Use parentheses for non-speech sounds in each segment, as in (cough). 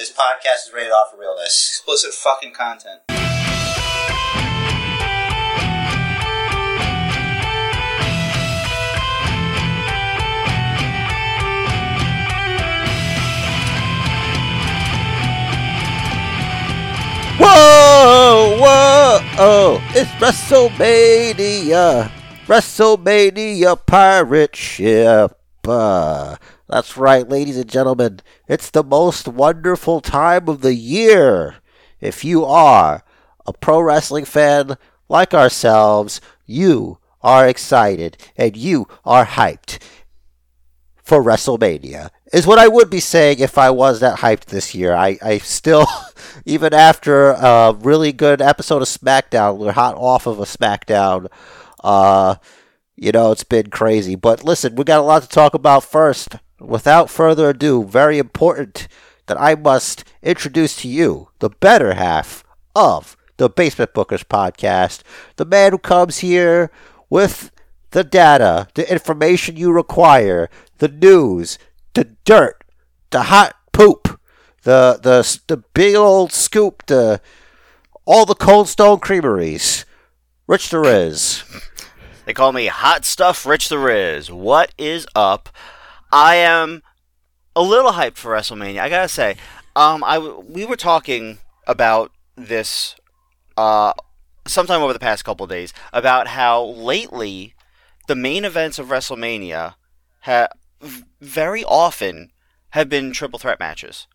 This podcast is rated off for realness. Explicit fucking content. Whoa, whoa, oh, it's WrestleMania, WrestleMania pirate ship. Uh, that's right, ladies and gentlemen. It's the most wonderful time of the year. If you are a pro wrestling fan like ourselves, you are excited and you are hyped for WrestleMania is what I would be saying if I was that hyped this year. I, I still, (laughs) even after a really good episode of SmackDown, we're hot off of a SmackDown. Uh, you know, it's been crazy. But listen, we got a lot to talk about first. Without further ado, very important that I must introduce to you the better half of the Basement Bookers podcast, the man who comes here with the data, the information you require, the news, the dirt, the hot poop, the the the big old scoop, the all the Cold Stone Creameries. Rich the Riz. They call me Hot Stuff Rich the Riz. What is up? I am a little hyped for WrestleMania. I gotta say, um, I we were talking about this uh, sometime over the past couple days about how lately the main events of WrestleMania have very often have been triple threat matches.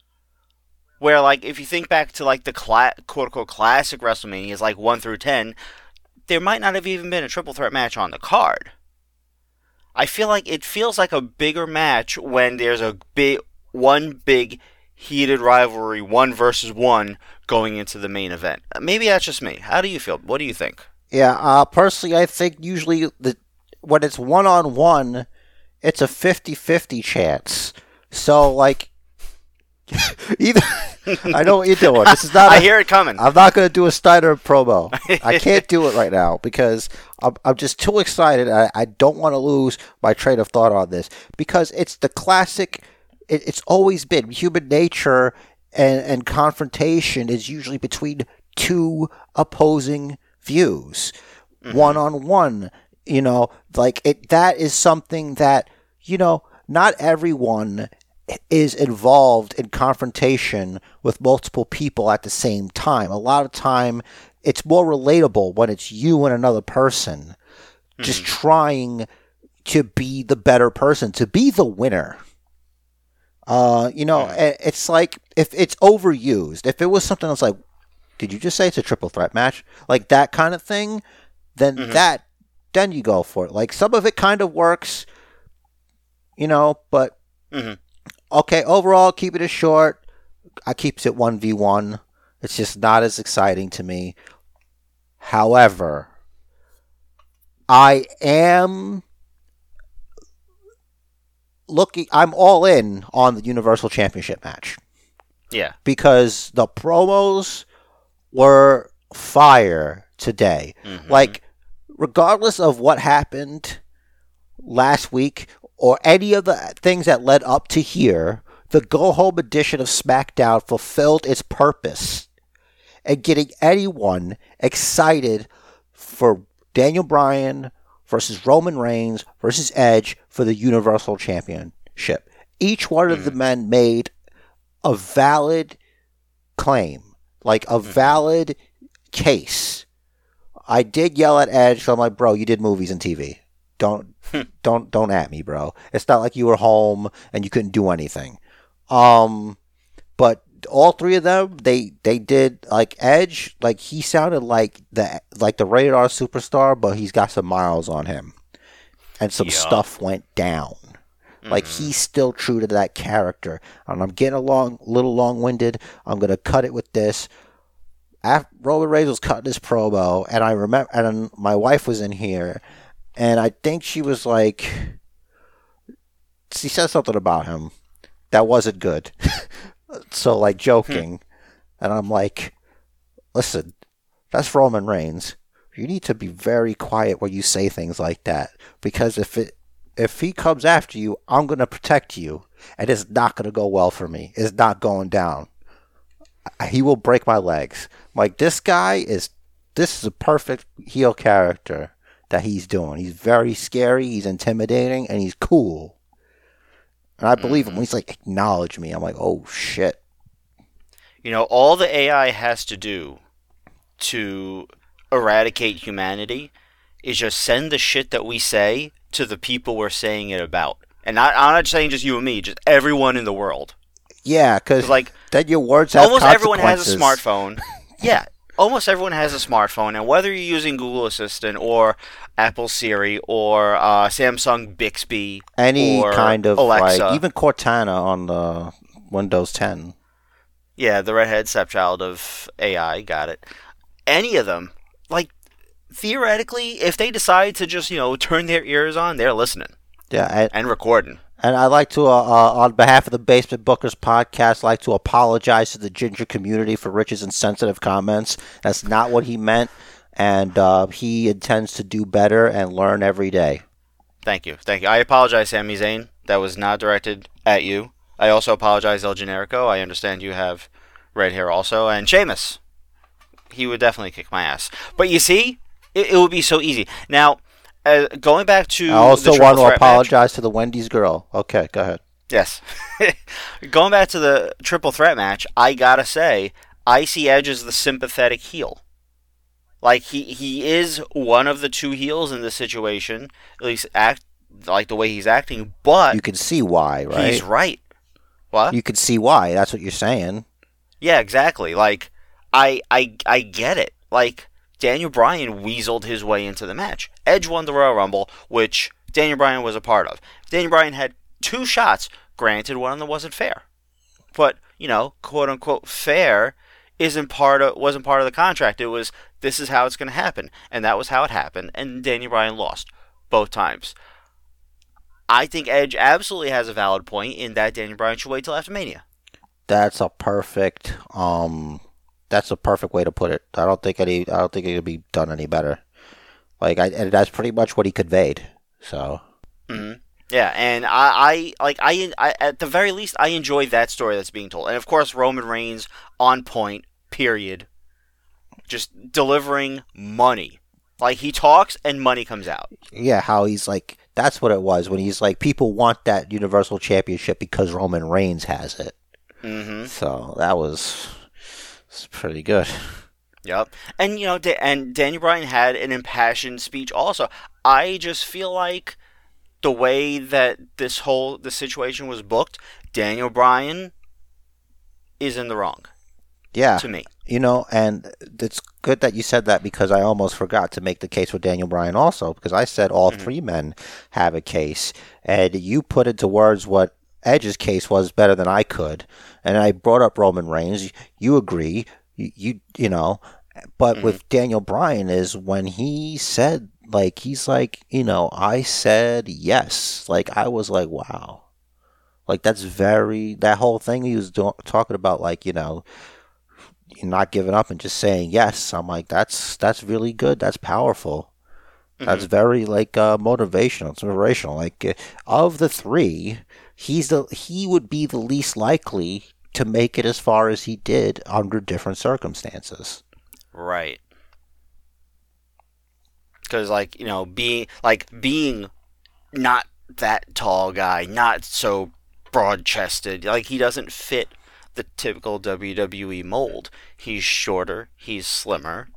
Where like if you think back to like the cla- quote unquote classic WrestleManias like one through ten, there might not have even been a triple threat match on the card. I feel like it feels like a bigger match when there's a big one big heated rivalry, one versus one, going into the main event. Maybe that's just me. How do you feel? What do you think? Yeah, uh, personally, I think usually the when it's one on one, it's a 50-50 chance. So like, (laughs) either I know what you're doing. This is not. (laughs) I a- hear it coming. I'm not going to do a Steiner promo. I (laughs) can't do it right now because I'm, I'm just too excited. I, I don't want to lose my train of thought on this because it's the classic. It, it's always been human nature and, and confrontation is usually between two opposing views, one on one. You know, like it. That is something that you know. Not everyone is involved in confrontation with multiple people at the same time. A lot of time it's more relatable when it's you and another person just trying to be the better person, to be the winner. Uh, you know, i- it's like if it's overused, if it was something that's like, did you just say it's a triple threat match? Like that kind of thing, then that, then you go for it. Like some of it kind of works, you know, but Mhm. Okay, overall, keep it as short. I keeps it 1v1. It's just not as exciting to me. However, I am looking I'm all in on the Universal Championship match Yeah. because the promos were fire today. Mm-hmm. Like, regardless of what happened last week or any of the things that led up to here, the go home edition of SmackDown fulfilled its purpose and getting anyone excited for Daniel Bryan versus Roman Reigns versus Edge for the Universal Championship. Each one of the mm. men made a valid claim, like a mm. valid case. I did yell at Edge, so I'm like, bro, you did movies and TV. Don't don't don't at me, bro. It's not like you were home and you couldn't do anything. Um but all three of them, they they did like Edge, like he sounded like the like the Rated R Superstar, but he's got some miles on him. And some Yeah. stuff went down. Like he's still true to that character. And I'm getting along a little long winded. I'm gonna cut it with this. After Roman Reigns was cutting his promo, and I remember, and my wife was in here, and I think she was like, she said something about him that wasn't good. (laughs) so like joking, and I'm like, listen, that's Roman Reigns. You need to be very quiet when you say things like that because if it if he comes after you, I'm gonna protect you, and it's not gonna go well for me. It's not going down. he will break my legs. Like this guy is this is a perfect heel character that he's doing. He's very scary, he's intimidating, and he's cool. And I believe him mm-hmm. when he's like, acknowledge me. I'm like, oh shit. You know, all the AI has to do to eradicate humanity is just send the shit that we say to the people we're saying it about. And not, I'm not saying just you and me, just everyone in the world. Yeah, because like then your words have almost everyone has a smartphone. (laughs) yeah, almost everyone has a smartphone, and whether you're using Google Assistant or Apple Siri or uh, Samsung Bixby, Any kind of Alexa, like even Cortana on the Windows 10. yeah, the redhead stepchild of AI, got it. Any of them, like theoretically, if they decide to just you know turn their ears on, they're listening Yeah, and, and recording. And I'd like to, uh, uh, on behalf of the Basement Bookers podcast, like to apologize to the ginger community for Rich's insensitive comments. That's not what he meant, and uh, he intends to do better and learn every day. Thank you, thank you. I apologize, Sami Zayn. That was not directed at you. I also apologize, El Generico. I understand you have red hair also, and Sheamus. He would definitely kick my ass. But you see, it, it would be so easy. Now, uh, going back to I also want to threat match- apologize to the Wendy's girl. Okay, go ahead. Yes. (laughs) Going back to the triple threat match, I gotta say, I see Edge as the sympathetic heel. Like he he is one of the two heels in this situation, at least act like the way he's acting. But You can see why, right? he's right. What? You can see why. That's what you're saying. yeah, exactly. Like I I I get it. Like Daniel Bryan weaseled his way into the match. Edge won the Royal Rumble, which Daniel Bryan was a part of. Daniel Bryan had two shots. Granted, one of them wasn't fair, but you know, quote unquote fair isn't part of wasn't part of the contract. It was this is how it's going to happen, and that was how it happened. And Daniel Bryan lost both times. I think Edge absolutely has a valid point in that Daniel Bryan should wait till after Mania. That's a perfect um that's a perfect way to put it. I don't think any I don't think it could be done any better. Like I and that's pretty much what he conveyed. So hmm Yeah, and I, I like I, I at the very least I enjoy that story that's being told, and of course Roman Reigns on point. Period. Just delivering money, like he talks and money comes out. yeah, how he's like that's what it was when he's like people want that universal championship because Roman Reigns has it. hmm So that was it's pretty good. Yep. And you know, Da- and Daniel Bryan had an impassioned speech. Also, I just feel like the way that this whole the situation was booked, Daniel Bryan is in the wrong Yeah. to me. You know, and it's good that you said that because I almost forgot to make the case with Daniel Bryan also because I said all Mhm. three men have a case, and you put into words what Edge's case was better than I could, and I brought up Roman Reigns. You agree, you you, you know, but Mhm. with Daniel Bryan is when he said like he's like you know I said yes, like I was like wow, like that's very that whole thing he was do- talking about like you know not giving up and just saying yes. I'm like, that's that's really good. That's powerful. That's very like uh, motivational. It's inspirational. Like uh, of the three, he's the he would be the least likely to make it as far as he did under different circumstances. Right. Because, like, you know, being like being not that tall guy, not so broad chested, like he doesn't fit the typical WWE mold. He's shorter, he's slimmer.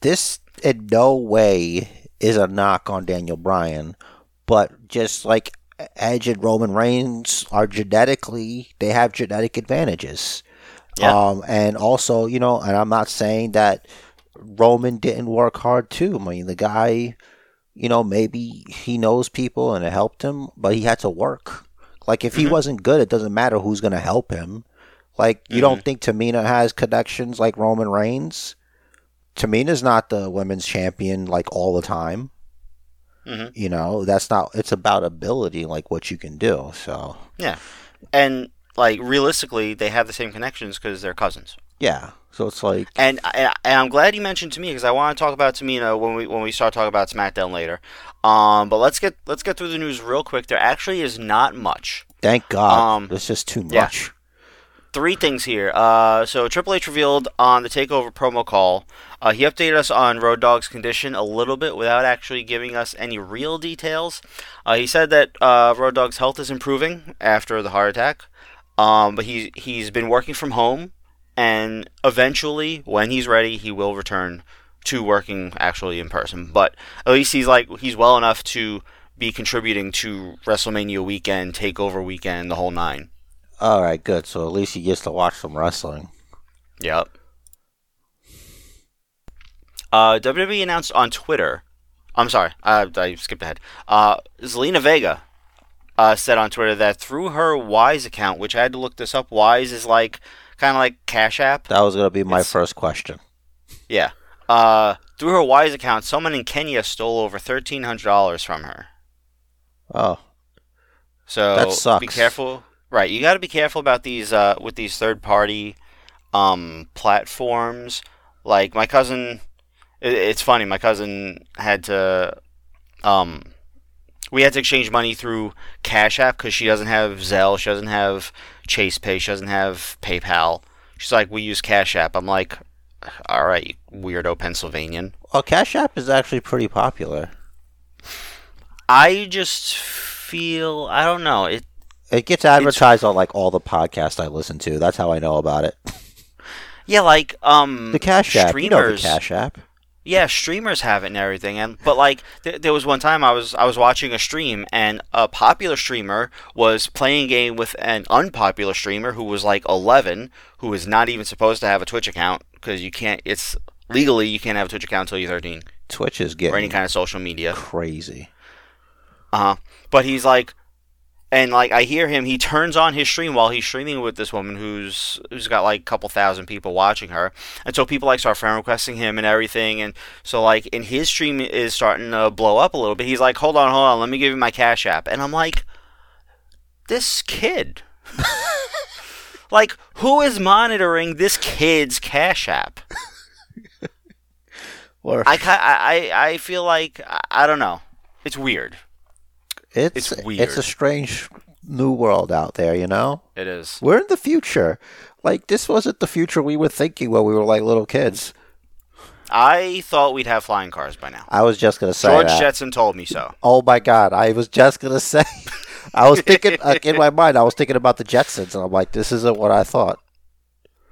This in no way is a knock on Daniel Bryan, but just like Edge and Roman Reigns are genetically, they have genetic advantages. Yeah. Um, and also, you know, and I'm not saying that Roman didn't work hard too. I mean, the guy, you know, maybe he knows people and it helped him, but he had to work. Like, if he Mhm. wasn't good, it doesn't matter who's going to help him. Like, you don't think Tamina has connections like Roman Reigns? Tamina's not the women's champion like all the time. Mhm. You know, that's not. It's about ability, like what you can do. So yeah, And, like, realistically, they have the same connections because they're cousins. yeah. So it's like And, and and I'm glad you mentioned Tamina because I want to talk about Tamina when we when we start talking about SmackDown later. Um, but let's get let's get through the news real quick. There actually is not much. Thank God. Um, it's just too yeah. much. three things here. Uh, so Triple H revealed on the Takeover promo call, uh, he updated us on Road Dogg's condition a little bit without actually giving us any real details. Uh, he said that uh, Road Dogg's health is improving after the heart attack, um, but he he's been working from home, and eventually, when he's ready, he will return to working actually in person. But at least he's like he's well enough to be contributing to WrestleMania weekend, Takeover weekend, the whole nine. All right, good. So at least he gets to watch some wrestling. Yep. Uh, WWE announced on Twitter. I'm sorry, uh, I skipped ahead. Uh, Zelina Vega uh, said on Twitter that through her Wise account, which I had to look this up, Wise is like kind of like Cash App. That was gonna be my It's- first question. Yeah. Uh, through her Wise account, someone in Kenya stole over thirteen hundred dollars from her. Oh, So That sucks. be careful. Right, you got to be careful about these uh, with these third party um, platforms. Like my cousin, it, it's funny. My cousin had to, um, we had to exchange money through Cash App because she doesn't have Zelle, she doesn't have Chase Pay, she doesn't have PayPal. She's like, we use Cash App. I'm like, all right, weirdo Pennsylvanian. well, Cash App is actually pretty popular. I just feel I don't know it. It gets advertised on like all the podcasts I listen to. That's how I know about it. Yeah, like um, The Cash App, you know the Cash App. Yeah, streamers have it and everything, and but like th- there was one time I was I was watching a stream and a popular streamer was playing a game with an unpopular streamer who was like 11, who is not even supposed to have a Twitch account because you can't. It's legally you can't have a Twitch account until you're 13 Twitch is or any kind of social media. crazy. Uh huh. But he's like, and like I hear him, he turns on his stream while he's streaming with this woman who's who's got like a couple thousand people watching her, and so people like start friend requesting him and everything, and so like in his stream is starting to blow up a little bit. He's like, hold on, hold on, let me give you my Cash App, and I'm like, this kid. (laughs) like, who is monitoring this kid's Cash App? (laughs) Or I, I, I I feel like I, I don't know. It's weird. It's it's weird. It's a strange new world out there, you know. It is. We're in the future. Like this wasn't the future we were thinking when we were like little kids. I thought we'd have flying cars by now. I was just gonna say George that. Jetson told me so. Oh my god! I was just gonna say. (laughs) I was thinking like, in my mind. I was thinking about the Jetsons, and I'm like, this isn't what I thought.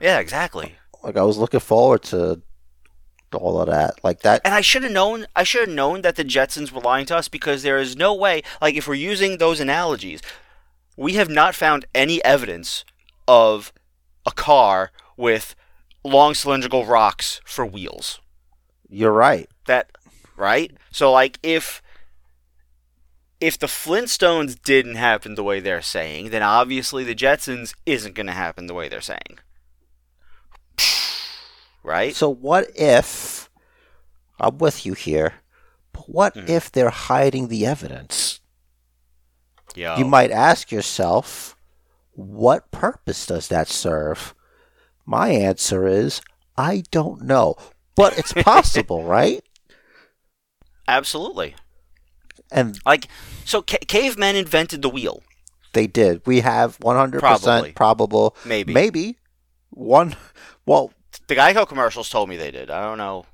Yeah, exactly. Like I was looking forward to all of that. Like that. And I should have known. I should have known that the Jetsons were lying to us because there is no way. Like, if we're using those analogies, we have not found any evidence of a car with long cylindrical rocks for wheels. You're right. That right? So, like, if if the Flintstones didn't happen the way they're saying, then obviously the Jetsons isn't going to happen the way they're saying. Right? So what if? I'm with you here. But what Mhm. if they're hiding the evidence? Yeah. You might ask yourself, what purpose does that serve? My answer is, I don't know. But it's (laughs) possible, right? Absolutely. And Like, so ca- cavemen invented the wheel. they did. We have 100% Probably. probable. Maybe. Maybe. One. Well, The Geico commercials told me they did. I don't know.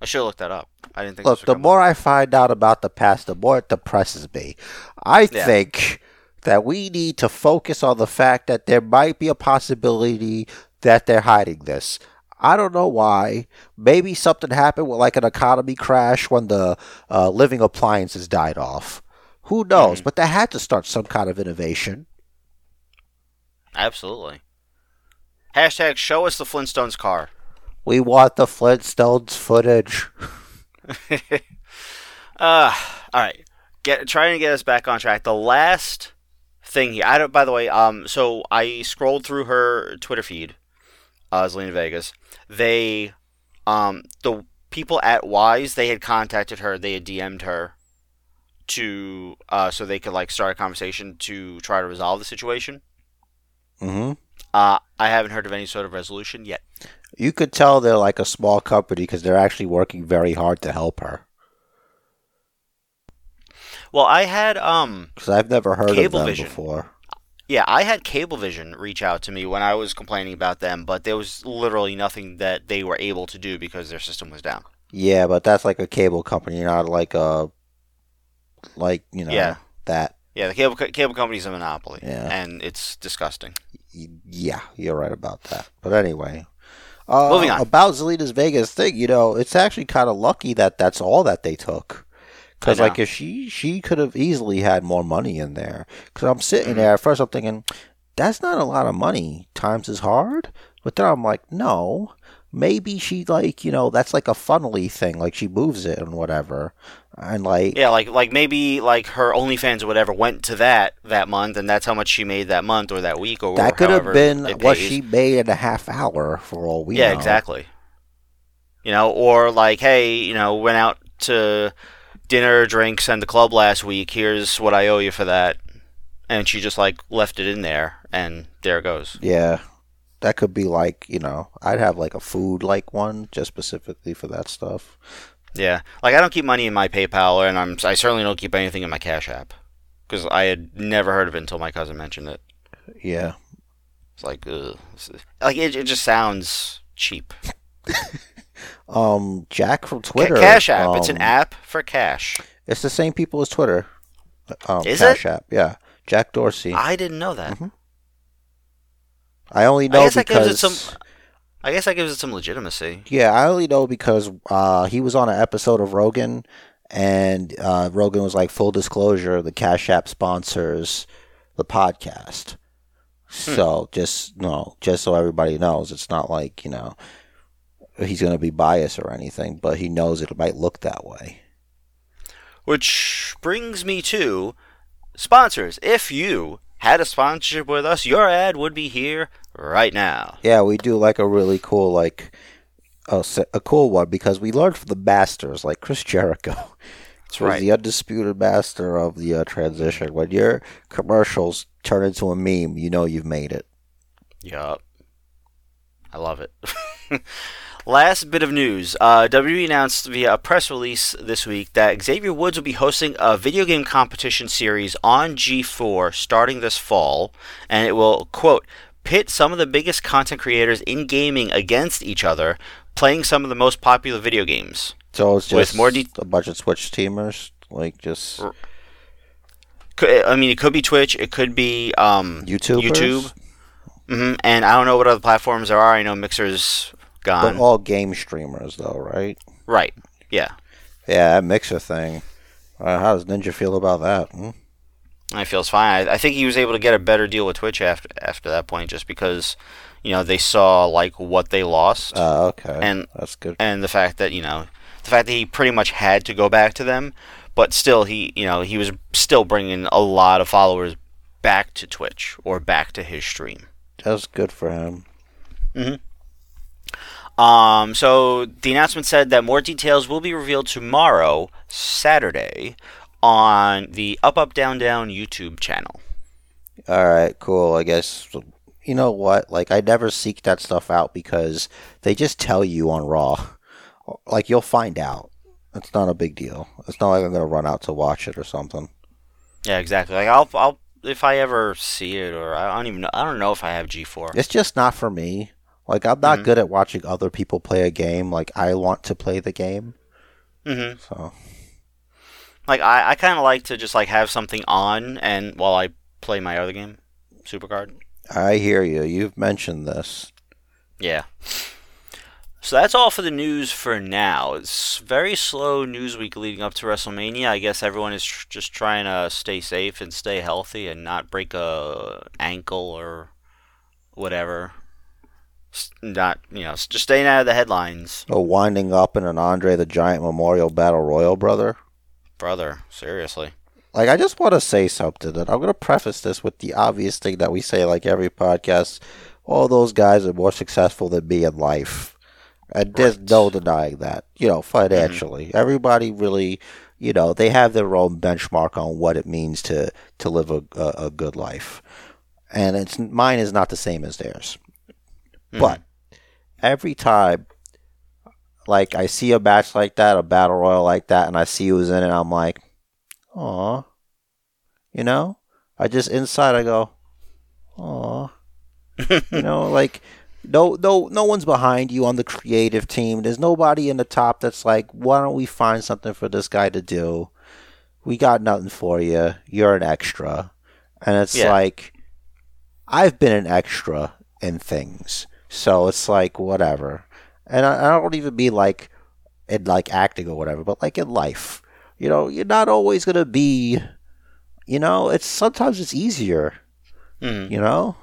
I should have looked that up. I didn't think. look, the more I find out about the past, the more it depresses me. I Yeah. think that we need to focus on the fact that there might be a possibility that they're hiding this. I don't know why. Maybe something happened with like an economy crash when the uh, living appliances died off. Who knows? Mhm. But they had to start some kind of innovation. Absolutely. Hashtag show us the Flintstones car. We want the Flintstones footage. (laughs) uh, all right. Get trying to get us back on track. The last thing here. I don't. By the way, um, so I scrolled through her Twitter feed, uh, Zelina Vegas. They, um, the people at Wise, they had contacted her. They had DM'd her to, uh, so they could like start a conversation to try to resolve the situation. hmm Uh, I haven't heard of any sort of resolution yet. You could tell they're like a small company because they're actually working very hard to help her. Well, I had um. Because I've never heard of them before. Yeah, I had Cablevision reach out to me when I was complaining about them, but there was literally nothing that they were able to do because their system was down. Yeah, but that's like a cable company, not like a like you know Yeah. that. Yeah, the cable co- cable company's a monopoly, Yeah. and it's disgusting. Yeah, you're right about that. But anyway, uh, Moving on. about Zelina's Vegas thing. You know, it's actually kind of lucky that that's all that they took. Because like if she she could have easily had more money in there. Because I'm sitting Mm-hmm. there at first, I'm thinking that's not a lot of money. Times is hard. But then I'm like, no. Maybe she like you know that's like a funnily thing. Like she moves it and whatever. And like Yeah, like like maybe like her OnlyFans or whatever went to that that month, and that's how much she made that month or that week or whatever. that could have been what she made in a half hour for all we yeah, know. exactly. You know, or like, hey, you know, went out to dinner, drinks, and the club last week. Here's what I owe you for that, and she just like left it in there, and there it goes. Yeah. That could be like, you know, I'd have like a food like one just specifically for that stuff. Yeah, like I don't keep money in my PayPal, and I'm I certainly don't keep anything in my Cash App because I had never heard of it until my cousin mentioned it. Yeah. It's like, ugh. Like it, it just sounds cheap. (laughs) Um Jack from Ca- Twitter. Cash App. it's an um, app for cash. It's the same people as Twitter. Um, Is Cash it? App. Yeah. Jack Dorsey. I, I didn't know that. only I only know guess that gives because some. I guess that gives it some legitimacy. Yeah, I only know because uh, he was on an episode of Rogan, and uh, Rogan was like, "Full disclosure: the Cash App sponsors the podcast." Hmm. So just no, just so everybody knows, it's not like you know he's going to be biased or anything, but he knows it might look that way. Which brings me to sponsors. If you had a sponsorship with us, your ad would be here right now. Yeah, we do like a really cool like a, a cool one because we learned from the masters like Chris Jericho. (laughs) That's right. the undisputed master of the uh, transition. When your commercials turn into a meme, you know you've made it. Yup. I love it. (laughs) Last bit of news. Uh, WWE announced via a press release this week that Xavier Woods will be hosting a video game competition series on G4 starting this fall, and it will, quote, pit some of the biggest content creators in gaming against each other, playing some of the most popular video games. So it's With just more de- a bunch of Twitch teamers, like just I mean, it could be Twitch, it could be um, YouTubers. YouTube, hmm and I don't know what other platforms there are. I know Mixer's but gone. all game streamers, though, right? right. Yeah. Yeah, that mixer thing. Uh, how does Ninja feel about that? Hmm? I feels fine. I, I think he was able to get a better deal with Twitch after after that point, just because you know they saw like what they lost, Uh, okay, And- that's good. and the fact that you know the fact that he pretty much had to go back to them, but still he you know he was still bringing a lot of followers back to Twitch or back to his stream. That's good for him. Um, so the announcement said that more details will be revealed tomorrow, Saturday, on the Up Up Down Down YouTube channel. All right, cool. I guess you know what? Like, I never seek that stuff out because they just tell you on Raw. Like, you'll find out. It's not a big deal. It's not like I'm gonna run out to watch it or something. Yeah, exactly. Like I'll, I'll if I ever see it, or I don't even know. I don't know if I have G4. It's just not for me. Like, I'm not Mhm. good at watching other people play a game. Like, I want to play the game. hmm So, Like I, I kind of like to just like have something on, and while I play my other game, Supercard. I hear you. You've mentioned this. Yeah. So that's all for the news for now. It's very slow news week leading up to WrestleMania. I guess everyone is tr- just trying to stay safe and stay healthy and not break a ankle or whatever. Not you know, just staying out of the headlines, Oh, winding up in an Andre the Giant Memorial Battle Royal, brother. brother. Seriously. Like, I just want to say something, and I'm going to preface this with the obvious thing that we say, like every podcast. All those guys are more successful than me in life. And there's Right. no denying that, you know, financially. Mm-hmm. Everybody really, you know, they have their own benchmark on what it means to, to live a, a, a good life. And it's mine is not the same as theirs. Mhm. But every time, like, I see a match like that, a battle royal like that, and I see who's in it, I'm like, Aw. You know? I just inside I go, Aw. you know, (laughs) like no no no one's behind you on the creative team. There's nobody in the top that's like, why don't we find something for this guy to do? We got nothing for you. You're an extra. And it's Yeah. like I've been an extra in things. So it's like whatever. And I, I don't even mean like in like acting or whatever, but like in life. You know, you're not always gonna be you know, it's sometimes it's easier Mhm. you know.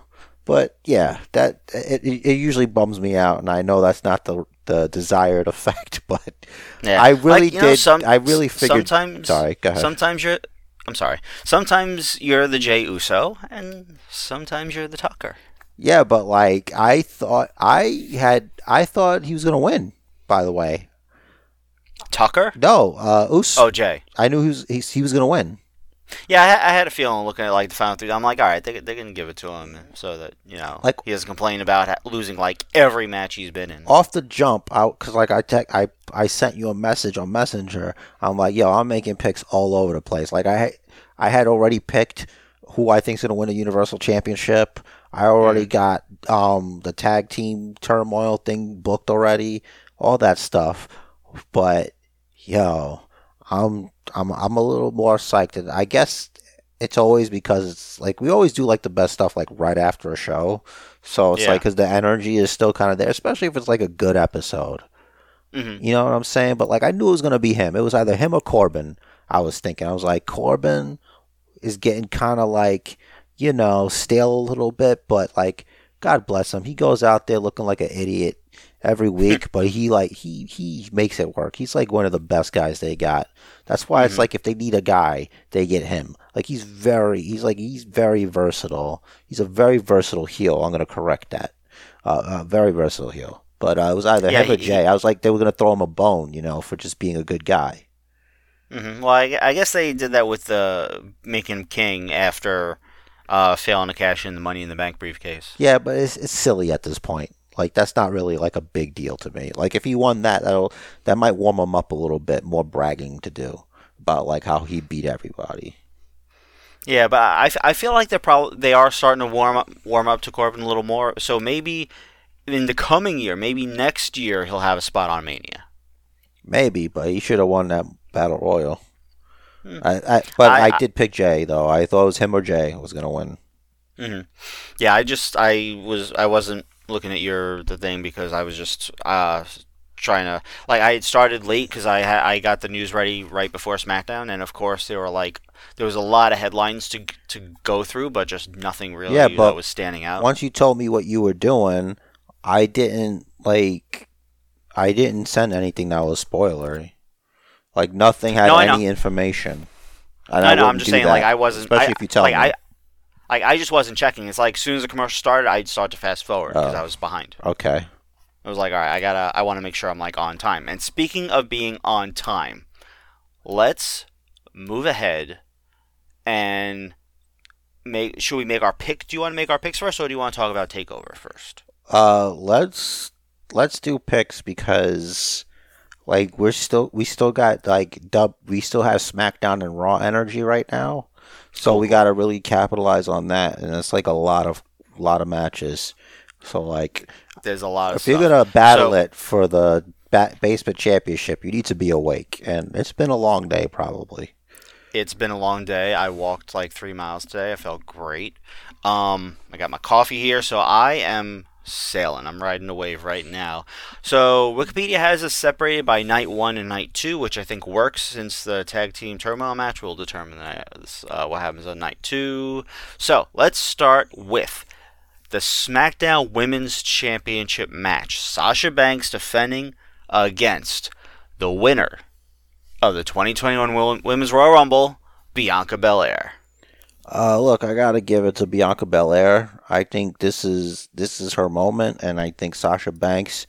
But yeah, that it, it usually bums me out, and I know that's not the the desired (laughs) effect. But Yeah. I really Like, you know, did. some- I really figured. Sometimes, sorry, go ahead. Sometimes you're. I'm sorry. Sometimes you're the Jey Uso, and sometimes you're the Tucker. Yeah, but like I thought, I had, I thought he was gonna win. By the way, Tucker? no, uh, Us. Oh, Jey. I knew he was he, he was gonna win. Yeah, I, I had a feeling looking at like the final three. I'm like, all right, they they're gonna give it to him so that you know, Like- he doesn't complain about losing like every match he's been in. Off the jump, out because like I tech, I I sent you a message on Messenger. I'm like, yo, I'm making picks all over the place. Like I had- I had already picked who I think's gonna win a Universal Championship. I already got um the tag team turmoil thing booked already, all that stuff. But yo, I'm I'm I'm a little more psyched. And I guess it's always because it's like we always do like the best stuff like right after a show. So it's Yeah. like because the energy is still kind of there, especially if it's like a good episode. hmm You know what I'm saying? But like I knew it was gonna be him. It was either him or Corbin. I was thinking. I was like, Corbin is getting kind of like, you know, stale a little bit, but like, God bless him. He goes out there looking like an idiot every (laughs) week, but he like he he makes it work. He's like one of the best guys they got. That's why it's Mhm. like if they need a guy, they get him. Like he's very he's like he's very versatile. He's a very versatile heel. I'm gonna correct that. Uh, uh very versatile heel. But uh, it was either Yeah, him or he- Jey. I was like they were gonna throw him a bone, you know, for just being a good guy. hmm Well, I, I guess they did that with the making him king after uh, failing to cash in the Money in the Bank briefcase. Yeah, but it's it's silly at this point. Like that's not really like a big deal to me. Like if he won that, that'll that might warm him up a little bit. More bragging to do about like how he beat everybody. Yeah, but I, I feel like they're probably they are starting to warm up warm up to Corbin a little more. So maybe in the coming year, maybe next year, he'll have a spot on Mania. Maybe, but he should have won that battle royal. I, I but I, I- did pick Jey though. I thought it was him or Jey was gonna win. hmm Yeah, I just I was I wasn't looking at your the thing because I was just uh trying to like I had started late because I had I got the news ready right before SmackDown, and of course there were like there was a lot of headlines to to go through, but just nothing really Yeah, that but was standing out. Once you told me what you were doing, I didn't like. I didn't send anything that was spoilery. Like nothing had No, any information. And no, I no, I'm just saying that, like I wasn't especially I, if you tell like, me. I, like I just wasn't checking. It's like as soon as the commercial started, I'd start to fast forward because Oh. I was behind. okay. I was like, all right, I gotta, I want to make sure I'm like on time. And speaking of being on time, let's move ahead and make. Should we make our pick? Do you want to make our picks first, or do you want to talk about Takeover first? Uh, let's let's do picks because like we're still we still got like dub we still have SmackDown and Raw energy right now, so we got to really capitalize on that, and it's like a lot of lot of matches. So like There's a lot of. if you're gonna battle So- it for the ba- basement championship, you need to be awake, and it's been a long day probably. It's been a long day. I walked like three miles today. I felt great. Um, I got my coffee here, so I am sailing. I'm riding a wave right now. So Wikipedia has us separated by night one and night two, which I think works since the tag team turmoil match will determine uh, what happens on night two. So let's start with the SmackDown Women's Championship match. Sasha Banks defending against the winner of the 2021 Women's Royal Rumble, Bianca Belair. Uh, look, I gotta give it to Bianca Belair. I think this is this is her moment, and I think Sasha Banks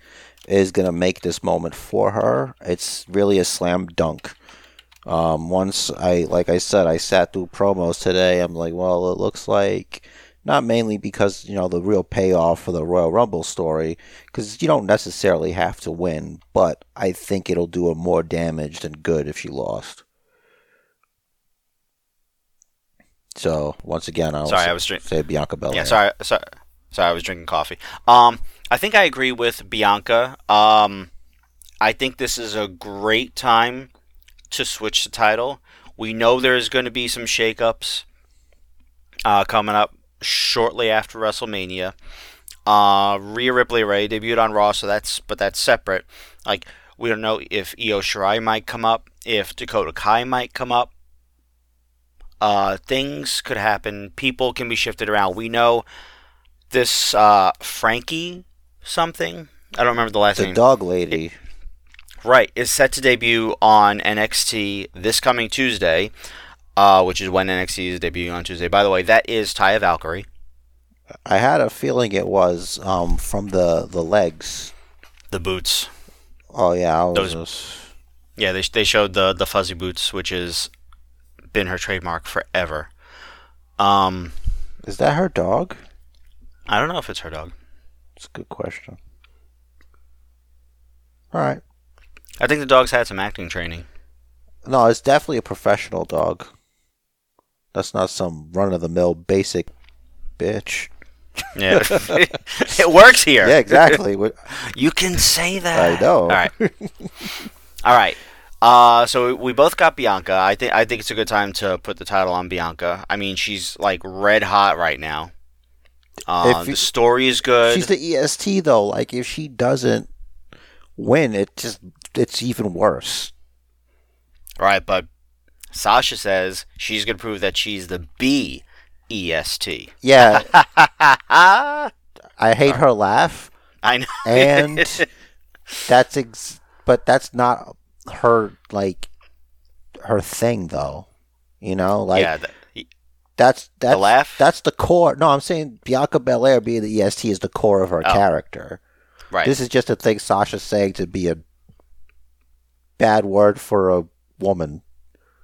is gonna make this moment for her. It's really a slam dunk. Um, once I, like I said, I sat through promos today. I'm like, well, it looks like not mainly because you know the real payoff for the Royal Rumble story, because you don't necessarily have to win, but I think it'll do her more damage than good if she lost. So once again, I'll Sorry, say, I was drink- say Bianca Belair. Yeah, sorry, sorry, sorry. I was drinking coffee. Um, I think I agree with Bianca. Um, I think this is a great time to switch the title. We know there's going to be some shakeups uh, coming up shortly after WrestleMania. Uh, Rhea Ripley already debuted on Raw, so that's but that's separate. Like we don't know if Io Shirai might come up, if Dakota Kai might come up. Uh, things could happen. People can be shifted around. We know this uh, Frankie something. I don't remember the last the name. The dog lady. Right, is set to debut on NXT this coming Tuesday, uh, which is when NXT is debuting on Tuesday. By the way, that is Taya Valkyrie. I had a feeling it was um, from the the legs. The boots. Oh yeah, Those- just- Yeah, they, they showed the, the fuzzy boots, which has been her trademark forever. Um, is that her dog? I don't know if it's her dog. It's a good question. All right. I think the dog's had some acting training. No, it's definitely a professional dog. That's not some run of the mill basic bitch. Yeah, (laughs) (laughs) it works here. Yeah, exactly. (laughs) You can say that. I know. All right. All right. Uh, so we both got Bianca. I think I think it's a good time to put the title on Bianca. I mean, she's like red hot right now. Uh, you- the story is good. She's the EST though. Like if she doesn't win, it just it's even worse. right, but Sasha says she's gonna prove that she's the B E S T. Yeah, I (laughs) I hate her laugh, I know. and (laughs) that's ex- but that's not her like her thing though. You know, like yeah, the, that's that's laugh? That's the core. No, I'm saying Bianca Belair being the EST is the core of her Oh. character. right. This is just a thing Sasha's saying to be a bad word for a woman,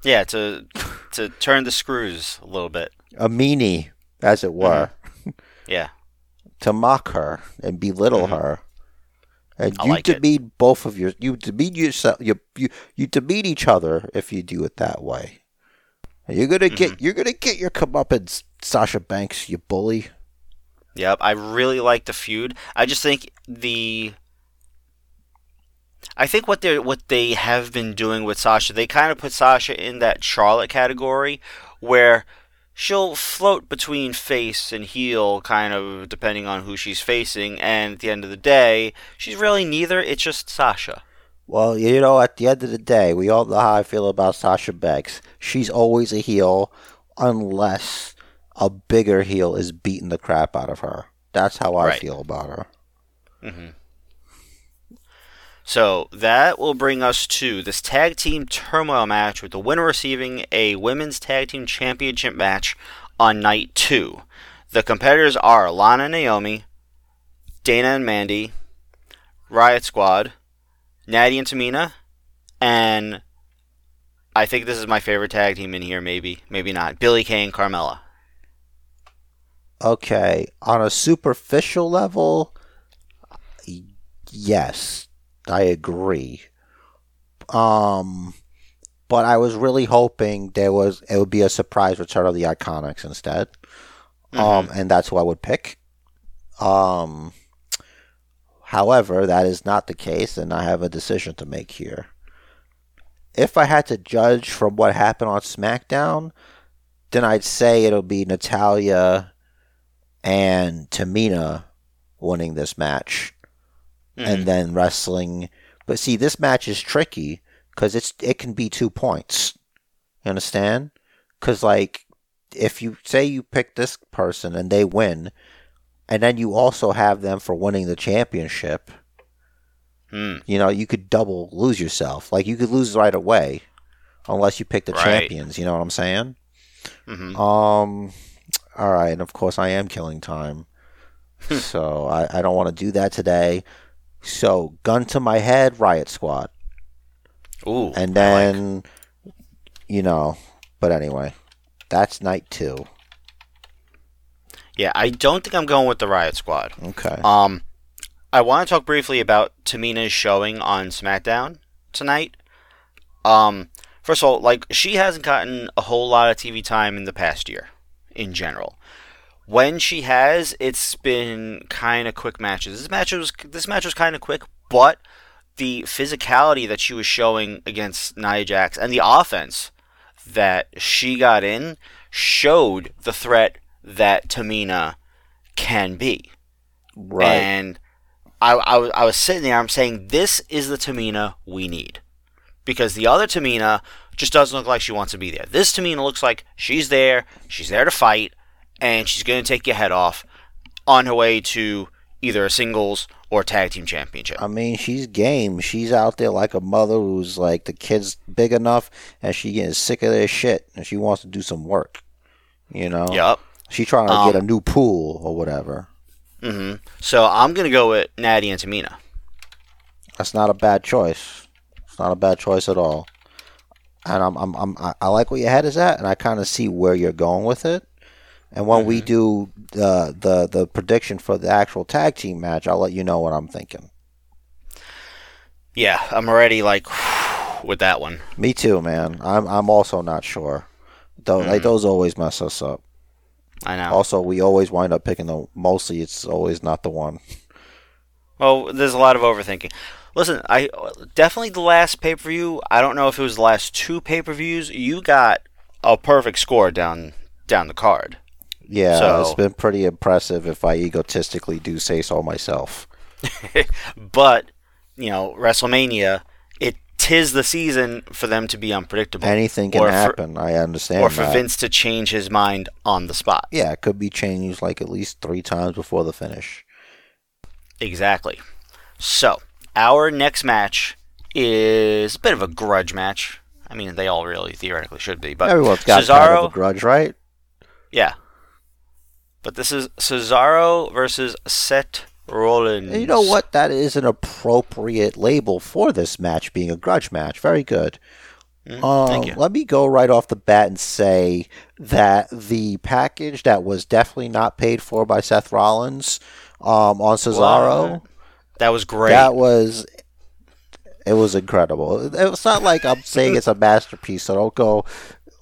yeah, to to turn the screws a little bit. a meanie, as it were, Yeah. (laughs) to mock her and belittle Mhm. her. And I you like it. demean both of your you demean yourself you you you demean each other if you do it that way. And you're gonna get Mm-hmm. you're gonna get your comeuppance, Sasha Banks, you bully. Yep, I really like the feud. I just think the I think what they what they have been doing with Sasha, they kind of put Sasha in that Charlotte category where she'll float between face and heel kind of depending on who she's facing and at the end of the day, she's really neither, it's just Sasha. Well, you know, at the end of the day, we all know how I feel about Sasha Banks. She's always a heel unless a bigger heel is beating the crap out of her. That's how I Right. feel about her. Mm-hmm. So that will bring us to this tag team turmoil match with the winner receiving a women's tag team championship match on night two. The competitors are Lana and Naomi, Dana and Mandy, Riot Squad, Natty and Tamina, and I think this is my favorite tag team in here, maybe, maybe not. Billie Kay and Carmella. Okay, on a superficial level, yes, I agree. Um, but I was really hoping there was it would be a surprise return of the Iconics instead. Um, and that's who I would pick. Um, however, that is not the case, and I have a decision to make here. If I had to judge from what happened on SmackDown, then I'd say it'll be Natalya and Tamina winning this match, and then wrestling. But see, this match is tricky because it's it can be two points. You understand? Because like, if you say you pick this person and they win, and then you also have them for winning the championship, Hmm. you know, you could double lose yourself. Like you could lose right away, unless you pick the Right. champions. You know what I'm saying? Mhm. Um. All right, and of course I am killing time, so I, I don't want to do that today. So gun to my head, Riot Squad, Ooh. and I like- then you know. But anyway, that's night two. yeah, I don't think I'm going with the Riot Squad. Okay. Um, I want to talk briefly about Tamina's showing on SmackDown tonight. Um, first of all, like she hasn't gotten a whole lot of TV time in the past year. in general. When she has, it's been kind of quick matches. This match was this match was kind of quick, but the physicality that she was showing against Nia Jax and the offense that she got in showed the threat that Tamina can be. Right. And I, I, was- I was sitting there, I'm saying, this is the Tamina we need. Because the other Tamina just doesn't look like she wants to be there. This Tamina looks like she's there, she's there to fight, and she's going to take your head off on her way to either a singles or tag team championship. I mean, she's game. She's out there like a mother who's like the kid's big enough and she getting sick of their shit and she wants to do some work. You know? Yep. She's trying to Um, get a new pool or whatever. Mm hmm So I'm going to go with Natty and Tamina. That's not a bad choice. It's not a bad choice at all. And I'm, I'm, I'm I- I like where your head is at, and I kind of see where you're going with it. And when we mm-hmm. do the the the prediction for the actual tag team match, I'll let you know what I'm thinking. Yeah, I'm already like (sighs) with that one. Me too, man. I'm I'm also not sure. Though like mm-hmm. those always mess us up. I know. Also, we always wind up picking the mostly. It's always not the one. Well, there's a lot of overthinking. Listen, I definitely the last pay per view. I don't know if it was the last two pay per views. You got a perfect score down down the card. Yeah, So- it's been pretty impressive. If I egotistically do say so myself. (laughs) But you know, WrestleMania, it tis the season for them to be unpredictable. Anything can Or for- happen. I understand. or for that. Vince to change his mind on the spot. Yeah, it could be changed like at least three times before the finish. Exactly. So, our next match is a bit of a grudge match. I mean, they all really theoretically should be, but Everyone's got Cesaro, kind of a grudge, right? yeah. But this is Cesaro versus Seth Rollins. And you know what? That is an appropriate label for this match being a grudge match. Very good. Mm, Um, thank you. Let me go right off the bat and say that the package that was definitely not paid for by Seth Rollins um, on Cesaro, What? That was great. that was it was incredible. It's not like I'm saying it's a masterpiece, so don't go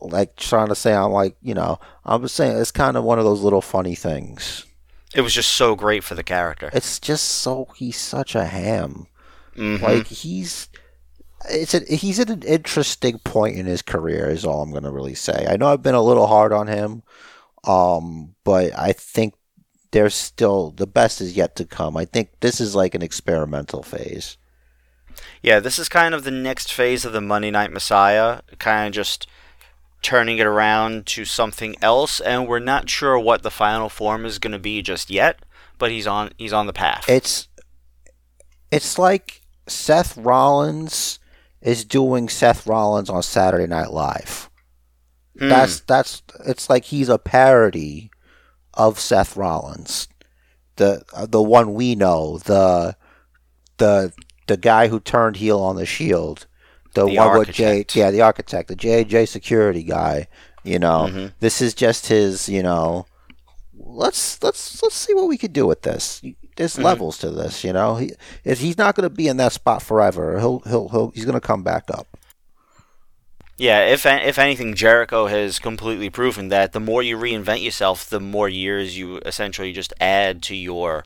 like trying to say I'm like you know. I'm just saying it's kind of one of those little funny things. it was just so great for the character. It's just so he's such a ham. Mhm. Like he's it's a, he's at an interesting point in his career is all I'm going to really say. I know I've been a little hard on him um but I think there's still the best is yet to come. I think this is like an experimental phase. Yeah, this is kind of the next phase of the Monday Night Messiah, kind of just turning it around to something else, and we're not sure what the final form is going to be just yet. But he's on he's on the path. It's it's like Seth Rollins is doing Seth Rollins on Saturday Night Live. Hmm. That's that's it's like he's a parody of Seth Rollins, the uh, the one we know, the the the guy who turned heel on the Shield, the, The J, architect. yeah, the architect, the J J security guy. You know, Mhm. this is just his. You know, let's let's let's see what we could do with this. There's Mhm. levels to this. You know, he if he's not going to be in that spot forever. He'll he'll, he'll he's going to come back up. Yeah, if if anything, Jericho has completely proven that the more you reinvent yourself, the more years you essentially just add to your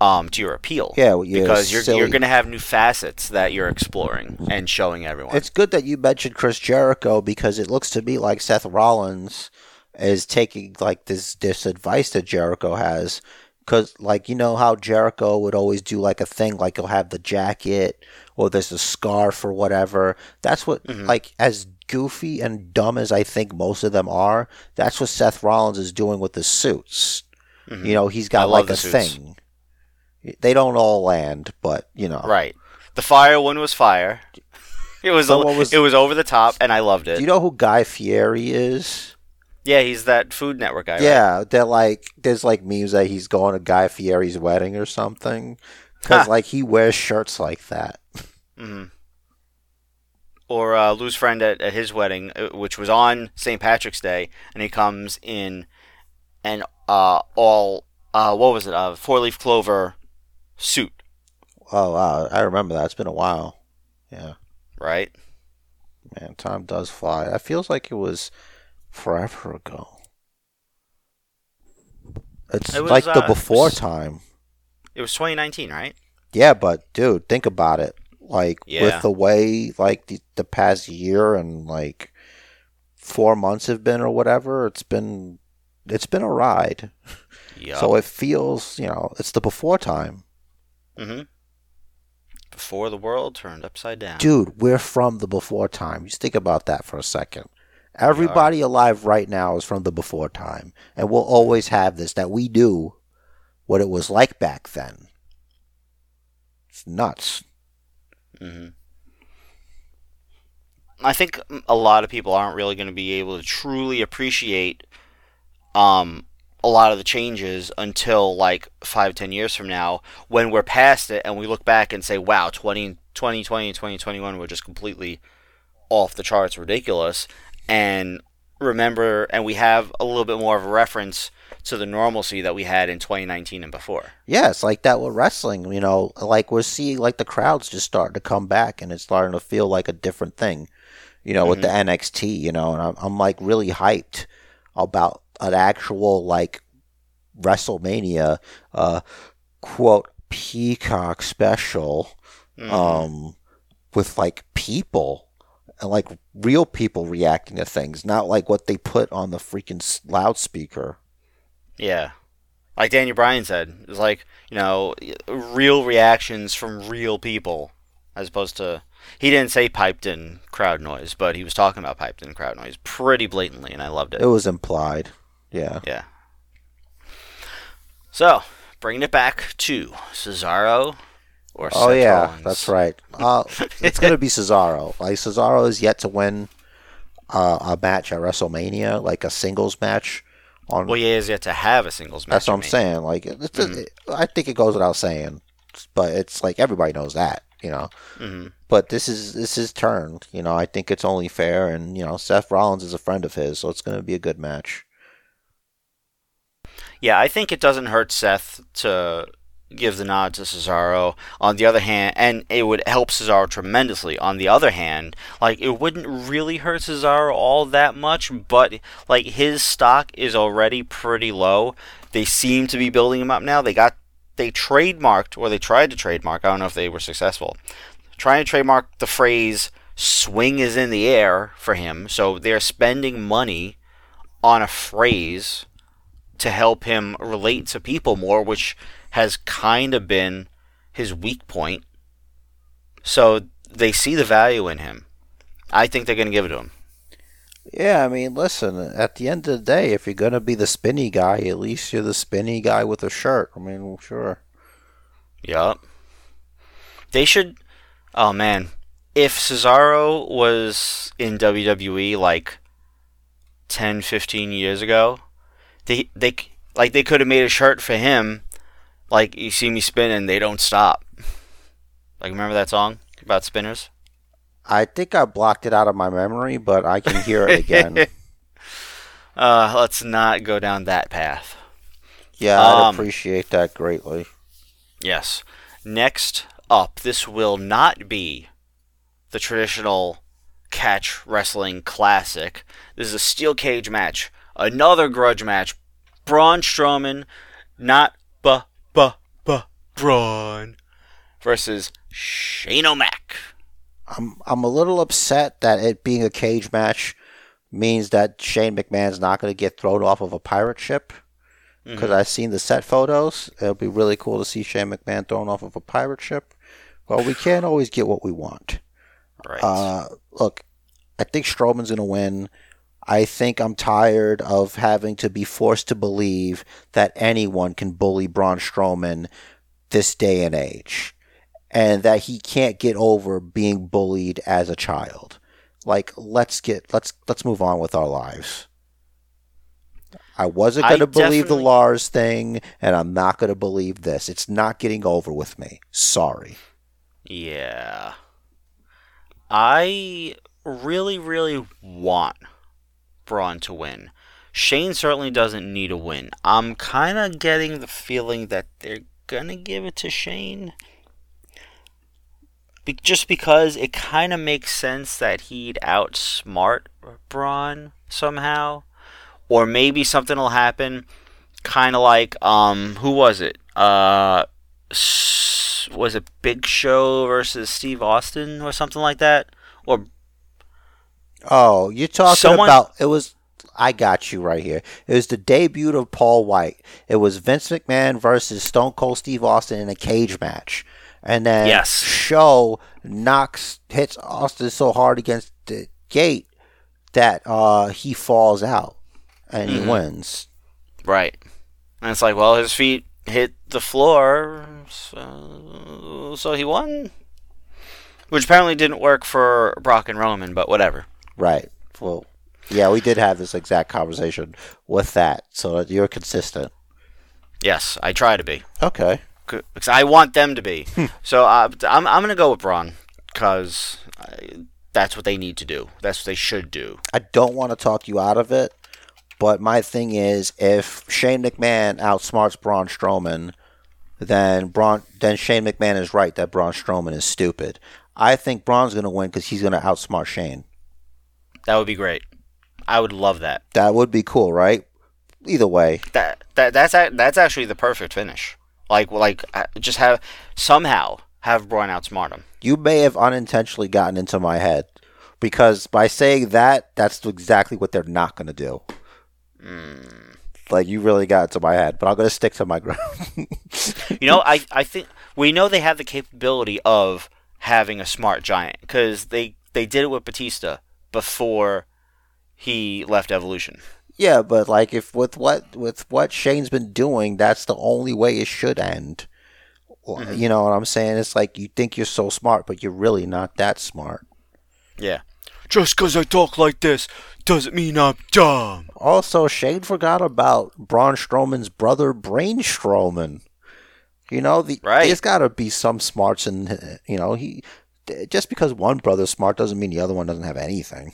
um to your appeal. Yeah, well, yeah, because you're silly. you're going to have new facets that you're exploring and showing everyone. It's good that you mentioned Chris Jericho because it looks to me like Seth Rollins is taking like this this advice that Jericho has because like you know how Jericho would always do like a thing like he'll have the jacket or there's a scarf or whatever. That's what Mhm. like as goofy and dumb as I think most of them are. That's what Seth Rollins is doing with the suits. Mhm. You know, he's got love like a suits. thing. They don't all land, but you know. Right. The fire one was fire. It was, was- it was over the top, and I loved it. Do you know who Guy Fieri is? yeah, he's that Food Network guy. right? Yeah, they're like there's like memes that he's going to Guy Fieri's wedding or something because like he wears shirts like that. hmm Or uh, Lou's friend at, at his wedding, uh, which was on St. Patrick's Day, and he comes in an uh, all uh, what was it? A four leaf clover suit, Oh wow, I remember that. It's been a while. Yeah, right? man, time does fly. It feels like it was forever ago. It's It was, like the uh, before s- time. It was 2019, right? Yeah, but dude, think about it. Like Yeah. with the way like the, the past year and like four months have been or whatever, it's been it's been a ride. Yeah. (laughs) So it feels, you know, it's the before time. Hmm Before the world turned upside down. Dude, we're from the before time. Just think about that for a second. Everybody alive right now is from the before time. And we'll always have this that we knew what it was like back then. It's nuts. Mm-hmm. I think a lot of people aren't really going to be able to truly appreciate um, a lot of the changes until like five, ten years from now when we're past it and we look back and say, wow, 20, 2020 and 2021 were just completely off the charts ridiculous. And remember, and we have a little bit more of a reference to the normalcy that we had in 2019 and before. Yeah, it's like that with wrestling. You know, like we're seeing like the crowds just starting to come back, and it's starting to feel like a different thing. You know, with the mm-hmm. NXT. You know, and I'm, I'm like really hyped about an actual like WrestleMania, uh, quote Peacock special, Mhm. um, with like people. And like real people reacting to things, not like what they put on the freaking loudspeaker. Yeah. Like Daniel Bryan said, it's like, you know, real reactions from real people as opposed to he didn't say piped in crowd noise, but he was talking about piped in crowd noise pretty blatantly and I loved it. It was implied. Yeah. Yeah. So, bringing it back to Cesaro or Oh Seth yeah, Rollins. that's right. Uh, it's gonna be Cesaro. Like Cesaro is yet to win uh, a match at WrestleMania, like a singles match. On Well, he has yet to have a singles match. that's what I'm saying. Like it's it- I think it goes without saying, but it's like everybody knows that, you know. Mhm. But this is this is turn. You know, I think it's only fair, and you know, Seth Rollins is a friend of his, so it's gonna be a good match. Yeah, I think it doesn't hurt Seth to give the nod to Cesaro. On the other hand, and it would help Cesaro tremendously. On the other hand, like it wouldn't really hurt Cesaro all that much, but like his stock is already pretty low. They seem to be building him up now. They got they trademarked or they tried to trademark. I don't know if they were successful. Trying to trademark the phrase "swing is in the air" for him. So they're spending money on a phrase to help him relate to people more, which has kind of been his weak point. So they see the value in him. I think they're going to give it to him. Yeah, I mean, listen. At the end of the day, if you're gonna be the spinny guy, at least you're the spinny guy with a shirt. I mean, well, sure. Yup. They should. Oh man, if Cesaro was in WWE like 10, 15 years ago, they they like they could have made a shirt for him. Like you see me spinning, they don't stop. Like remember that song about spinners? I think I blocked it out of my memory, but I can hear it again. (laughs) Uh, let's not go down that path. Yeah, I'd Um, appreciate that greatly. Yes. Next up, this will not be the traditional catch wrestling classic. This is a steel cage match. Another grudge match. Braun Strowman, not bu bu bu Braun, versus Shane O'Mac. I'm I'm a little upset that it being a cage match means that Shane McMahon's not going to get thrown off of a pirate ship. Because I've seen the set photos. It'll be really cool to see Shane McMahon thrown off of a pirate ship. Well, we can't always get what we want. Right. Uh, look, I think Strowman's going to win. I think I'm tired of having to be forced to believe that anyone can bully Braun Strowman this day and age, and that he can't get over being bullied as a child. Like, let's get let's let's move on with our lives. I wasn't going to believe the Lars thing, and I'm not going to believe this. It's not getting over with me. Sorry. Yeah. I really, really want Braun to win. Shane certainly doesn't need a win. I'm kind of getting the feeling that they're going to give it to Shane. Be- just because it kind of makes sense that he'd outsmart Braun somehow. Or maybe something will happen. kind of like um, who was it? Uh, was it Big Show versus Steve Austin or something like that? Or Oh, you're talking Someone- about it was I got you right here. It was the debut of Paul White. It was Vince McMahon versus Stone Cold Steve Austin in a cage match. And then Yes. Show knocks hits Austin so hard against the gate that uh he falls out and Mhm. he wins. right, and it's like, well, his feet hit the floor, so, so he won. Which apparently didn't work for Brock and Roman, but whatever. Right. Well, yeah, we did have this exact conversation with that, so that you're consistent. Yes, I try to be. Okay. because I want them to be. so uh, I'm I'm gonna go with Braun because that's what they need to do. That's what they should do. I don't want to talk you out of it, but my thing is, if Shane McMahon outsmarts Braun Strowman, then Braun, then Shane McMahon is right that Braun Strowman is stupid. I think Braun's going to win because he's going to outsmart Shane. That would be great. I would love that. That would be cool, right? Either way, That that that's that's actually the perfect finish. Like like uh, just have somehow have Braun outsmart him. you may have unintentionally gotten into my head because by saying that, that's exactly what they're not going to do. Like you really got into my head, but I'm going to stick to my (laughs) ground. You know, I I think we know they have the capability of having a smart giant because they they did it with Batista before he left Evolution. Yeah, but like if with what with what Shane's been doing, that's the only way it should end. Mhm. You know what I'm saying? It's like you think you're so smart, but you're really not that smart. Yeah. Just because I talk like this doesn't mean I'm dumb. Also, Shane forgot about Braun Strowman's brother, Brain Strowman. You know, the, Right. there's got to be some smarts in. You know, he just because one brother's smart doesn't mean the other one doesn't have anything.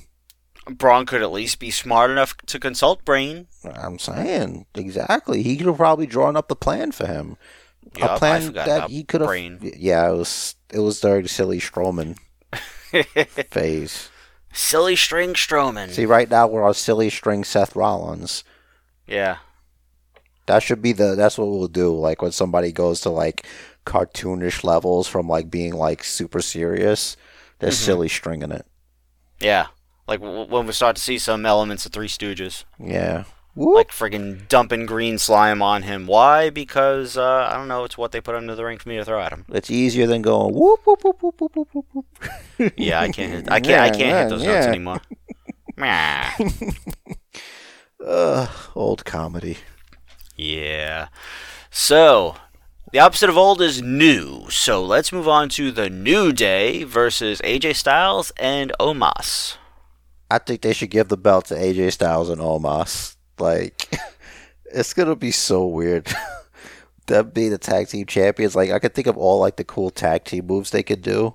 Braun could at least be smart enough to consult Brain. I'm saying exactly. He could have probably drawn up the plan for him. Yup, a I plan forgot that about he could have. Brain. Yeah, it was it was during silly Strowman (laughs) phase. Silly string Strowman. See, right now we're on silly string Seth Rollins. Yeah. That should be the. That's what we'll do. Like when somebody goes to like cartoonish levels from like being like super serious, they're Mhm. silly stringing it. Yeah. Like w- when we start to see some elements of Three Stooges. Yeah. Whoop. Like friggin' dumping green slime on him. Why? Because, uh, I don't know, it's what they put under the ring for me to throw at him. it's easier than going whoop whoop whoop whoop whoop whoop whoop. whoop. (laughs) Yeah, I can't hit, I can't, I can't hit those yeah, notes anymore. (laughs) Ugh, old comedy. Yeah. So, the opposite of old is new. So let's move on to the New Day versus AJ Styles and Omos. I think they should give the belt to AJ Styles and Omos. Like, (laughs) it's gonna be so weird. (laughs) Them being the tag team champions. Like, I could think of all like the cool tag team moves they could do,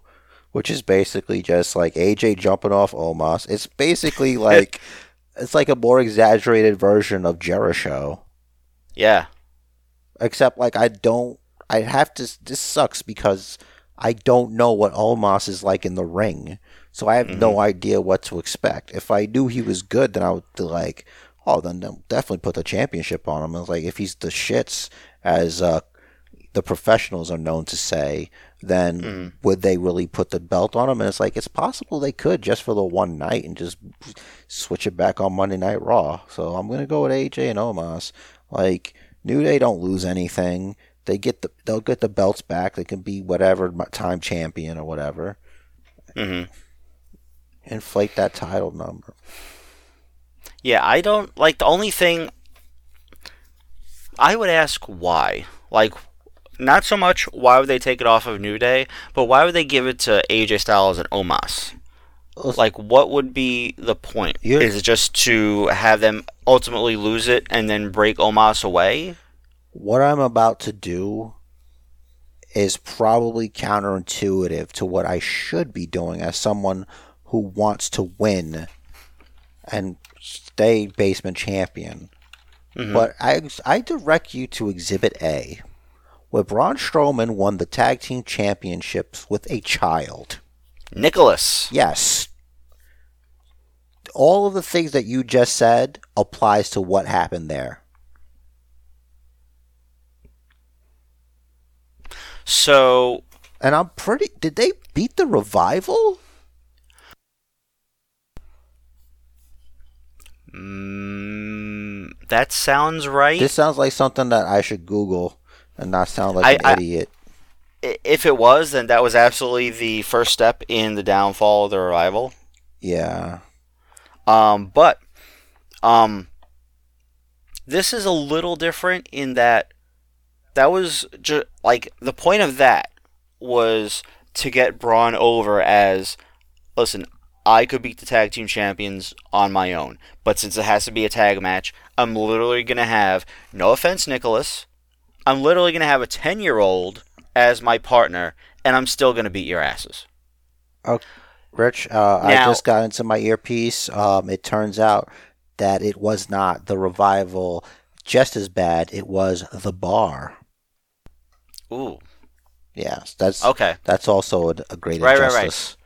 which is basically just like AJ jumping off Omos. It's basically (laughs) like it's like a more exaggerated version of Jericho. Yeah. Except like I don't. I have to. This sucks because I don't know what Omos is like in the ring, so I have no idea what to expect. If I knew he was good, then I would be like, oh, then definitely put the championship on him. It's like if he's the shits, as uh, the professionals are known to say, then Mhm. would they really put the belt on him? And it's like it's possible they could just for the one night and just switch it back on Monday Night Raw. So I'm gonna go with AJ and Omos. Like New Day don't lose anything. They get the they'll get the belts back. They can be whatever time champion or whatever. hmm Inflate that title number. Yeah, I don't like the only thing I would ask why. Like not so much why would they take it off of New Day, but why would they give it to AJ Styles and Omos? Like what would be the point? You're- Is it just to have them ultimately lose it and then break Omos away? What I'm about to do is probably counterintuitive to what I should be doing as someone who wants to win and stay basement champion. Mhm. But I, I direct you to Exhibit A, where Braun Strowman won the tag team championships with a child. Nicholas. Yes. All of the things that you just said applies to what happened there. So And I'm pretty. Did they beat the revival? mm, that sounds right. This sounds like something that I should Google and not sound like I- an I- idiot. If it was, then that was absolutely the first step in the downfall of the revival. Yeah. Um, but um, this is a little different in that that was just like the point of that was to get Braun over as listen. I could beat the tag team champions on my own, but since it has to be a tag match, I'm literally gonna have no offense, Nicholas. I'm literally gonna have a ten year old as my partner, and I'm still gonna beat your asses. Okay. Rich, uh, I just got into my earpiece. Um, it turns out that it was not the revival just as bad. It was the bar. Ooh, Yes, that's okay. that's also a, a great Right, right, right. injustice.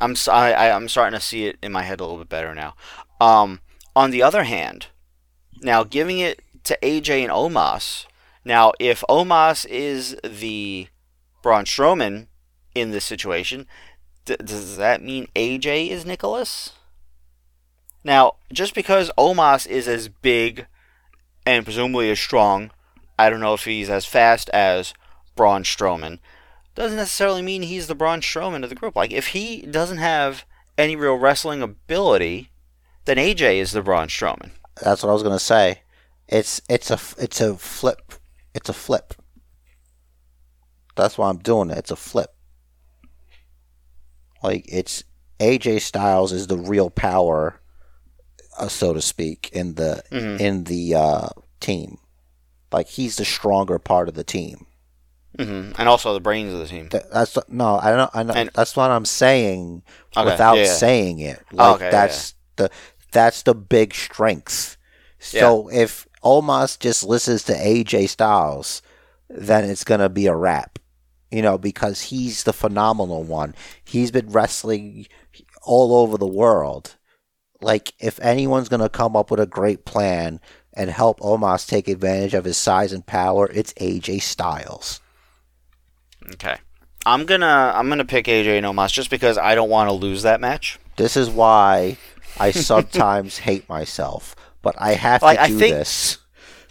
I'm s- I, I, am starting to see it in my head a little bit better now. Um, on the other hand, now giving it to AJ and Omos. Now, if Omos is the Braun Strowman in this situation, d- does that mean AJ is Nicholas? Now, just because Omos is as big and presumably as strong, I don't know if he's as fast as Braun Strowman doesn't necessarily mean he's the Braun Strowman of the group. Like, if he doesn't have any real wrestling ability, then AJ is the Braun Strowman. That's what I was gonna say. It's it's a it's a flip. It's a flip. That's why I'm doing it. It's a flip. Like it's AJ Styles is the real power, uh, so to speak, in the Mhm. in the uh, team. Like he's the stronger part of the team. Hmm And also the brains of the team. Th- That's no, I don't. I know. And- that's what I'm saying Okay, without yeah, yeah. saying it. Like okay, yeah, that's the that's the big strength. So if Omos just listens to AJ Styles, then it's gonna be a wrap. You know, because he's the phenomenal one. He's been wrestling all over the world. Like if anyone's gonna come up with a great plan and help Omos take advantage of his size and power, it's AJ Styles. Okay. I'm gonna I'm gonna pick AJ and Omos just because I don't want to lose that match. This is why I sometimes (laughs) hate myself, but I have Like, to I do think- this.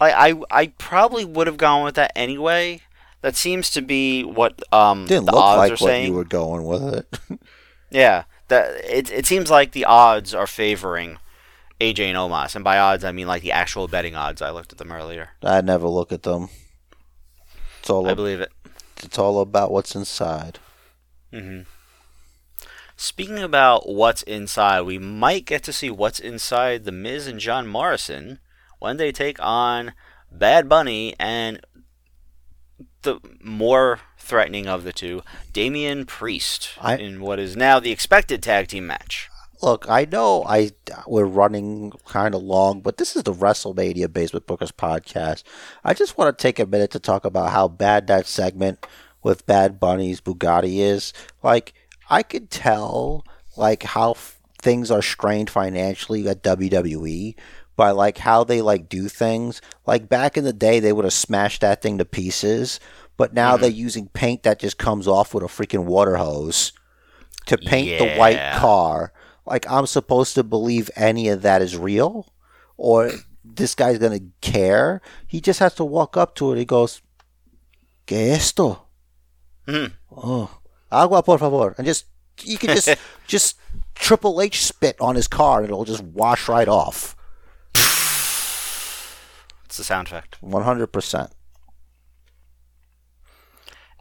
Like I I probably would have gone with that anyway. That seems to be what um Didn't the look odds like are what saying. you were going with it. Yeah, that it it seems like the odds are favoring AJ and Omos, and by odds I mean like the actual betting odds. I looked at them earlier. I never look at them. It's all I believe it. It's all about what's inside. hmm Speaking about what's inside, we might get to see what's inside the Miz and John Morrison when they take on Bad Bunny and the more threatening of the two, Damian Priest, I- in what is now the expected tag team match. Look, I know I we're running kind of long, but this is the WrestleMania Basement Bookers podcast. I just want to take a minute to talk about how bad that segment with Bad Bunny's Bugatti is. Like, I could tell like how f- things are strained financially at WWE by like how they like do things. Like back in the day, they would have smashed that thing to pieces, but now mm-hmm. they're using paint that just comes off with a freaking water hose to paint the white car. Like I'm supposed to believe any of that is real, or this guy's gonna care. He just has to walk up to it. He goes, "¿Qué esto?" Mhm. Oh, agua por favor, and just you can just (laughs) just Triple H spit on his car and it'll just wash right off. It's the sound effect. One hundred percent.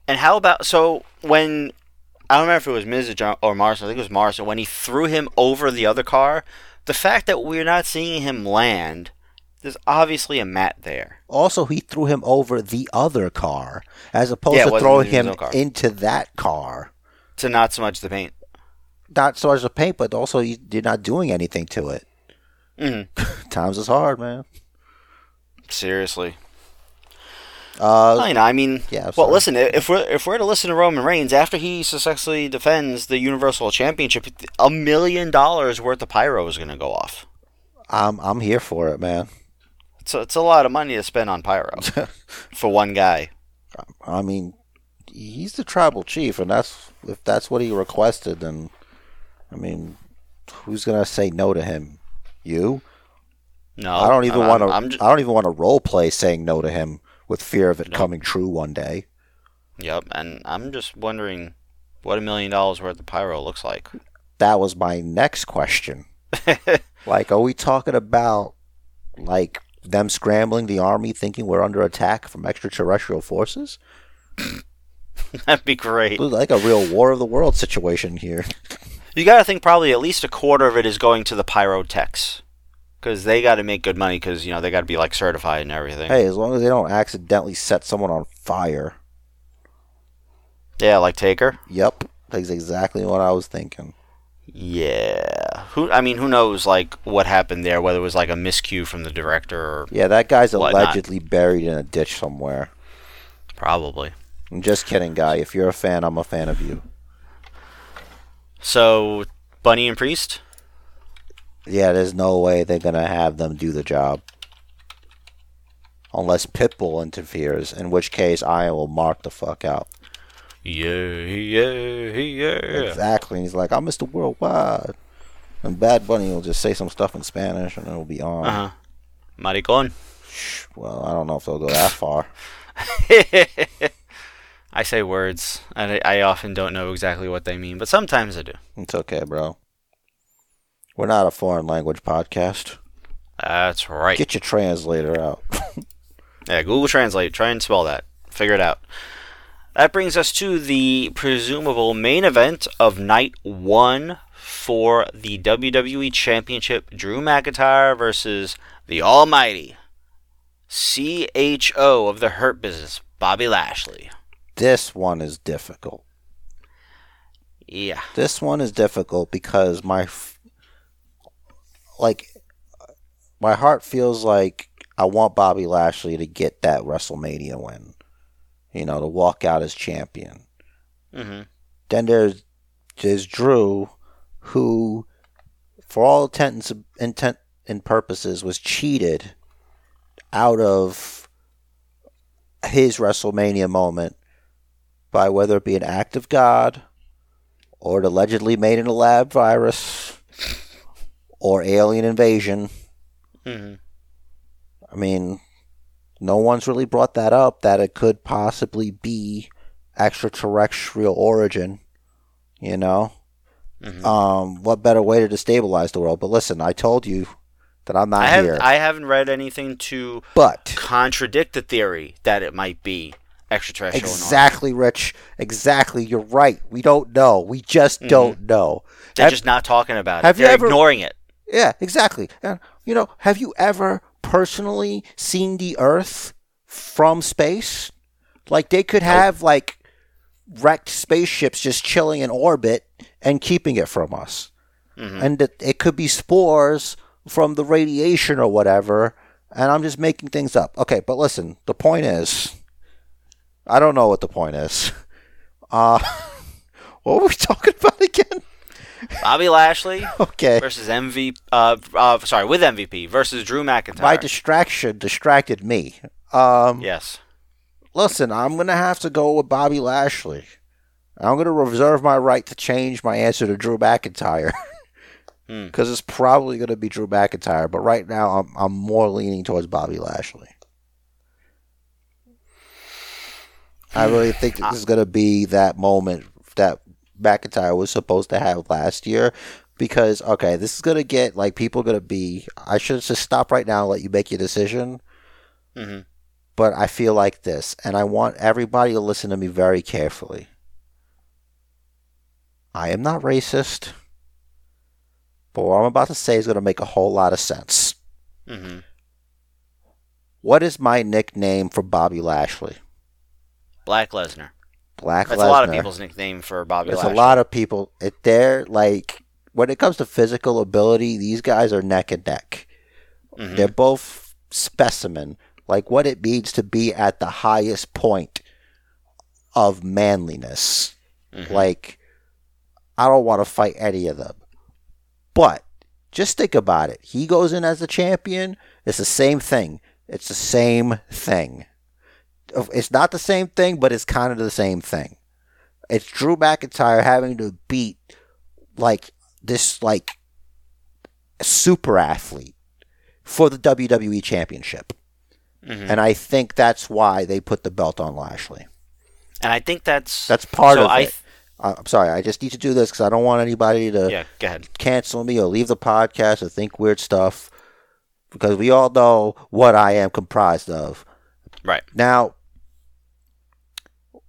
And how about so when I don't remember if it was Miz or, Morrison. I think it was Morrison when he threw him over the other car. The fact that we're not seeing him land, there's obviously a mat there. Also, he threw him over the other car as opposed Yeah, to throwing him into that car. To not so much the paint. Not so much the paint, but also you- you're not doing anything to it. hmm (laughs) Times is hard, man. Seriously. Uh, I know. I mean, yeah, well, sorry. listen. If we're if we're to listen to Roman Reigns after he successfully defends the Universal Championship, a million dollars worth of pyro is going to go off. I'm I'm here for it, man. It's a, it's a lot of money to spend on pyro (laughs) for one guy. I mean, he's the tribal chief, and that's if that's what he requested, then I mean, who's gonna say no to him? You? No, I don't even want to. I don't even want to role play saying no to him with fear of it No. coming true one day. Yep, and I'm just wondering what a million dollars worth of pyro looks like. That was my next question. (laughs) Like, are we talking about like them scrambling the army, thinking we're under attack from extraterrestrial forces? (laughs) That'd be great. Like a real War of the World situation here. You got to think probably at least a quarter of it is going to the pyrotechs. Because they got to make good money because, you know, they got to be, like, certified and everything. Hey, as long as they don't accidentally set someone on fire. Yeah, like Taker. Yep, that's exactly what I was thinking. Yeah. Who? I mean, who knows, like, what happened there, whether it was, like, a miscue from the director or Yeah, that guy's Whatnot. allegedly buried in a ditch somewhere. probably. I'm just kidding, guy. If you're a fan, I'm a fan of you. So, Bunny and Priest? Yeah, there's no way they're gonna have them do the job. Unless Pitbull interferes, in which case I will mark the fuck out. Yeah, yeah, yeah. Exactly. And he's like, I'm Mr. Worldwide. And Bad Bunny will just say some stuff in Spanish and it'll be on. Uh huh. Maricon. Well, I don't know if they'll go that far. (laughs) I say words, and I, I often don't know exactly what they mean, but sometimes I do. It's okay, bro. We're not a foreign language podcast. That's right. Get your translator out. (laughs) Yeah, Google Translate. Try and spell that. Figure it out. That brings us to the presumable main event of night one for the WWE Championship. Drew McIntyre versus the Almighty CHO of the Hurt Business, Bobby Lashley. this one is difficult. Yeah. This one is difficult because my f- like my heart feels like I want Bobby Lashley to get that WrestleMania win. You know, to walk out as champion. hmm Then there's there's Drew, who, for all intents intent and purposes, was cheated out of his WrestleMania moment by whether it be an act of God, or it allegedly made in a lab virus, (laughs) or alien invasion. hmm I mean, no one's really brought that up that it could possibly be extraterrestrial origin. You know, hmm um, what better way to destabilize the world? But listen, I told you that I'm not I have here. I haven't read anything to but contradict the theory that it might be extraterrestrial. exactly, Rich. Exactly. You're right. We don't know. We just Mhm. don't know. They're Have- just not talking about it. you They're ever- ignoring it. Yeah, exactly. And you know, have you ever personally seen the Earth from space? Like they could have like wrecked spaceships just chilling in orbit and keeping it from us. Mhm. And it, it could be spores from the radiation or whatever, and I'm just making things up. Okay, but listen, the point is I don't know what the point is. Uh (laughs) what were we talking about again? Bobby Lashley (laughs) Okay. versus MVP. Uh, uh, sorry, with MVP versus Drew McIntyre. My distraction distracted me. Um, yes. Listen, I'm going to have to go with Bobby Lashley. I'm going to reserve my right to change my answer to Drew McIntyre. (laughs) Hmm. Because it's probably going to be Drew McIntyre, but right now I'm, I'm more leaning towards Bobby Lashley. I really think this is going to be that moment that McIntyre was supposed to have last year. Because, okay, this is going to get, like, people going to be. I should just stop right now and let you make your decision. hmm But I feel like this, and I want everybody to listen to me very carefully. I am not racist, but what I'm about to say is going to make a whole lot of sense. hmm What is my nickname for Bobby Lashley? Black Lesnar. Black That's Lesnar. a lot of people's nickname for Bobby Lashley. a lot of people. It they're like when it comes to physical ability, these guys are neck and neck. Mhm. They're both specimen, like what it means to be at the highest point of manliness. Mhm. Like, I don't want to fight any of them. But just think about it. He goes in as the champion. It's the same thing. It's the same thing. It's not the same thing, but it's kind of the same thing. It's Drew McIntyre having to beat like this like super athlete for the WWE Championship, Mhm. and I think that's why they put the belt on Lashley. And I think that's That's part so of I it. Uh, I'm sorry, I just need to do this because I don't want anybody to yeah, go ahead. cancel me or leave the podcast or think weird stuff because we all know what I am comprised of. Right. Now,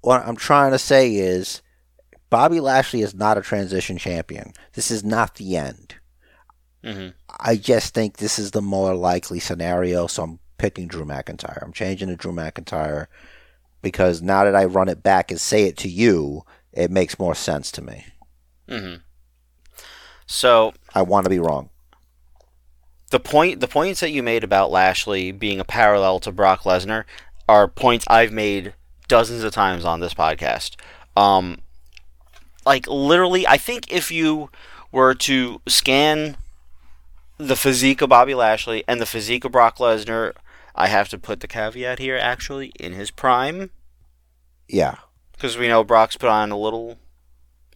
what I'm trying to say is Bobby Lashley is not a transition champion. This is not the end. hmm I just think this is the more likely scenario, so I'm picking Drew McIntyre. I'm changing to Drew McIntyre because now that I run it back and say it to you, it makes more sense to me. hmm So I want to be wrong. the point the points that you made about Lashley being a parallel to Brock Lesnar are points I've made dozens of times on this podcast. Um, like literally, I think if you were to scan the physique of Bobby Lashley and the physique of Brock Lesnar, I have to put the caveat here. Actually, in his prime, Yeah. because we know Brock's put on a little,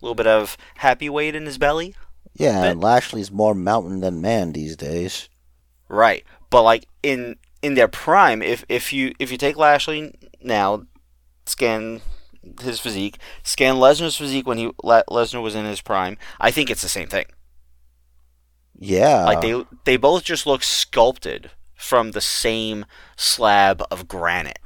little bit of happy weight in his belly. Yeah, and Lashley's more mountain than man these days. Right. But like in in their prime, if if you if you take Lashley now, scan his physique, scan Lesnar's physique when he Le- Lesnar was in his prime, I think it's the same thing. Yeah. Like they they both just look sculpted from the same slab of granite,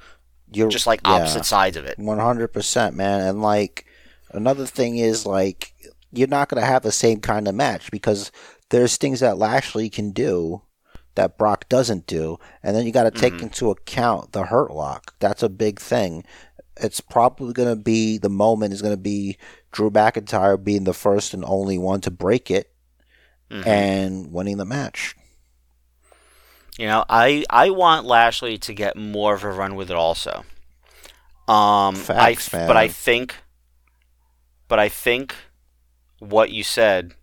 you're just like opposite sides of it. One hundred percent, man. And like another thing is like you're not gonna have the same kind of match because there's things that Lashley can do that Brock doesn't do, and then you got to take Mhm. into account the hurt lock. That's a big thing. It's probably gonna be the moment is gonna be Drew McIntyre being the first and only one to break it Mhm. and winning the match. You know, I I want Lashley to get more of a run with it also. Um, Facts, I, but I think, but I think what you said.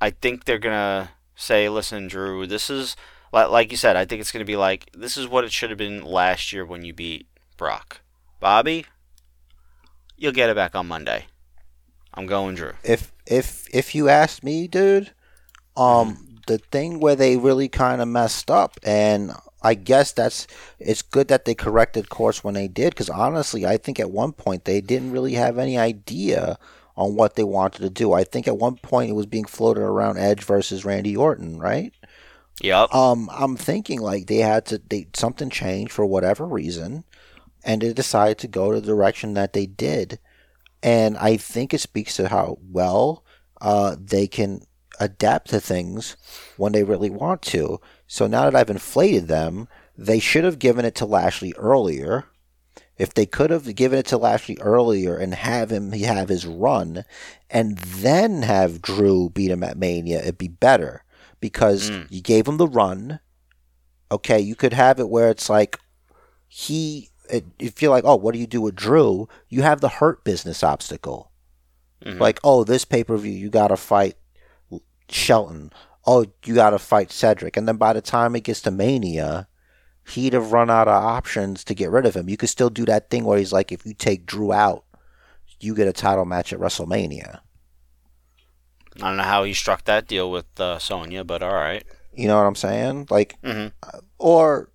I think they're gonna say, "Listen, Drew, this is like you said. I think it's gonna be like this is what it should have been last year when you beat Brock, Bobby. You'll get it back on Monday. I'm going Drew. if if if you ask me, dude, um, the thing where they really kind of messed up, and I guess that's it's good that they corrected course when they did, because honestly, I think at one point they didn't really have any idea on what they wanted to do. I think at one point it was being floated around Edge versus Randy Orton, right? Yep. Um, I'm thinking like they had to they something changed for whatever reason, and they decided to go the direction that they did, and I think it speaks to how well uh, they can adapt to things when they really want to. So now that I've inflated them, they should have given it to Lashley earlier. If they could have given it to Lashley earlier and have him have his run, and then have Drew beat him at Mania, it'd be better because Mm. you gave him the run. Okay, you could have it where it's like he. It, if you're like, oh, what do you do with Drew? You have the hurt business obstacle. Mhm. Like, oh, this pay per view, you got to fight Shelton. Oh, you got to fight Cedric. And then by the time it gets to Mania, he'd have run out of options to get rid of him. You could still do that thing where he's like, if you take Drew out, you get a title match at WrestleMania. I don't know how he struck that deal with uh, Sonya, but all right. You know what I'm saying? Like, hmm or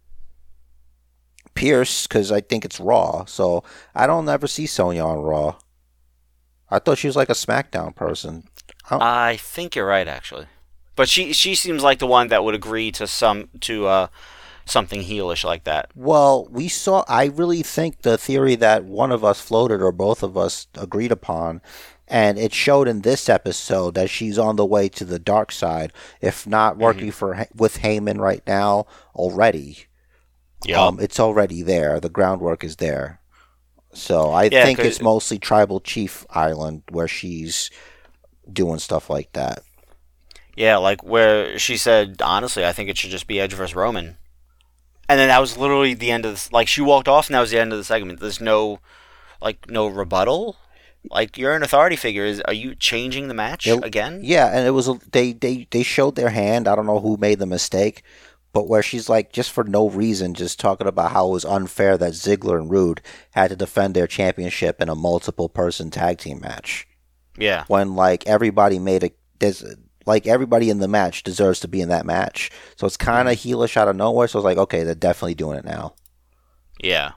Pearce, because I think it's Raw. So I don't ever see Sonya on Raw. I thought she was like a SmackDown person. I think you're right, actually. But she she seems like the one that would agree to some to uh, something heelish like that. Well, we saw. I really think the theory that one of us floated or both of us agreed upon, and it showed in this episode that she's on the way to the dark side, if not working for with Heyman right now already. Yeah. Um, it's already there. The groundwork is there. So I Yeah, think it's mostly Tribal Chief Island where she's doing stuff like that. yeah, like where she said, honestly, I think it should just be Edge versus Roman. And then that was literally the end of the like she walked off and that was the end of the segment. There's no like no rebuttal. Like you're an authority figure. Is are you changing the match It- again? Yeah, and it was a, they they they showed their hand. I don't know who made the mistake, but where she's like just for no reason just talking about how it was unfair that Ziggler and Roode had to defend their championship in a multiple person tag team match Yeah. when like everybody made a there's like everybody in the match deserves to be in that match. So it's kind of heelish out of nowhere. So it's like okay, they're definitely doing it now. Yeah.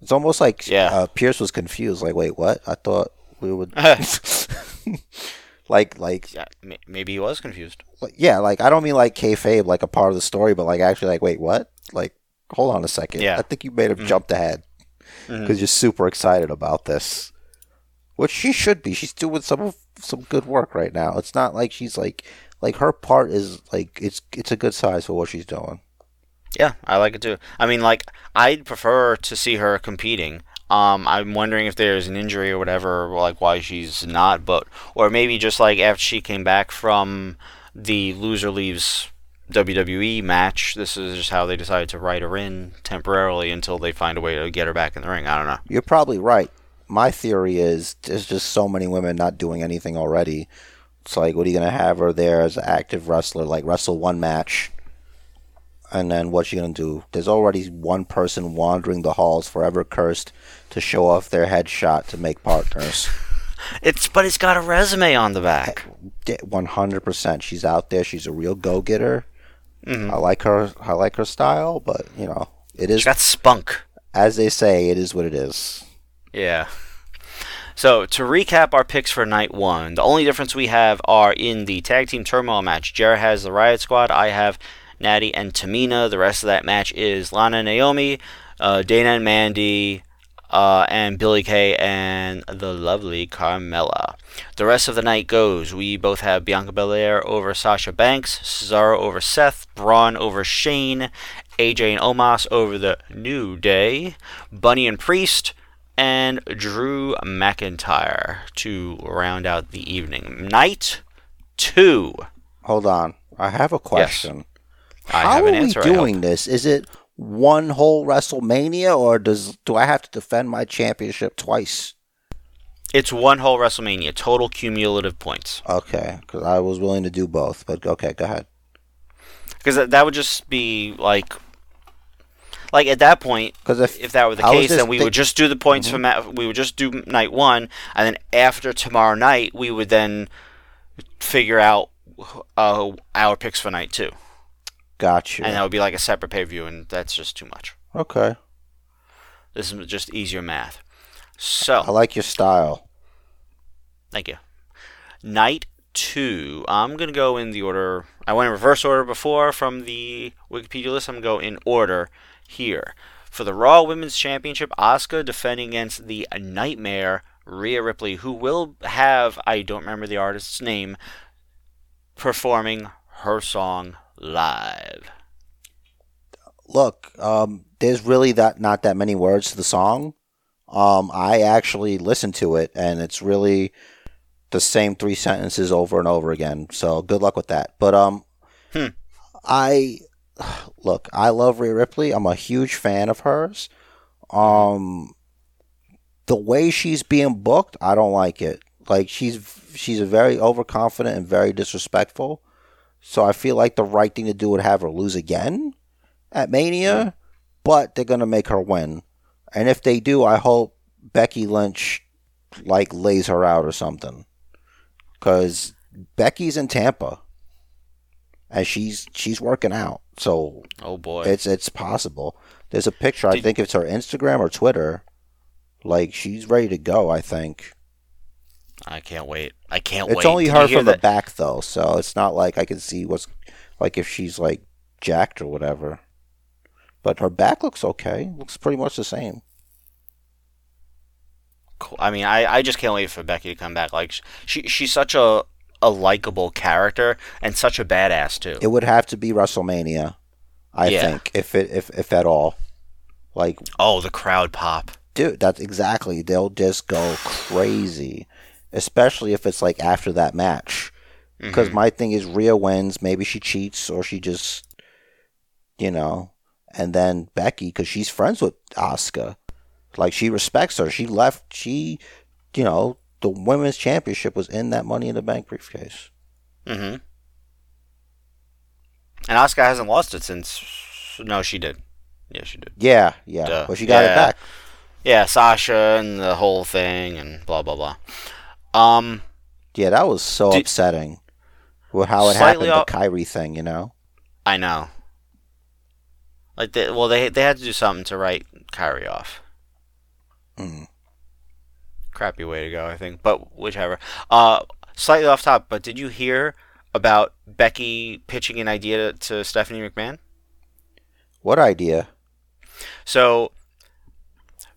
It's almost like Yeah. uh, Pearce was confused. Like, wait, what? I thought we would (laughs) (laughs) like like Yeah, maybe he was confused. like, yeah, like I don't mean like kayfabe, like a part of the story, but like actually, like wait, what? Like, hold on a second. Yeah. I think you may have mm-hmm. jumped ahead mm-hmm. because you're super excited about this, which she should be. She's doing some some good work right now. It's not like she's like like her part is like it's it's a good size for what she's doing. Yeah, I like it too. I mean, like, I'd prefer to see her competing. Um, I'm wondering if there's an injury or whatever, like why she's not, but or maybe just like after she came back from the loser leaves WWE match, this is just how they decided to write her in temporarily until they find a way to get her back in the ring. I don't know. You're probably right. My theory is there's just so many women not doing anything already. It's like, what are you gonna have her there as an active wrestler, like wrestle one match, and then what's she gonna do? There's already one person wandering the halls, forever cursed, to show off their headshot to make partners. (laughs) It's but it's got a resume on the back. One hundred percent, she's out there. She's a real go getter. Mhm. I like her. I like her style, but you know, it is She got spunk. as they say. It is what it is. Yeah. So to recap our picks for night one, the only difference we have are in the tag team turmoil match. Jared has the Riot Squad. I have Natty and Tamina. The rest of that match is Lana and Naomi, uh, Dana and Mandy, uh, and Billie Kay and the lovely Carmella. The rest of the night goes. We both have Bianca Belair over Sasha Banks, Cesaro over Seth, Braun over Shane, AJ and Omos over the New Day, Bunny and Priest, and Drew McIntyre to round out the evening. Night two. Hold on, I have a question. I How have are an we answer. I hope. doing this? Is it one whole WrestleMania, or does do I have to defend my championship twice? It's one whole WrestleMania, total cumulative points. Okay, because I was willing to do both, but okay, go ahead. Because that, that would just be like, like at that point, Because if if that were the I case, then we would just do the points from ma- we would just do night one, and then after tomorrow night, we would then figure out uh, our picks for night two, got you, and that would be like a separate pay per view, and that's just too much. okay, This is just easier math. So I like your style. thank you. Night two. I'm gonna go in the order. I went in reverse order before from the Wikipedia list. I'm gonna go in order here. For the Raw Women's Championship, Asuka defending against the Nightmare Rhea Ripley, who will have I don't remember the artist's name, performing her song live. Look, um, there's really that not that many words to the song. Um, I actually listened to it, and it's really the same three sentences over and over again. So good luck with that. But um, Hmm. I look, I love Rhea Ripley. I'm a huge fan of hers. Um, the way she's being booked, I don't like it. Like she's she's very overconfident and very disrespectful. So I feel like the right thing to do would have her lose again at Mania, but they're gonna make her win. And if they do, I hope Becky Lynch like lays her out or something. Cause Becky's in Tampa. And she's she's working out. So Oh boy. it's it's possible. There's a picture, I think it's her Instagram or Twitter. Like she's ready to go, I think. I can't wait. I can't It's wait. only Did her from the back though, so it's not like I can see what's like if she's like jacked or whatever. But her back looks okay. Looks pretty much the same. cool. I mean, I, I just can't wait for Becky to come back. Like she she's such a a likable character and such a badass too. It would have to be WrestleMania, I Yeah. think, if it if if at all. Like, oh, the crowd pop. dude, that's exactly. They'll just go crazy, especially if it's like after that match. Because Mhm. my thing is, Rhea wins. Maybe she cheats, or she just, you know, and then Becky, because she's friends with Asuka, like she respects her. She left. She, you know, the women's championship was in that Money in the Bank briefcase. Mm Mhm. And Asuka hasn't lost it since. No, she did. Yeah, she did. Yeah, yeah. Duh. But she got it back. Yeah, Sasha and the whole thing and blah blah blah. Um, Yeah, that was so Did- upsetting. With how it happened, the Kairi thing, you know? I know. Like they, well, they they had to do something to write Kairi off. Mm. Crappy way to go, I think. But whichever. Uh, slightly off top. But did you hear about Becky pitching an idea to, to Stephanie McMahon? What idea? So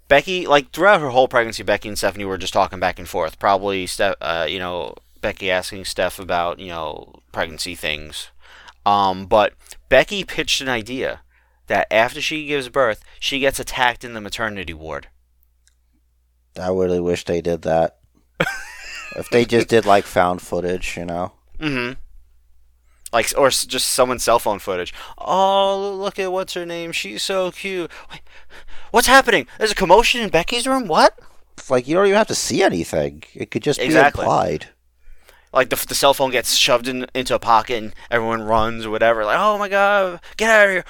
Becky, like throughout her whole pregnancy, Becky and Stephanie were just talking back and forth. Probably, Steph, uh, you know, Becky asking Steph about you know pregnancy things. Um, but Becky pitched an idea that after she gives birth, she gets attacked in the maternity ward. I really wish they did that. if they just did like found footage, you know? Mm-hmm. Like, or just someone's cell phone footage. Oh, look at what's her name? She's so cute. Wait, what's happening? There's a commotion in Becky's room. What? Like you don't even have to see anything. It could just Exactly. be implied. like the, the cell phone gets shoved in, into a pocket and everyone runs or whatever. Like, oh my god, get out of here!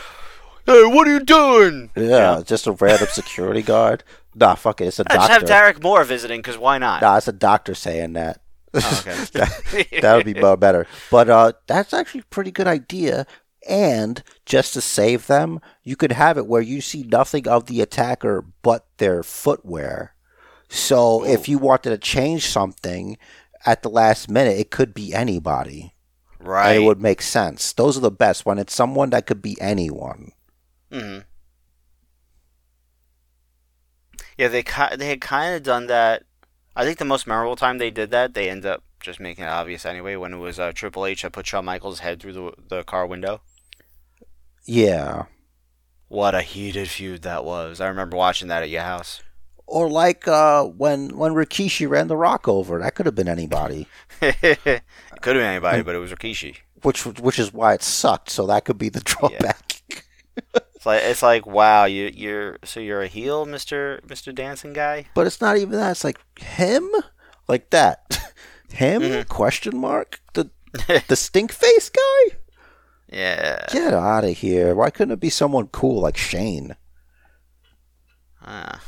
Hey, what are you doing? Yeah, just a random security guard. Nah, fuck it. It's a I (laughs) doctor. just have. Derek Moore visiting because why not? Nah, it's a doctor saying that. Oh, okay. (laughs) that, that would be (laughs) better. But uh, that's actually a pretty good idea. And just to save them, you could have it where you see nothing of the attacker but their footwear. So if you wanted to change something at the last minute, it could be anybody. right. And it would make sense. Those are the best when it's someone that could be anyone. hmm Yeah, they ki- they had kind of done that. I think the most memorable time they did that, they end up just making it obvious anyway. When it was uh, Triple H that put Shawn Michaels' head through the the car window. Yeah. What a heated feud that was! I remember watching that at your house. Or like uh, when when Rikishi ran the Rock over, that could have been anybody. (laughs) it could have been anybody, but it was Rikishi. Which which is why it sucked. So that could be the (laughs) drawback. It's like it's like wow, you you're so you're a heel, Mister Mister Dancing guy. But it's not even that. It's like him, like that. (laughs) him? Mhm. Question mark. The (laughs) the stink face guy. Yeah. Get out of here! Why couldn't it be someone cool like Shane? Ah.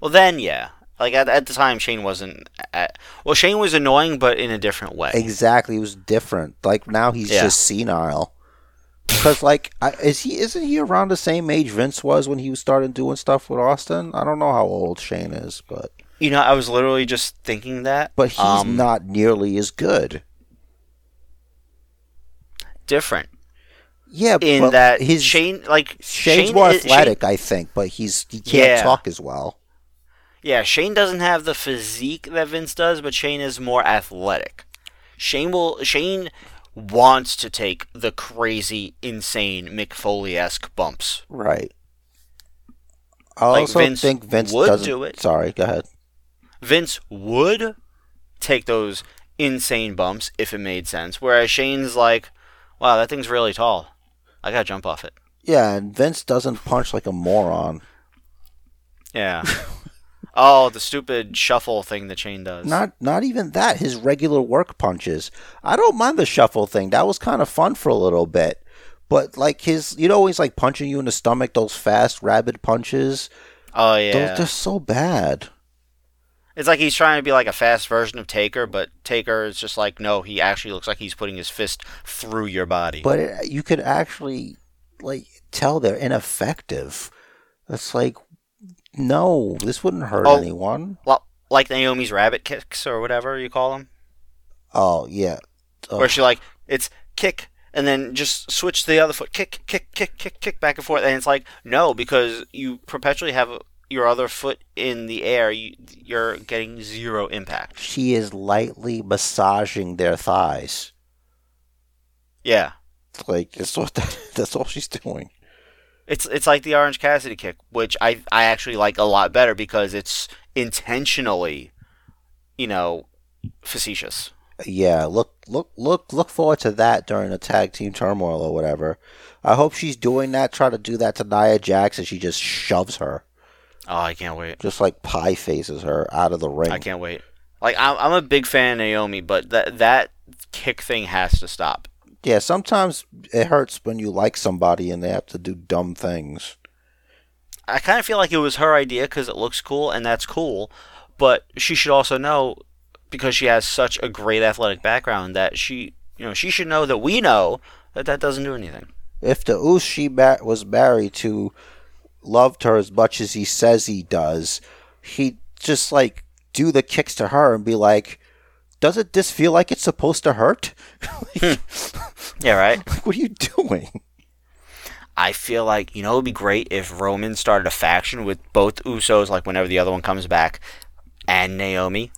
Well, then yeah. Like at, at the time, Shane wasn't. At, well, Shane was annoying, but in a different way. Exactly, it was different. Like now he's Yeah. just senile. Because like, I, is he? Isn't he around the same age Vince was when he started doing stuff with Austin? I don't know how old Shane is, but You know, I was literally just thinking that. but he's um, not nearly as good. different Yeah, in but that his Shane, like Shane's Shane more is- Shane- athletic, I think, but he's he can't Yeah. talk as well. Yeah, Shane doesn't have the physique that Vince does, but Shane is more athletic. Shane will Shane wants to take the crazy, insane Mick Foley esque bumps. Right. I Like also Vince think Vince would doesn't. do it. Sorry, go ahead. Vince would take those insane bumps if it made sense, whereas Shane's like, "Wow, that thing's really tall. I gotta jump off it." Yeah, and Vince doesn't punch like a moron. Yeah. (laughs) oh, the stupid shuffle thing the chain does. Not not even that. His regular work punches. I don't mind the shuffle thing. That was kind of fun for a little bit. But like his, you know, he's like punching you in the stomach. Those fast, rabid punches. oh yeah. Those they're so bad. It's like he's trying to be like a fast version of Taker, but Taker is just like, no, he actually looks like he's putting his fist through your body. But it, you could actually like tell they're ineffective. It's like, no, this wouldn't hurt Oh. anyone. Well, like Naomi's rabbit kicks or whatever you call them, Oh yeah. Oh. where she like it's kick and then just switch to the other foot, kick, kick, kick, kick, kick back and forth, and it's like no, because you perpetually have your other foot in the air, you, you're getting zero impact. she is lightly massaging their thighs. Yeah, like it's what that, (laughs) that's all she's doing. It's it's like the Orange Cassidy kick, which I I actually like a lot better because it's intentionally, you know, facetious. Yeah, look look look look forward to that during a tag team turmoil or whatever. I hope she's doing that. Try to do that to Nia Jax, and she just shoves her, Oh, I can't wait. just like pie faces her out of the ring. I can't wait. Like I'm I'm a big fan of Naomi, but that that kick thing has to stop Yeah, sometimes it hurts when you like somebody and they have to do dumb things. I kind of feel like it was her idea because it looks cool and that's cool, but she should also know because she has such a great athletic background that she, you know, she should know that we know that that doesn't do anything. If the Uce she ba- was married to loved her as much as he says he does, he'd just like do the kicks to her and be like, "Doesn't this feel like it's supposed to hurt? like, (laughs) hmm. Yeah, right. Like, what are you doing?" I feel like you know it would be great if Roman started a faction with both Usos, like whenever the other one comes back, and Naomi.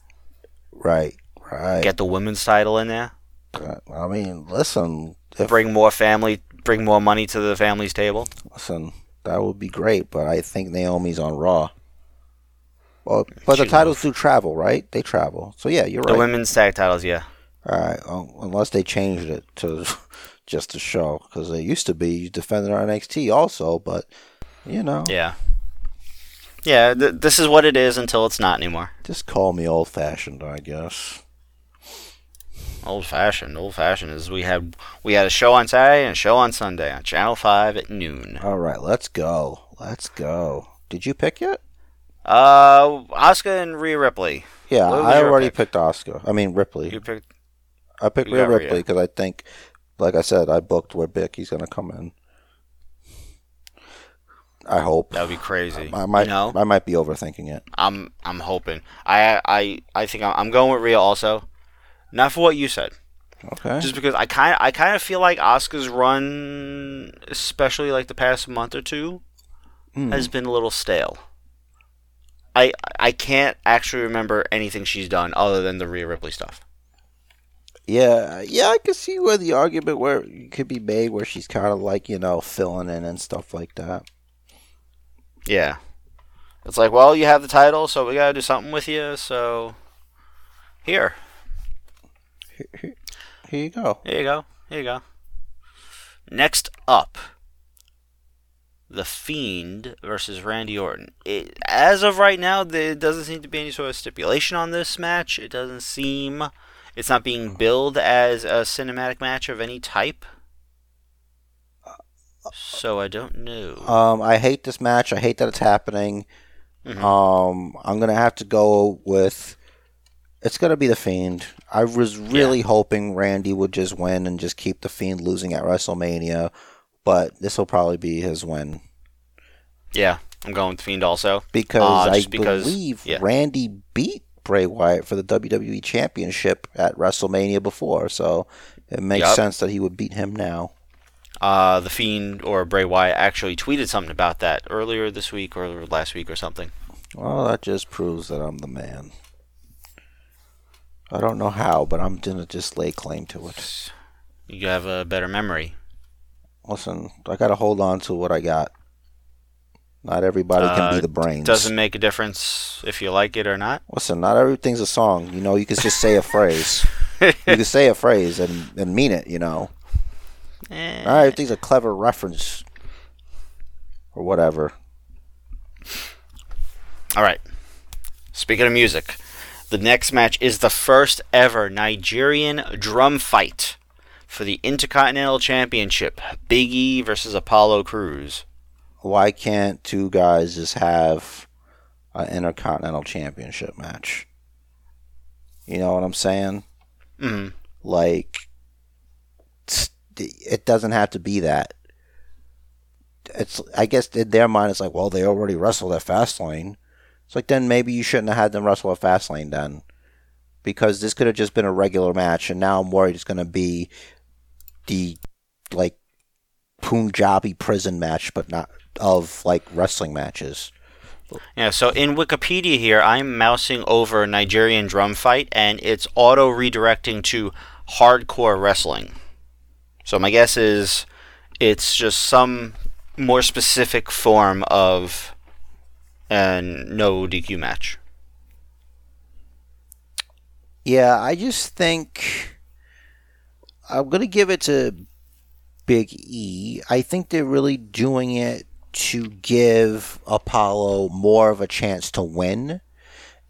Right, right. Get the women's title in there. Uh, I mean, listen, if, Bring more family. Bring more money to the family's table. listen, that would be great, but I think Naomi's on Raw. Well, but the She's titles do travel, right? They travel. So yeah, you're The right. The women's tag titles, yeah. All right, um, unless they changed it to (laughs) just a show, because they used to be you defended on NXT also, but you know, Yeah. Yeah, th- this is what it is until it's not anymore. just call me old fashioned, I guess. Old fashioned. Old fashioned is we had we had a show on Saturday and a show on Sunday on Channel Five at noon. All right, let's go. Let's go. Did you pick yet? Uh, Asuka and Rhea Ripley. Yeah, I already pick? picked Asuka. I mean Ripley. You picked. I picked Rhea. Ripley because I think, like I said, I booked where Becky's gonna come in. I hope. That would be crazy. I might. you know, I might be overthinking it. I'm I'm hoping. I I I think I'm, I'm going with Rhea also. Not for what you said, Okay. just because I kind I kind of feel like Asuka's run, especially like the past month or two, Hmm. has been a little stale. I I can't actually remember anything she's done other than the Rhea Ripley stuff. Yeah, yeah, I can see where the argument where could be made where she's kind of like you know filling in and stuff like that. Yeah. It's like, well, you have the title, so we gotta do something with you. So here, Here, here, here you go. here you go, here you go. Next up, the Fiend versus Randy Orton. It, as of right now, there doesn't seem to be any sort of stipulation on this match. It doesn't seem it's not being billed as a cinematic match of any type. So I don't know. Um, I hate this match. I hate that it's happening. Mhm. Um, I'm gonna have to go with. It's gonna be the Fiend. I was really hoping Randy would just win and just keep the Fiend losing at WrestleMania, but this will probably be his win yeah, I'm going with Fiend also. because Uh, I because- believe yeah. Randy beat Bray Wyatt for the WWE Championship at WrestleMania before, so it makes Yup. sense that he would beat him now. uh, the Fiend or Bray Wyatt actually tweeted something about that earlier this week or last week or something. Well, that just proves that I'm the man. I don't know how, but I'm gonna just lay claim to it. You have a better memory. Listen, I gotta hold on to what I got. Not everybody can be Uh, the brains. Doesn't make a difference if you like it or not. Listen, not everything's a song. You know, you can just say a phrase. You can say a phrase and, and mean it, you know. Eh, Not everything's a clever reference. Or whatever. All right. Speaking of music, the next match is the first ever Nigerian drum fight for the Intercontinental Championship. Big E versus Apollo Crews. Why can't two guys just have an intercontinental championship match? You know what I'm saying? Mm. like it doesn't have to be that it's i guess in their mind it's like well they already wrestled at fastlane it's like then maybe you shouldn't have had them wrestle at fastlane then because this could have just been a regular match and now i'm worried it's going to be the like punjabi prison match but not of like wrestling matches Yeah, so in Wikipedia here, I'm mousing over Nigerian drum fight, and it's auto redirecting to hardcore wrestling. So my guess is it's just some more specific form of a no DQ match. Yeah, I just think I'm going to give it to Big E. I think they're really doing it to give Apollo more of a chance to win.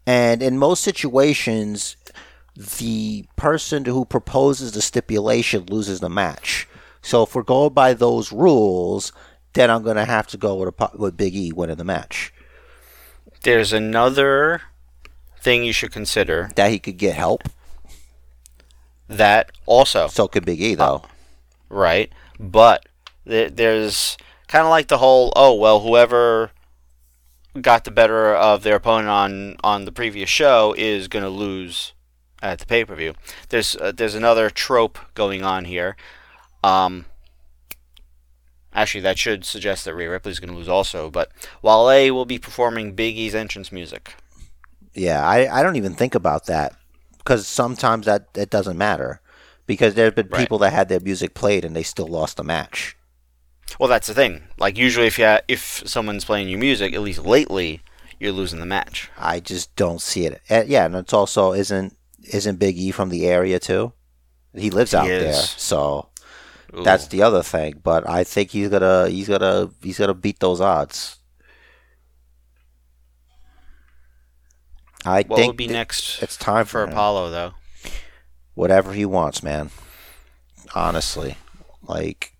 And in most situations, the person who proposes the stipulation loses the match. So if we're going by those rules, then I'm going to have to go with, a, with Big E winning the match. There's another thing you should consider That he could get help. That also So could Big E, though. right? But th- there's kind of like the whole oh well, whoever got the better of their opponent on on the previous show is going to lose at the pay per view. There's uh, there's another trope going on here. Um, actually, that should suggest that Rhea Ripley's going to lose also. But Wale will be performing Big E's entrance music. Yeah, I, I don't even think about that because sometimes that it doesn't matter because there have been Right. people that had their music played and they still lost the match. Well, that's the thing. Like usually, if you if someone's playing your music, at least lately, you're losing the match. I just don't see it. Uh, yeah, and it's also isn't isn't Big E from the area too? He lives He out is. there, so Ooh. that's the other thing. But I think he's gonna he's gonna he's gonna beat those odds. I what think would be next it's time for for. Apollo, though. whatever he wants, man. Honestly, like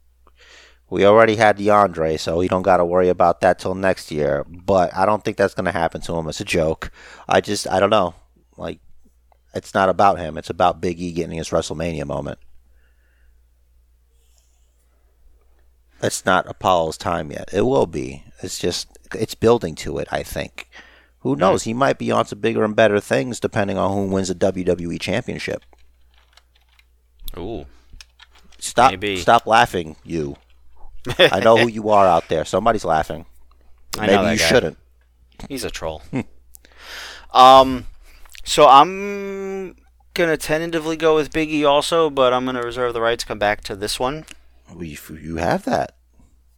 we already had DeAndre, so we don't got to worry about that till next year. But I don't think that's gonna happen to him. It's a joke. I just I don't know. Like it's not about him. It's about Big E getting his WrestleMania moment. It's not Apollo's time yet. It will be. It's just it's building to it. I think. Who knows? He might be on to bigger and better things depending on who wins the WWE Championship. Ooh. Stop! Maybe. Stop laughing, you. I know who (laughs) you are out there. Somebody's laughing. I Maybe know that you guy. shouldn't. He's a troll. um, so I'm gonna tentatively go with Biggie also, but I'm gonna reserve the right to come back to this one. We, you have that.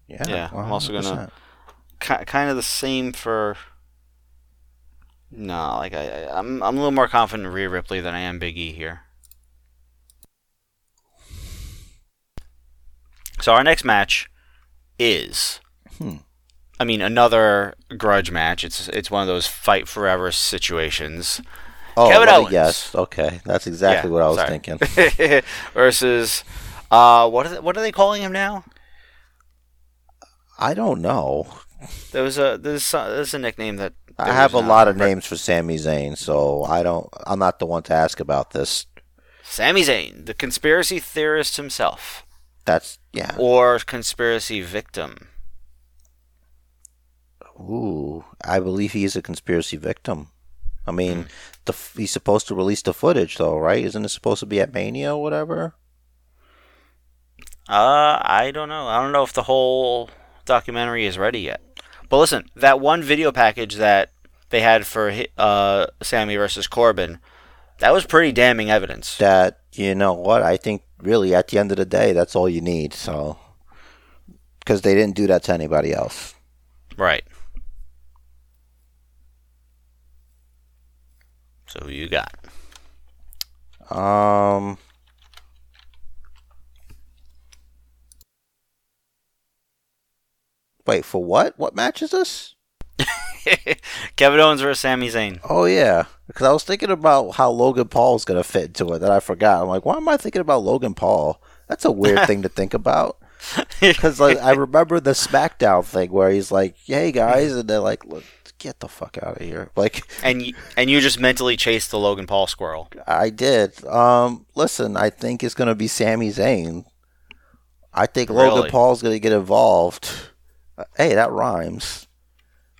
Yeah. Yeah, I'm also gonna- 100%. Ki kind of the same for. No, like I, I, I'm, I'm a little more confident in Rhea Ripley than I am Big E here. So our next match is, Hmm. I mean, another grudge match. It's it's one of those fight forever situations. Oh, Kevin Owens. yes. Okay, that's exactly Yeah, what I was sorry. thinking. (laughs) versus, uh, what are they, what are they calling him now? I don't know. There was a there's a, there's a nickname that I have a lot of names for Sami Zayn, so I don't. I'm not the one to ask about this. Sami Zayn, the conspiracy theorist himself, That's yeah. or conspiracy victim. Ooh, I believe he is a conspiracy victim. I mean, the he's supposed to release the footage, though, right? Isn't it supposed to be at Mania or whatever? Uh, I don't know. I don't know if the whole documentary is ready yet. But listen, that one video package that they had for uh Sami versus Corbin, that was pretty damning evidence. That you know what? I think really at the end of the day, that's all you need. So, because they didn't do that to anybody else. Right. So who you got? Um. Wait for what? What match is this? (laughs) Kevin Owens versus Sami Zayn. Oh yeah, because I was thinking about how Logan Paul is gonna fit into it. That I forgot. I'm like, why am I thinking about Logan Paul? That's a weird thing to think about. (laughs) Because like, I remember the SmackDown thing where he's like, "Hey guys," and they're like, "Look, get the fuck out of here!" Like (laughs) and you, and you just mentally chased the Logan Paul squirrel. I did. Um, listen, I think it's gonna be Sami Zayn. I think Logan Really? Paul's gonna get involved. Hey, that rhymes.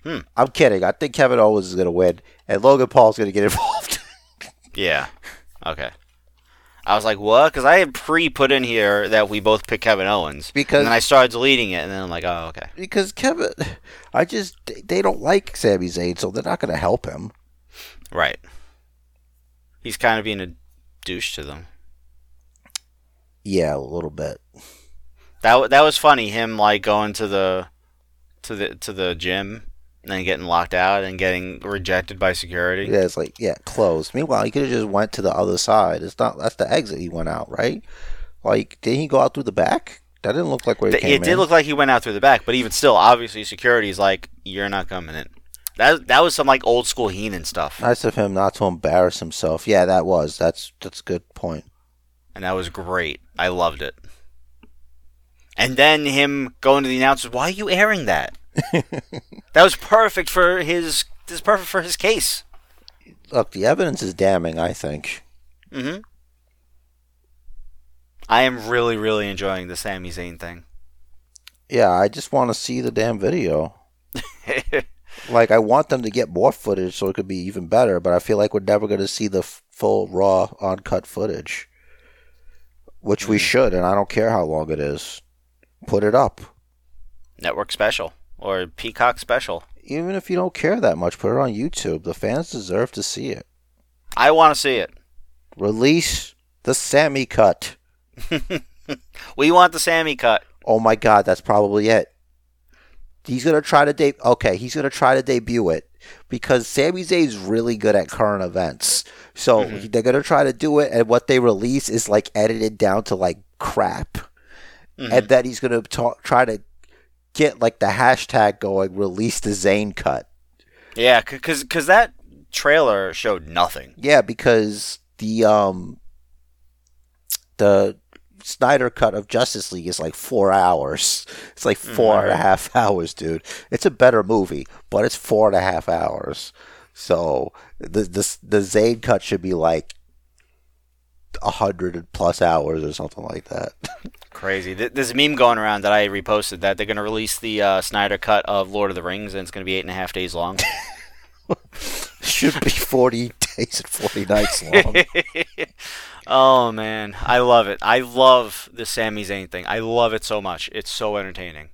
Hmm. I'm kidding. I think Kevin Owens is gonna win, and Logan Paul's gonna get (laughs) involved. Yeah. Okay. I was like, what? Because I had pre put in here that we both picked Kevin Owens. Because- and then I started deleting it, and then I'm like, oh, okay. because Kevin, I just they don't like Sami Zayn, so they're not gonna help him. Right. He's kind of being a douche to them. Yeah, a little bit. That that was funny. Him like going to the to the to the gym and then getting locked out and getting rejected by security. Yeah, it's like yeah, closed. Meanwhile, he could have just went to the other side. It's not that's the exit he went out, right? Like, did he go out through the back? That didn't look like where he Th- came it did look like he went out through the back, but even still, obviously, security's like, you're not coming in. That that was some like old school Heenan stuff, Nice of him not to embarrass himself. Yeah, that was. That's that's a good point. and that was great. I loved it. And then him going to the announcers, why are you airing that? (laughs) that was perfect for his. This is perfect for his case. Look, the evidence is damning. I think. hmm I am really, really enjoying the Sami Zayn thing. Yeah, I just want to see the damn video. (laughs) Like, I want them to get more footage so it could be even better, but I feel like we're never going to see the f- full, raw, uncut footage. Which we Mm. should, and I don't care how long it is. Put it up. Network special or Peacock special. Even if you don't care that much, put it on YouTube. The fans deserve to see it. I want to see it. Release the Sami cut. (laughs) We want the Sami cut. Oh my god, that's probably it. He's gonna try to de- okay, he's gonna try to debut it because Sami Zayn's really good at current events. So Mhm. they're gonna try to do it, and what they release is like edited down to like crap, Mhm. and then he's gonna try to get like the hashtag going, release the Zayn cut. Yeah, because cause that trailer showed nothing. Yeah, because the um the Snyder cut of Justice League is like four hours. It's like four and a half (laughs) hours, dude. It's a better movie, but it's four and a half hours. So the the the Zayn cut should be like a hundred plus hours or something like that. (laughs) Crazy. There's a meme going around that I reposted that they're going to release the uh, Snyder cut of Lord of the Rings and it's going to be eight and a half days long. (laughs) should be forty days and forty nights long. (laughs) oh, man. I love it. I love the Sami Zayn thing. I love it so much. It's so entertaining.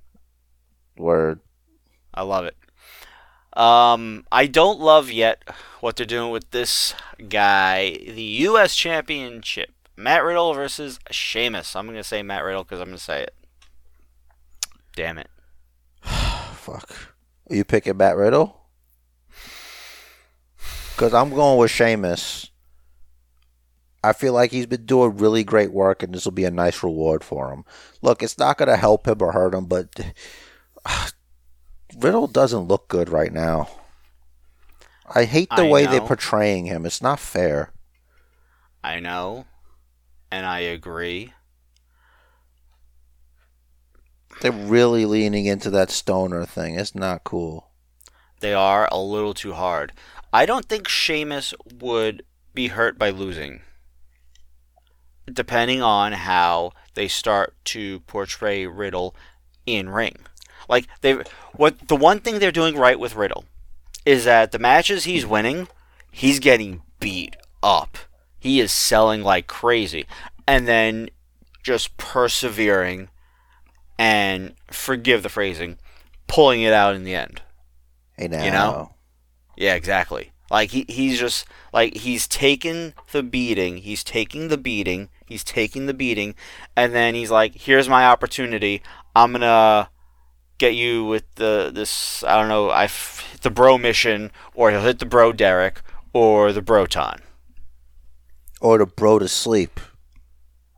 Word. I love it. Um, I don't love yet what they're doing with this guy, the U.S. Championship, Matt Riddle versus Sheamus. I'm gonna say Matt Riddle because I'm gonna say it. Damn it. (sighs) Fuck. Are you picking Matt Riddle? Because I'm going with Sheamus. I feel like he's been doing really great work, and this will be a nice reward for him. Look, it's not going to help him or hurt him, but (sighs) Riddle doesn't look good right now. I hate the I way they're portraying him. It's not fair. I know, and I agree. They're really leaning into that stoner thing. It's not cool. They are a little too hard. I don't think Sheamus would be hurt by losing. Depending on how they start to portray Riddle in ring. Like they what the one thing they're doing right with Riddle is that the matches he's winning, he's getting beat up. He is selling like crazy. And then just persevering and forgive the phrasing, pulling it out in the end. Hey now. You know? Yeah, exactly. Like he, he's just like he's taken the beating, he's taking the beating, he's taking the beating, and then he's like, "Here's my opportunity. I'm gonna get you with the this. I don't know. I the bro mission, or he'll hit the bro Derek, or the broton. Or the bro to sleep.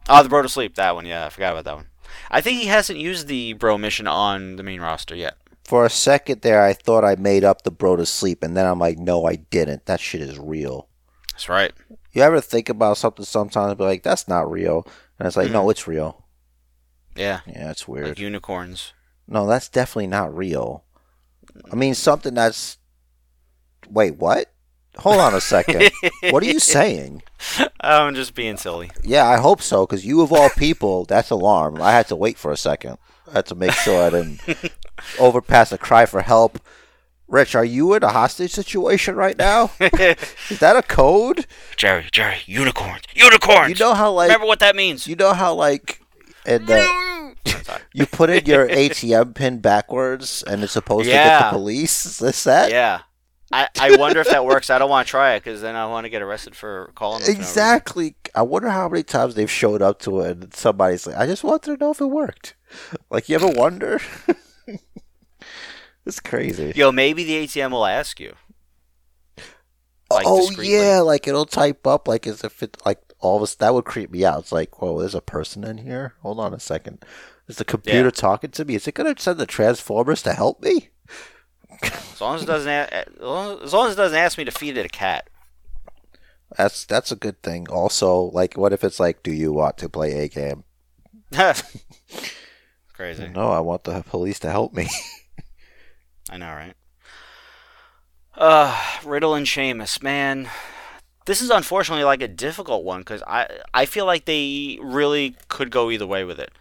Oh, the bro to sleep. That one. Yeah, I forgot about that one. I think he hasn't used the bro mission on the main roster yet. For a second there, I thought I made up the bro to sleep, and then I'm like, no, I didn't. That shit is real. That's right. You ever think about something sometimes and be like, that's not real? And it's like, no, it's real. Yeah, Yeah, it's weird. like unicorns. No, that's definitely not real. I mean, something that's. Wait, what? Hold on a second. what are you (laughs) saying? I'm just being silly. Yeah, I hope so, because you of all people, that's alarm. I had to wait for a second. I had to make sure I didn't (laughs) overpass a cry for help. Rich, are you in a hostage situation right now? (laughs) Is that a code? Jerry, Jerry, unicorns, unicorns. You know how like Remember what that means? you know how like and uh, (laughs) you put in your ATM pin backwards and it's supposed to get the police. (laughs) Is this that? yeah. I, I wonder if that works. I don't want to try it because then I want to get arrested for calling. Exactly. I wonder how many times they've showed up to it and somebody's like, I just wanted to know if it worked. Like, you ever wonder? (laughs) it's crazy. Yo, maybe the ATM will ask you. like, oh, discreetly. yeah. Like, it'll type up like as if it, like, all of us, that would creep me out. It's like, whoa, there's a person in here? Hold on a second. Is the computer Yeah. talking to me? Is it going to send the Transformers to help me? As long as it doesn't, a- as long as it doesn't ask me to feed it a cat. That's that's a good thing. Also, like, what if it's like, do you want to play a game? (laughs) Crazy. No, I want the police to help me. (laughs) I know, right? Uh, Riddle and Sheamus, man. This is unfortunately like a difficult one because I I feel like they really could go either way with it.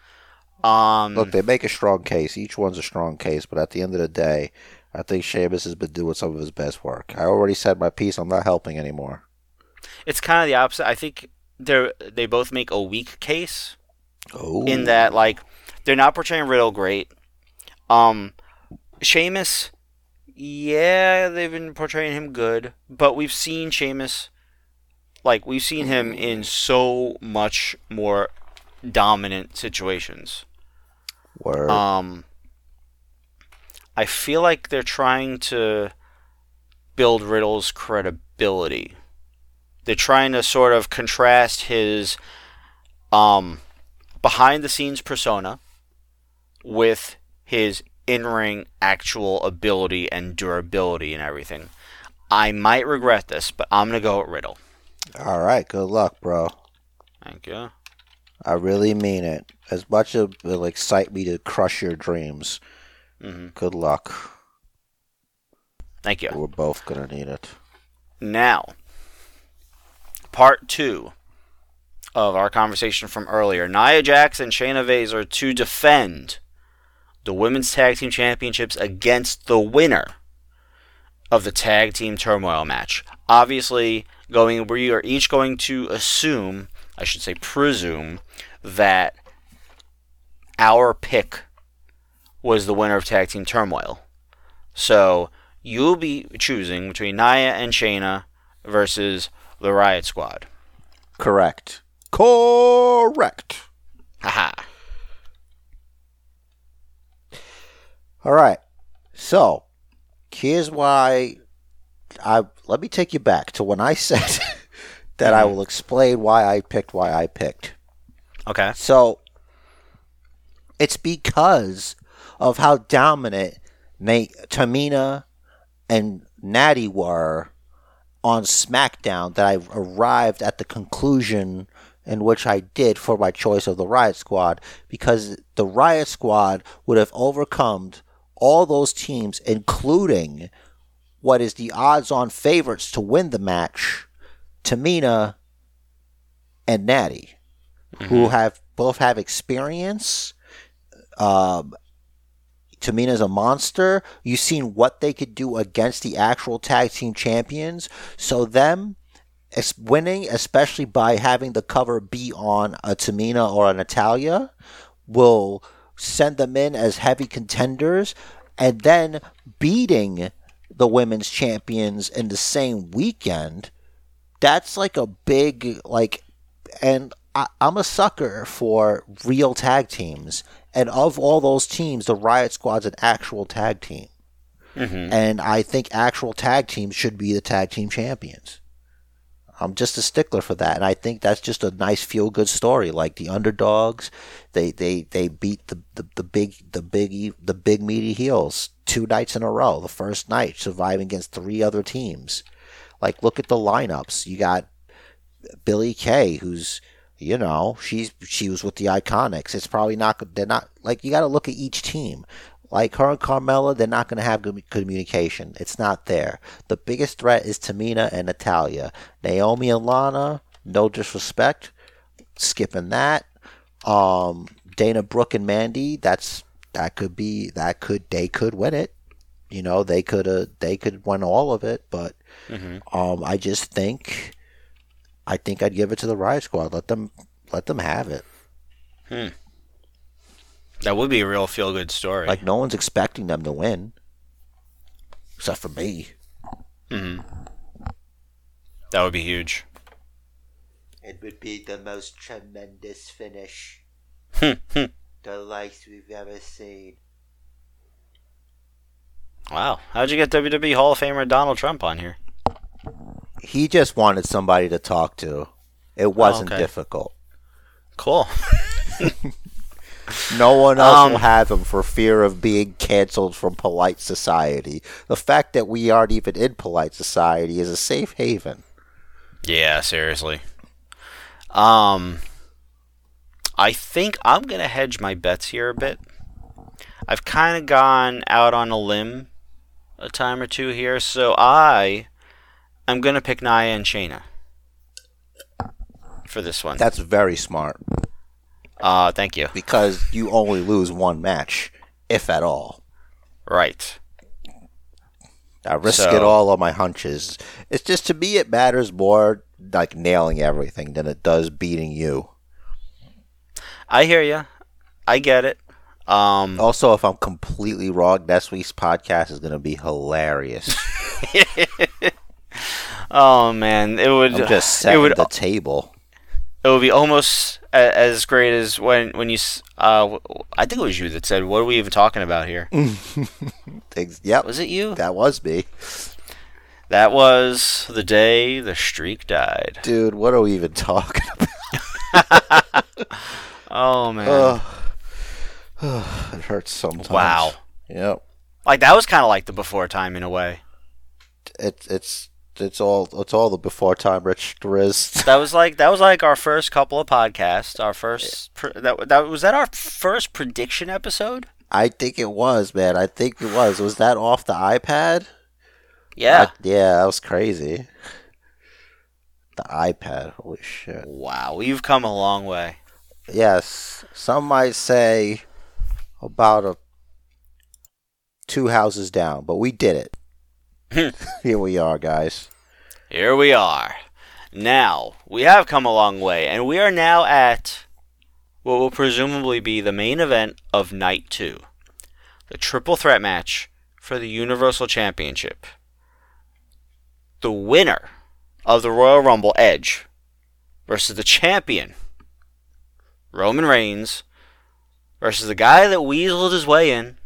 Um, Look, they make a strong case. Each one's a strong case, but at the end of the day, I think Sheamus has been doing some of his best work. I already said my piece. I'm not helping anymore. it's kind of the opposite. I think they they both make a weak case Oh, in that like they're not portraying Riddle great. Um, Sheamus, yeah, they've been portraying him good, but we've seen Sheamus, like we've seen him in so much more dominant situations. Word. Um, I feel like they're trying to build Riddle's credibility. They're trying to sort of contrast his um, behind the scenes persona with his in ring actual ability and durability and everything. I might regret this, but I'm going to go with Riddle. All right, good luck, bro. Thank you. I really mean it. As much as it will excite me to crush your dreams, hmm good luck. Thank you. We're both gonna need it. Now, part two of our conversation from earlier. Nia Jax and Shayna Baszler to defend the Women's Tag Team Championships against the winner of the Tag Team Turmoil match. Obviously, going we are each going to assume, I should say presume, that our pick was the winner of Tag Team Turmoil. So you'll be choosing between Nia and Shayna versus the Riot Squad. Correct. Correct. Haha. All right. So, here's why I let me take you back to when I (laughs) said that I mm-hmm. will explain why I picked why I picked. Okay. So, it's because of how dominant Nate, Tamina and Natty were on SmackDown that I arrived at the conclusion in which I did for my choice of the Riot Squad because the Riot Squad would have overcome all those teams, including what is the odds on favorites to win the match, Tamina and Natty, who have both have experience. Um, Tamina's a monster. You've seen what they could do against the actual tag team champions. So them winning, especially by having the cover be on a Tamina or a Natalya, will send them in as heavy contenders, and then beating the women's champions in the same weekend. That's like a big like, and I, I'm a sucker for real tag teams. And of all those teams, the Riot Squad's an actual tag team. Mm-hmm. And I think actual tag teams should be the tag team champions. I'm just a stickler for that, and I think that's just a nice feel good story. Like the underdogs, they they, they beat the, the, the big the big the big meaty heels two nights in a row. The first night, surviving against three other teams. Like look at the lineups. You got Billie Kay, who's you know she's she was with the Iconics. It's probably not they're not like you got to look at each team. Like her and Carmella, they're not going to have good communication. It's not there. The biggest threat is Tamina and Natalya. Naomi and Lana, no disrespect, skipping that. Um, Dana Brooke and Mandy, that's that could be that could they could win it. You know, they could uh, they could win all of it, but Mm-hmm. um, I just think I think I'd give it to the Riot Squad. Let them let them have it. That would be a real feel good story. Like no one's expecting them to win, except for me. hmm That would be huge. It would be the most tremendous finish, Hmm, the likes we've ever seen. wow. How'd you get WWE Hall of Famer Donald Trump on here? He just wanted somebody to talk to. It wasn't okay. difficult. Cool. (laughs) No one else Um, will have him for fear of being canceled from polite society. The fact that we aren't even in polite society is a safe haven. Yeah, seriously. Um, I think I'm gonna hedge my bets here a bit. I've kind of gone out on a limb a time or two here, so I am gonna pick Nia and Shayna for this one. That's very smart Uh, thank you. because you only lose one match, if at all. Right. I risk So- it all on my hunches. It's just to me, it matters more like nailing everything than it does beating you. I hear you. I get it. Um, Also, if I'm completely wrong, next week's podcast is going to be hilarious. (laughs) oh man, it would. I'm just it would. the table. It would be almost a- as great as when when you. Uh, I think it was you that said, "What are we even talking about here?" (laughs) Yep, Was it you? that was me. That was the day the streak died. Dude, what are we even talking about? (laughs) Oh man! Ugh. (sighs) it hurts sometimes. wow. Yep. Like that was kind of like the before time in a way. It's it's it's all it's all the before time Rich is. (laughs) That was like that was like our first couple of podcasts. Our first pr- that that was that our first prediction episode. I think it was, man. I think it was. Was that off the iPad? Yeah. I- yeah, that was crazy. The iPad, holy shit. wow, we've come a long way. Yes, some might say about a two houses down, but we did it. (laughs) Here we are, guys. Here we are. Now, we have come a long way, and we are now at what will presumably be the main event of night two the triple threat match for the Universal Championship. The winner of the Royal Rumble, Edge, versus the champion, Roman Reigns, versus the guy that weaseled his way in,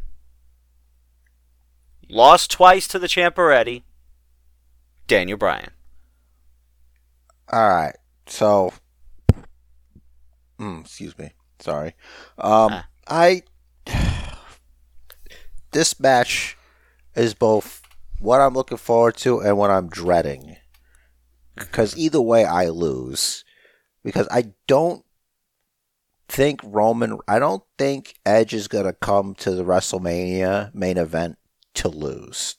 lost twice to the champ already, Daniel Bryan. All right, so, mm, excuse me, sorry. Um. I this match is both what I'm looking forward to and what I'm dreading, because either way I lose, because I don't think Roman, I don't think Edge is gonna come to the WrestleMania main event to lose.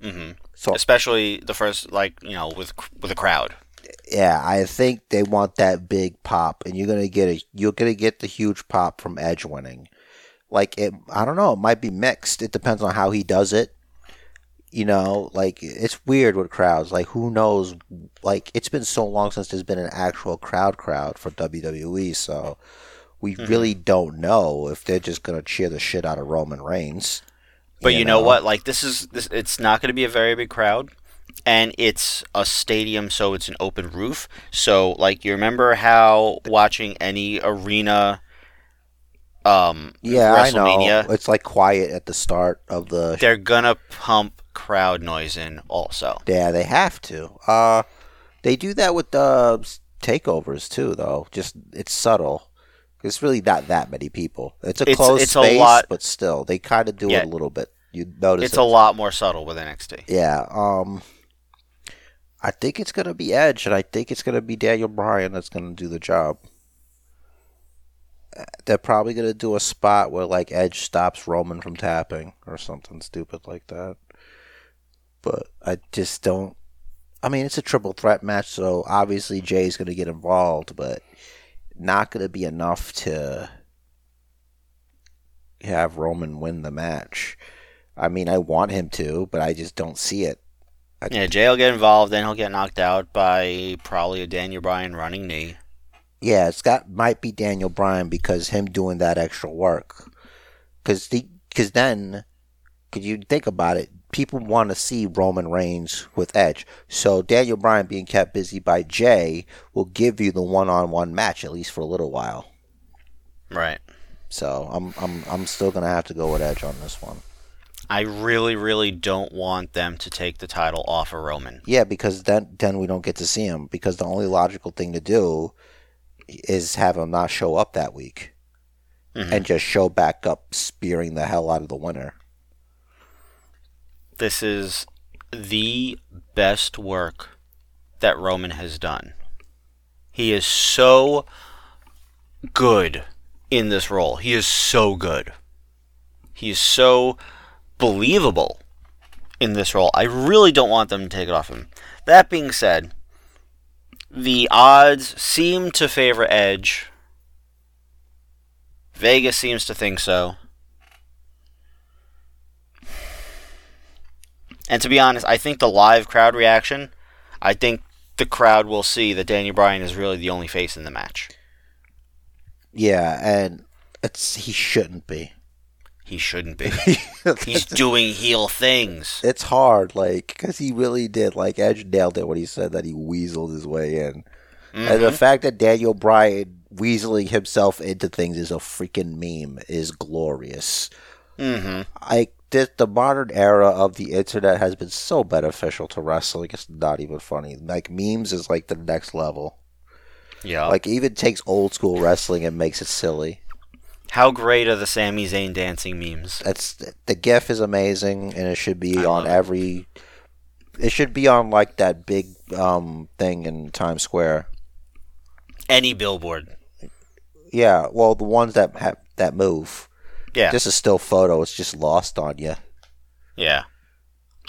hmm So especially the first like you know with with a crowd yeah, I think they want that big pop, and you're gonna get a you're gonna get the huge pop from Edge winning. Like it, I don't know. It might be mixed. It depends on how he does it. You know, like it's weird with crowds. Like who knows? Like it's been so long since there's been an actual crowd crowd for WWE, so we Mhm. really don't know if they're just gonna cheer the shit out of Roman Reigns. But you, know, what like this is this it's not going to be a very big crowd and it's a stadium so it's an open roof so like you remember how watching any arena um Yeah, I know. It's like quiet at the start of the they're gonna pump crowd noise in also Yeah, they have to. Uh, they do that with the takeovers too, though. Just it's subtle. It's really not that many people. It's a It's- closed it's a space, lot- but still, they kind of do Yeah. it a little bit. You notice it's it. a lot more subtle with NXT Yeah. Um, I think it's gonna be Edge, and I think it's gonna be Daniel Bryan that's gonna do the job. They're probably gonna do a spot where like Edge stops Roman from tapping or something stupid like that. But I just don't. I mean, it's a triple threat match, so obviously Jey's gonna get involved, but not gonna be enough to have Roman win the match. I mean, I want him to, but I just don't see it. I- yeah Jey will get involved then he'll get knocked out by probably a Daniel Bryan running knee Yeah, it's got might be Daniel Bryan because him doing that extra work. Because the because then, could you think about it? People want to see Roman Reigns with Edge, so Daniel Bryan being kept busy by Jey will give you the one-on-one match at least for a little while. right So I'm I'm I'm still gonna have to go with Edge on this one. I really really don't want them to take the title off of Roman Yeah, because then then we don't get to see him because the only logical thing to do is have him not show up that week. Mm-hmm. and just show back up spearing the hell out of the winner. This is the best work that Roman has done. He is so good in this role. He is so good. He is so believable in this role. I really don't want them to take it off him. That being said, the odds seem to favor Edge. Vegas seems to think so. And to be honest, I think the live crowd reaction, I think the crowd will see that Daniel Bryan is really the only face in the match. Yeah, and it's he shouldn't be. He shouldn't be. (laughs) He's doing heel things. it's hard, like, because he really did. Like, Edge nailed it when he said that he weaseled his way in. And the fact that Daniel Bryan weaseling himself into things is a freaking meme is glorious. Mm-hmm. I this, the modern era of the internet has been so beneficial to wrestling. It's not even funny. Like memes is like the next level. Yeah. Like even takes old school wrestling and makes it silly. How great are the Sami Zayn dancing memes? That's the GIF is amazing, and it should be I on love it. every. It should be on like that big um thing in Times Square. Any billboard. Yeah, well, the ones that have that move. Yeah. Just a still photo. It's just lost on you. yeah.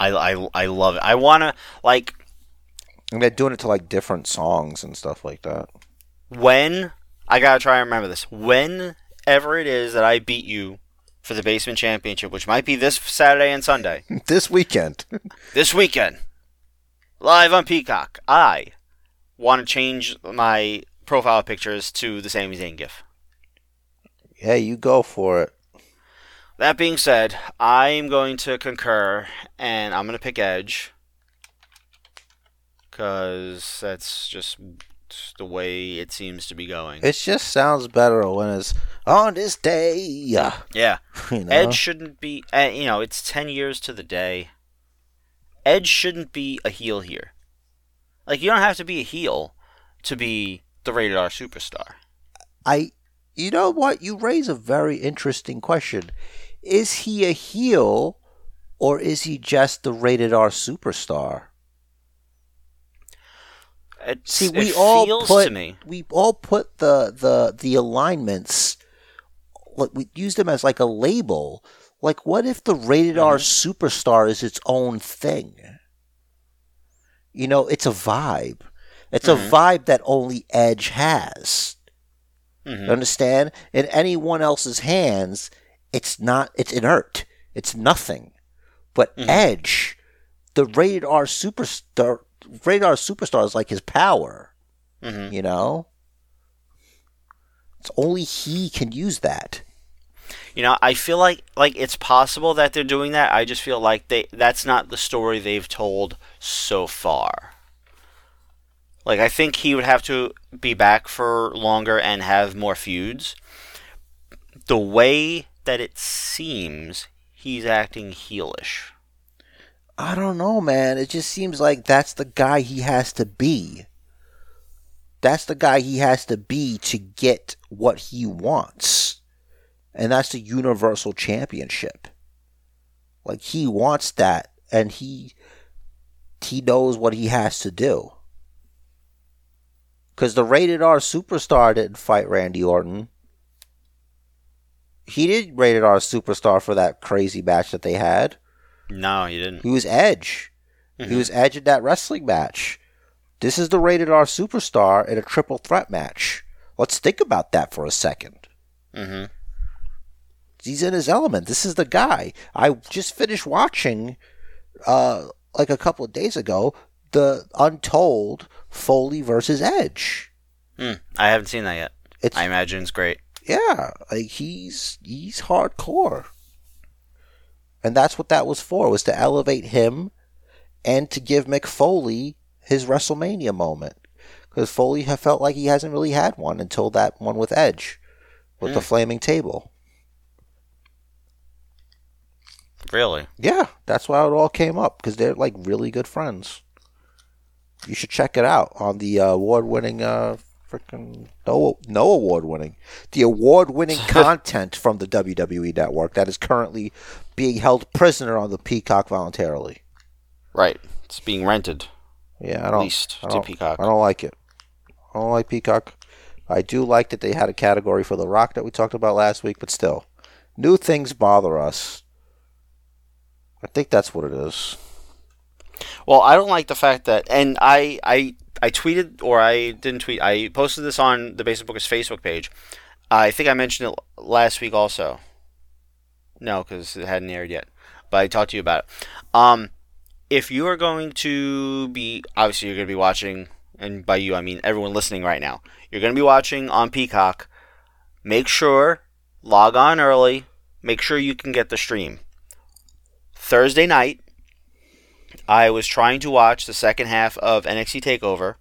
I, I, I love it. I want to, like, And they're doing it to like different songs and stuff like that. when, I gotta try and remember this. Whenever it is that I beat you for the basement championship, which might be this Saturday and Sunday, (laughs) this weekend. (laughs) this weekend, live on Peacock, I want to change my profile pictures to the Sami Zayn gif. yeah, you go for it. That being said, I'm going to concur, and I'm going to pick Edge. Because that's just the way it seems to be going. It just sounds better when it's on this day. Yeah, (laughs) you know? Edge shouldn't be, uh, you know, it's 10 years to the day. Edge shouldn't be a heel here. Like, you don't have to be a heel to be the rated R superstar. I, you know what? You raise a very interesting question. Is he a heel, or is he just the rated R superstar? See, we all put to me. we all put the the the alignments. Like we use them as like a label. Like, what if the rated R Mm-hmm. superstar is its own thing? You know, it's a vibe. It's a Mhm. vibe that only Edge has. Mhm. Understand? In anyone else's hands, it's not. It's inert. It's nothing. But Mhm. Edge, the rated R superstar, rated R superstar is like his power. Mhm. You know, it's only he can use that. You know, I feel like like it's possible that they're doing that. I just feel like they that's not the story they've told so far. Like I think he would have to be back for longer and have more feuds. The way that it seems, he's acting heelish. I don't know, man. It just seems like that's the guy he has to be. That's the guy he has to be to get what he wants. And that's the Universal Championship. Like he wants that and he he knows what he has to do. Cuz the rated R superstar didn't fight Randy Orton. He did rated R superstar for that crazy match that they had. No, he didn't. He was Edge. He Mhm. was Edge in that wrestling match. This is the rated R superstar in a triple threat match. Let's think about that for a second. mm-hmm. He's in his element. This is the guy. I just finished watching, uh, like a couple of days ago, the Untold Foley versus Edge. Mm, I haven't seen that yet. It's I imagine it's great. Yeah, like he's he's hardcore, and that's what that was for. Was to elevate him, and to give Mick Foley his WrestleMania moment, because Foley felt like he hasn't really had one until that one with Edge, with the Hmm. flaming table. Really? Yeah, that's why it all came up because they're like really good friends. You should check it out on the uh, award-winning uh, freaking no no award winning. The award winning (laughs) content from the WWE network that is currently being held prisoner on the Peacock voluntarily. Right. It's being rented. Yeah, I don't. Leased I to don't, Peacock. I don't like it. I don't like Peacock. I do like that they had a category for The Rock that we talked about last week, but still, new things bother us. I think that's what it is. Well, I don't like the fact that, and I, I, I tweeted or I didn't tweet. I posted this on the Basic Bookers Facebook page. I think I mentioned it last week also. No, because it hadn't aired yet, but I talked to you about it. Um, if you are going to be, obviously, you're going to be watching, and by you I mean everyone listening right now. You're going to be watching on Peacock. Make sure log on early. Make sure you can get the stream. Thursday night, I was trying to watch the second half of NXT Takeover.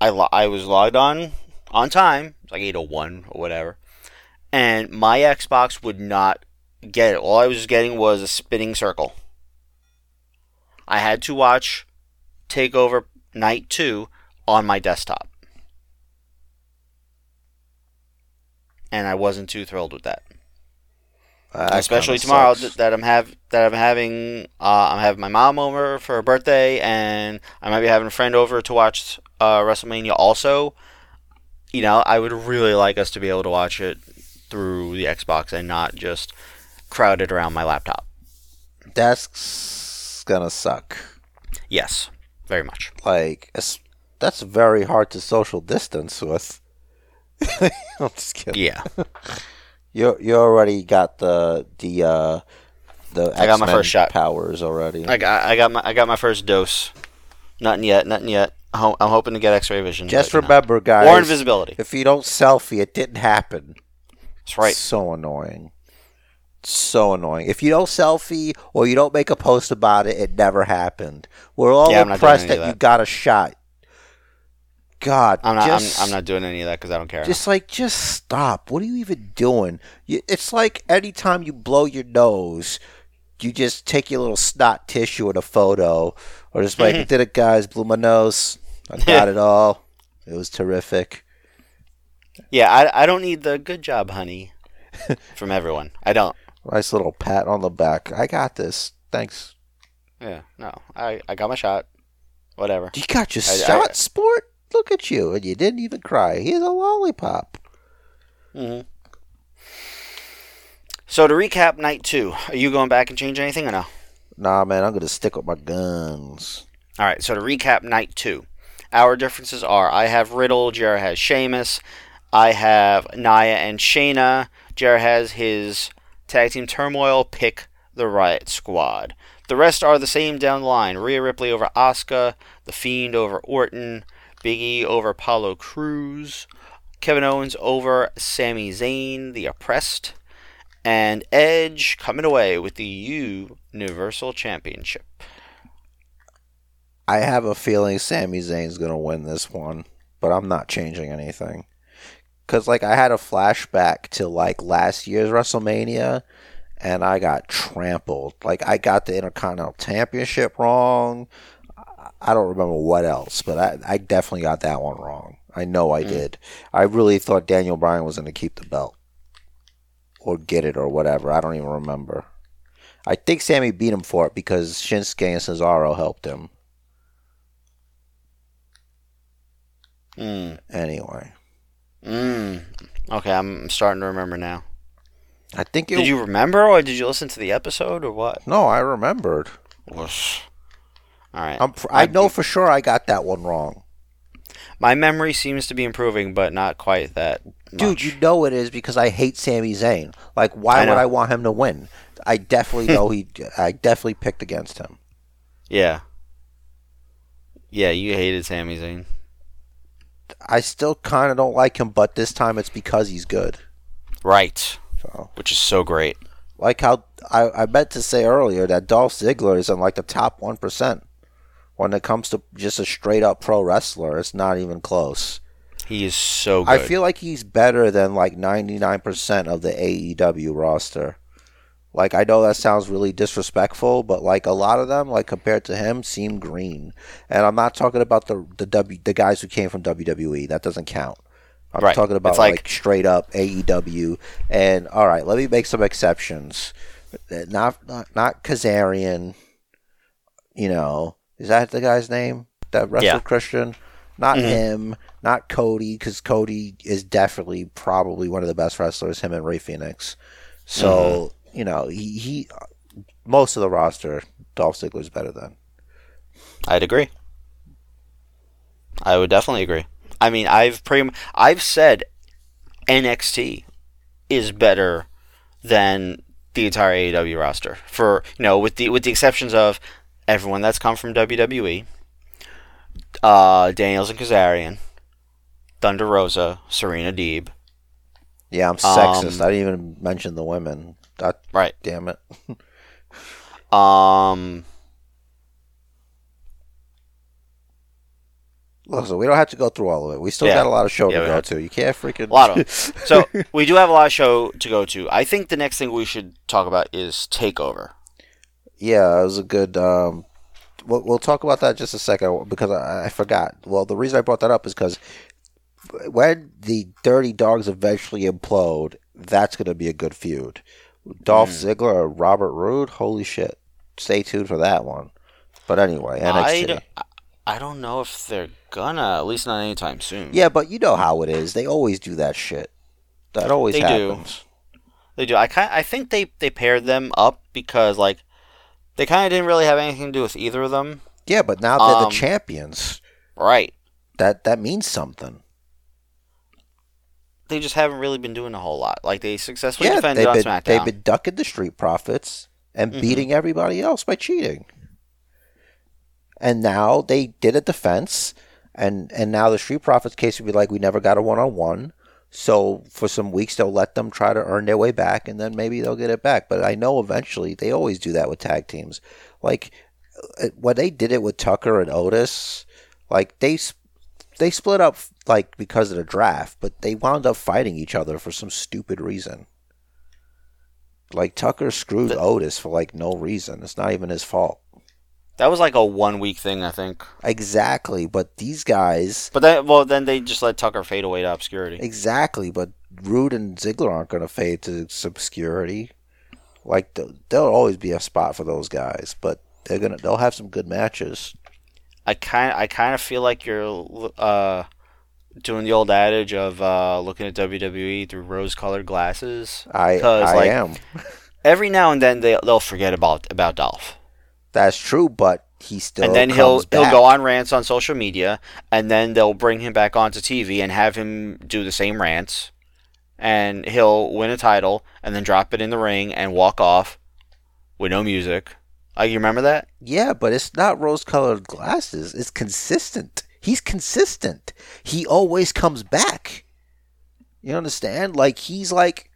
I lo- I was logged on on time, like 8:01 or whatever, and my Xbox would not get it. All I was getting was a spinning circle. I had to watch Takeover Night 2 on my desktop. And I wasn't too thrilled with that That especially tomorrow sucks. that I'm have that I'm having uh, I'm having my mom over for her birthday and I might be having a friend over to watch uh, WrestleMania also. You know, I would really like us to be able to watch it through the Xbox and not just crowded around my laptop. That's gonna suck. Yes, very much. Like, it's, that's very hard to social distance with. (laughs) I'm just kidding. Yeah, (laughs) You you already got the the uh the I got my X-Men first shot. powers already. I got I got my I got my first dose. Nothing yet, nothing yet. Ho- I'm hoping to get X-ray vision. Just but, you know. remember, guys. or invisibility. If you don't selfie, it didn't happen. That's right. So annoying. So annoying. If you don't selfie or you don't make a post about it, it never happened. We're all Yeah, I'm not impressed that, of you that. got a shot. God, I'm not. just, I'm, I'm not doing any of that because I don't care. Just like, just stop. What are you even doing? You, it's like anytime you blow your nose, you just take your little snot tissue in a photo, or just like, I did it, guys. Blew my nose. I got (laughs) it all. It was terrific. Yeah, I, I don't need the good job, honey, (laughs) from everyone. I don't. Nice little pat on the back. I got this. Thanks. Yeah, no. I, I got my shot. Whatever. You got your I- I- shot, sport. Look at you, and you didn't even cry. He's a lollipop. hmm So to recap, night two. Are you going back and change anything or no? Nah, man, I'm gonna stick with my guns. All right. So to recap, night two. Our differences are: I have Riddle, Jared has Sheamus, I have Nia and Shayna. Jared has his tag team turmoil. Pick the Riot Squad. The rest are the same down the line: Rhea Ripley over Asuka, The Fiend over Orton, Big E over Apollo Crews, Kevin Owens over Sami Zayn, The Oppressed, and Edge coming away with the U Universal Championship. I have a feeling Sami Zayn's gonna win this one, but I'm not changing anything. Cause like I had a flashback to like last year's WrestleMania, and I got trampled. Like I got the Intercontinental Championship wrong. I- don't remember what else, but I, I definitely got that one wrong. I know I did. I really thought Daniel Bryan was gonna keep the belt, or get it, or whatever. I don't even remember. I think Sami beat him for it because Shinsuke and Cesaro helped him. Mm. Anyway, Mm. Okay, I'm starting to remember now. I think it. Did you remember, or did you listen to the episode, or what? No, I remembered. Whoosh. All right. I'm. I know for sure I got that one wrong, My memory seems to be improving, but not quite that dude. You know it is because I hate Sami Zayn. Like, why I would. I want him to win? I definitely (laughs) know he. I definitely picked against him. Yeah. Yeah, you hated Sami Zayn. I still kind of don't like him, but this time it's because he's good. Right. So, Which is so great. like how I, I meant to say earlier that Dolph Ziggler is in like the top one percent when it comes to just a straight up pro wrestler. It's not even close. He is so good. I feel like he's better than like 99% of the AEW roster. Like I know that sounds really disrespectful, but like a lot of them, like compared to him, seem green. And I'm not talking about the the W the guys who came from WWE. That doesn't count. I'm Right. talking about like- like, straight up AEW. And all right, let me make some exceptions. Not not not Kazarian. You know, is that the guy's name? That wrestled Yeah. Christian. Not Mhm. him. Not Cody, because Cody is definitely probably one of the best wrestlers. Him and Rey Fenix. So you know, he, he most of the roster, Dolph Ziggler's better than. I'd agree. I would definitely agree. I mean, I've pretty I've said NXT is better than the entire AEW roster for you know with the with the exceptions of everyone that's come from WWE, uh, Daniels and Kazarian, Thunder Rosa, Serena Deeb. Yeah, I'm sexist. Um, I didn't even mention the women. God Right. damn it. Um, Listen, we don't have to go through all of it. We still Yeah. got a lot of show Yeah, to go have to. You can't freaking a lot of so (laughs) we do have a lot of show to go to. I think the next thing we should talk about is Takeover. Yeah, it was a good. Um, we'll, we'll talk about that in just a second because I, I forgot. Well, the reason I brought that up is because when the Dirty Dogs eventually implode, that's going to be a good feud. Dolph Mm. Ziggler or Robert Roode, holy shit! Stay tuned for that one. But anyway, I, NXT. d- I don't know if they're gonna, at least not anytime soon. Yeah, but you know how it is. They always do that shit. That always They do. They do. I kind I think they they paired them up because like they kind of didn't really have anything to do with either of them. Yeah, but now they're Um, the champions. Right. That that means something. They just haven't really been doing a whole lot. Like they successfully Yeah, defended on been SmackDown. they've been ducking the Street Profits and Mhm. beating everybody else by cheating. And now they did a defense, and and now the Street Profits case would be like, we never got a one on one. So for some weeks they'll let them try to earn their way back, and then maybe they'll get it back. But I know eventually they always do that with tag teams. Like uh, when they did it with Tucker and Otis, like they they split up like because of the draft, but they wound up fighting each other for some stupid reason. Like Tucker screwed Otis for like no reason. It's not even his fault. That was like a one week thing, I think. Exactly, but these guys But then, well, then they just let Tucker fade away to obscurity. exactly, but Roode and Ziggler aren't going to fade to obscurity. Like th- there'll always be a spot for those guys, but they're gonna they'll have some good matches. I kind I kind of feel like you're uh doing the old adage of uh looking at WWE through rose colored glasses. I I like, am. (laughs) Every now and then they they'll forget about about Dolph. That's true, but he still and then he'll comes he'll go on rants on social media, and then they'll bring him back onto TV and have him do the same rants, and he'll win a title and then drop it in the ring and walk off with no music. Uh, you remember that? Yeah, but it's not rose colored glasses. It's consistent. He's consistent. He always comes back. You understand? Like he's like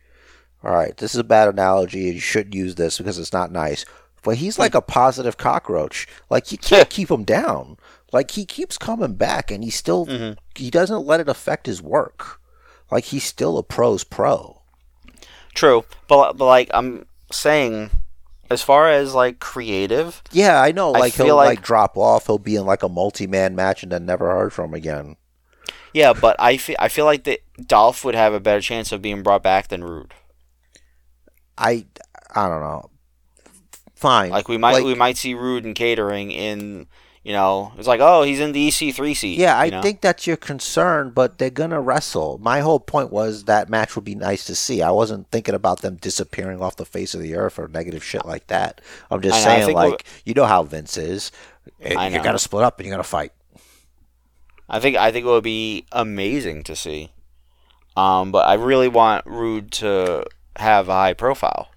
all right, this is a bad analogy and you shouldn't use this because it's not nice. But he's like a positive cockroach. Like you can't keep him down. Like he keeps coming back and he still Mhm. he doesn't let it affect his work. Like he's still a pro's pro. True, but but like I'm saying, as far as like creative, Yeah, I know. Like feel he'll like, like- drop off. He'll be in like a multi-man match and then never heard from again. yeah, but I feel I feel like that Dolph would have a better chance of being brought back than Roode. I I don't know. Fine. Like we might Like- we might see Roode and catering in. You know, it's like, oh, he's in the EC3 seat. yeah, I know? think that's your concern, but they're gonna wrestle. My whole point was that match would be nice to see. I wasn't thinking about them disappearing off the face of the earth or negative shit like that. I'm just know, saying, like, you know how Vince is. Eh, You're gonna split up and you're gonna fight. I think I think it would be amazing to see. Um, but I really want Roode to have a high profile.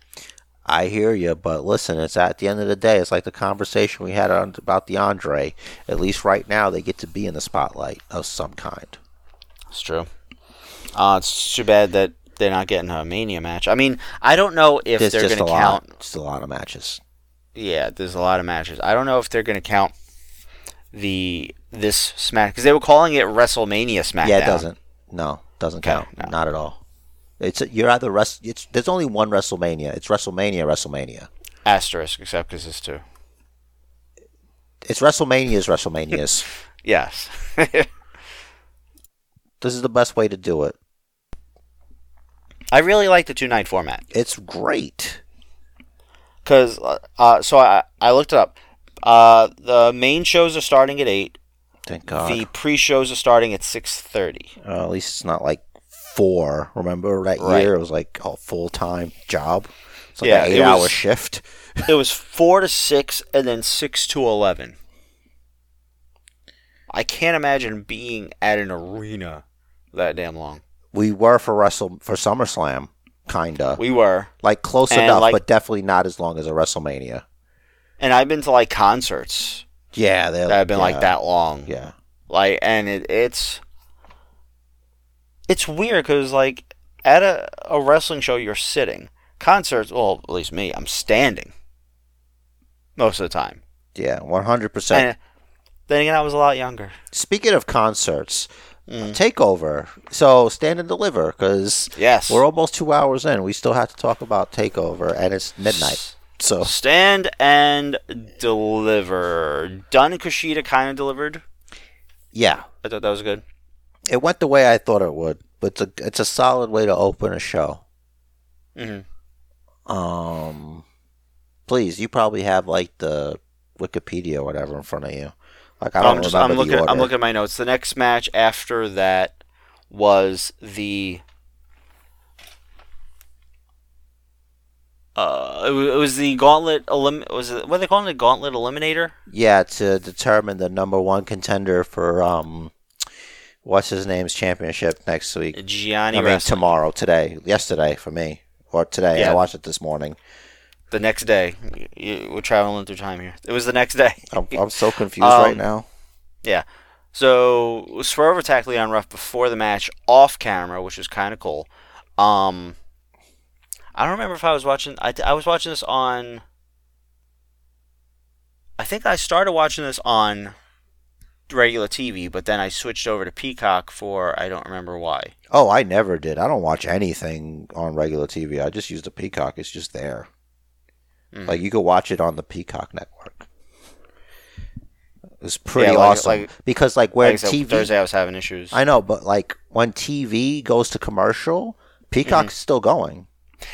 I hear you, but listen, it's at the end of the day, it's like the conversation we had on, about DeAndre. At least right now, they get to be in the spotlight of some kind. It's true. Uh, it's too bad that they're not getting a Mania match. I mean, I don't know if There's they're going to count. lot, just a lot of matches. Yeah, there's a lot of matches. I don't know if they're going to count the this Smack because they were calling it WrestleMania SmackDown. Yeah, it doesn't. No, doesn't Okay, count. no. Not at all. It's you're either rest. It's there's only one WrestleMania. It's WrestleMania. WrestleMania. Asterisk, except because it's two. It's WrestleMania's WrestleMania's. (laughs) Yes. (laughs) this is the best way to do it. I really like the two night format. It's great. Because, uh, uh, so I, I looked it up. Uh, the main shows are starting at 8. Thank God. The pre shows are starting at 6.30. Uh, at least it's not like four. Remember that Right. year? It was like a full time job. It's like Yeah, an it eight hour was- shift. (laughs) it was 4 to 6 and then 6 to 11. I can't imagine being at an arena that damn long. We were for Wrestle for SummerSlam, kinda We were. like close and, enough, like- but definitely not as long as a WrestleMania. And I've been to like concerts Yeah, they that have been like that long. Yeah, like and it, it's it's weird because like at a, a wrestling show you're sitting concerts well at least me i'm standing most of the time yeah, one hundred percent. and then again i was a lot younger Speaking of concerts, Mm. Takeover. So stand and deliver because yes we're almost two hours in. We still have to talk about Takeover, and it's midnight. So stand and deliver Done. and kushida kind of delivered yeah, i thought that was good it went the way I thought it would. But it's a it's a solid way to open a show. hmm Um, please, you probably have like the Wikipedia or whatever in front of you. Like I don't I'm, just, remember I'm the looking order. i'm looking at my notes the next match after that was the uh, it wa- it was the gauntlet elim- was it what are they calling it gauntlet eliminator Yeah, to determine the number one contender for um, what's his name's championship next week. Gianni I mean Wrestling. tomorrow, today, yesterday for me, or today. Yeah. I watched it this morning. the next day we're traveling through time here it was the next day I'm, I'm so confused (laughs) Um, right now. yeah so Swerve attacked Leon Ruff before the match off camera which was kind of cool um I don't remember if I was watching I, I was watching this on I think I started watching this on regular TV, but then I switched over to Peacock for I don't remember why. Oh, I never did. I don't watch anything on regular TV. I just use the Peacock. It's just there. Mhm. Like you could watch it on the Peacock network. It's pretty Yeah, like- awesome like- because like where Like said, TV, Thursday I was having issues. I know, but like when TV goes to commercial, Peacock's Mm-hmm. still going.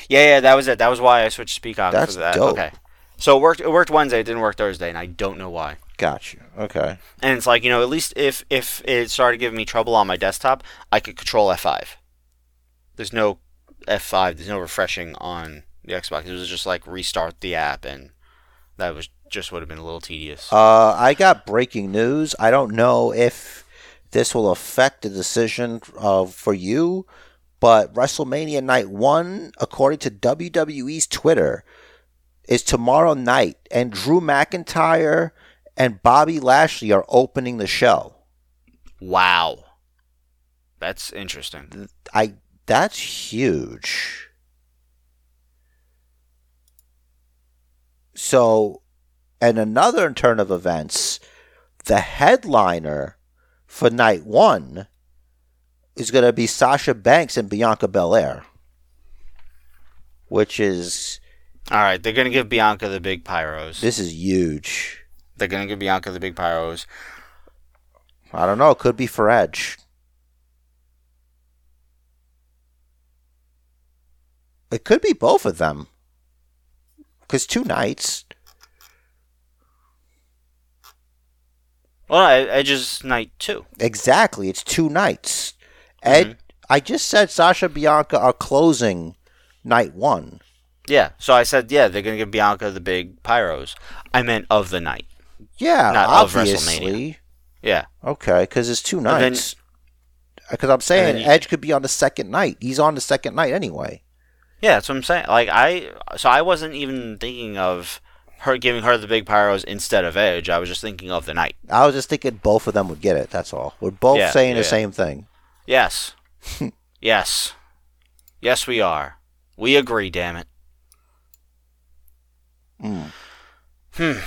yeah, yeah, that was it. That was why I switched to Peacock That's that. dope. Okay. So it worked. It worked Wednesday. It didn't work Thursday, and I don't know why. Got you. Okay. And it's like you know, at least if if it started giving me trouble on my desktop, I could control F5. There's no F5. There's no refreshing on the Xbox. It was just like restart the app, and that was just would have been a little tedious. Uh, I got breaking news. I don't know if this will affect the decision uh, for you, but WrestleMania Night 1, according to WWE's Twitter, is tomorrow night, and Drew McIntyre and Bobby Lashley are opening the show. wow, that's interesting. I that's huge. So, and another turn of events, the headliner for night one is going to be Sasha Banks and Bianca Belair, which is All right, they're gonna give Bianca the big pyros. this is huge. They're gonna give Bianca the big pyros. I don't know. It could be for Edge. It could be both of them. Because two nights. Well, no, Edge's night two. Exactly. It's two nights. Mm-hmm. Ed, I just said Sasha Bianca are closing night one. Yeah, so I said, yeah, they're gonna give Bianca the big pyros. I meant of the night. Yeah, Not obviously. Yeah, Okay, because it's two nights. Because I'm saying you- Edge could be on the second night. He's on the second night anyway. yeah, that's what I'm saying. Like I, so I wasn't even thinking of her giving her the big pyros instead of Edge. I was just thinking of the night. I was just thinking both of them would get it. That's all. We're both Yeah, saying the yeah. same thing. Yes, (laughs) yes, yes, we are. We agree. Damn it. Mm. Hmm.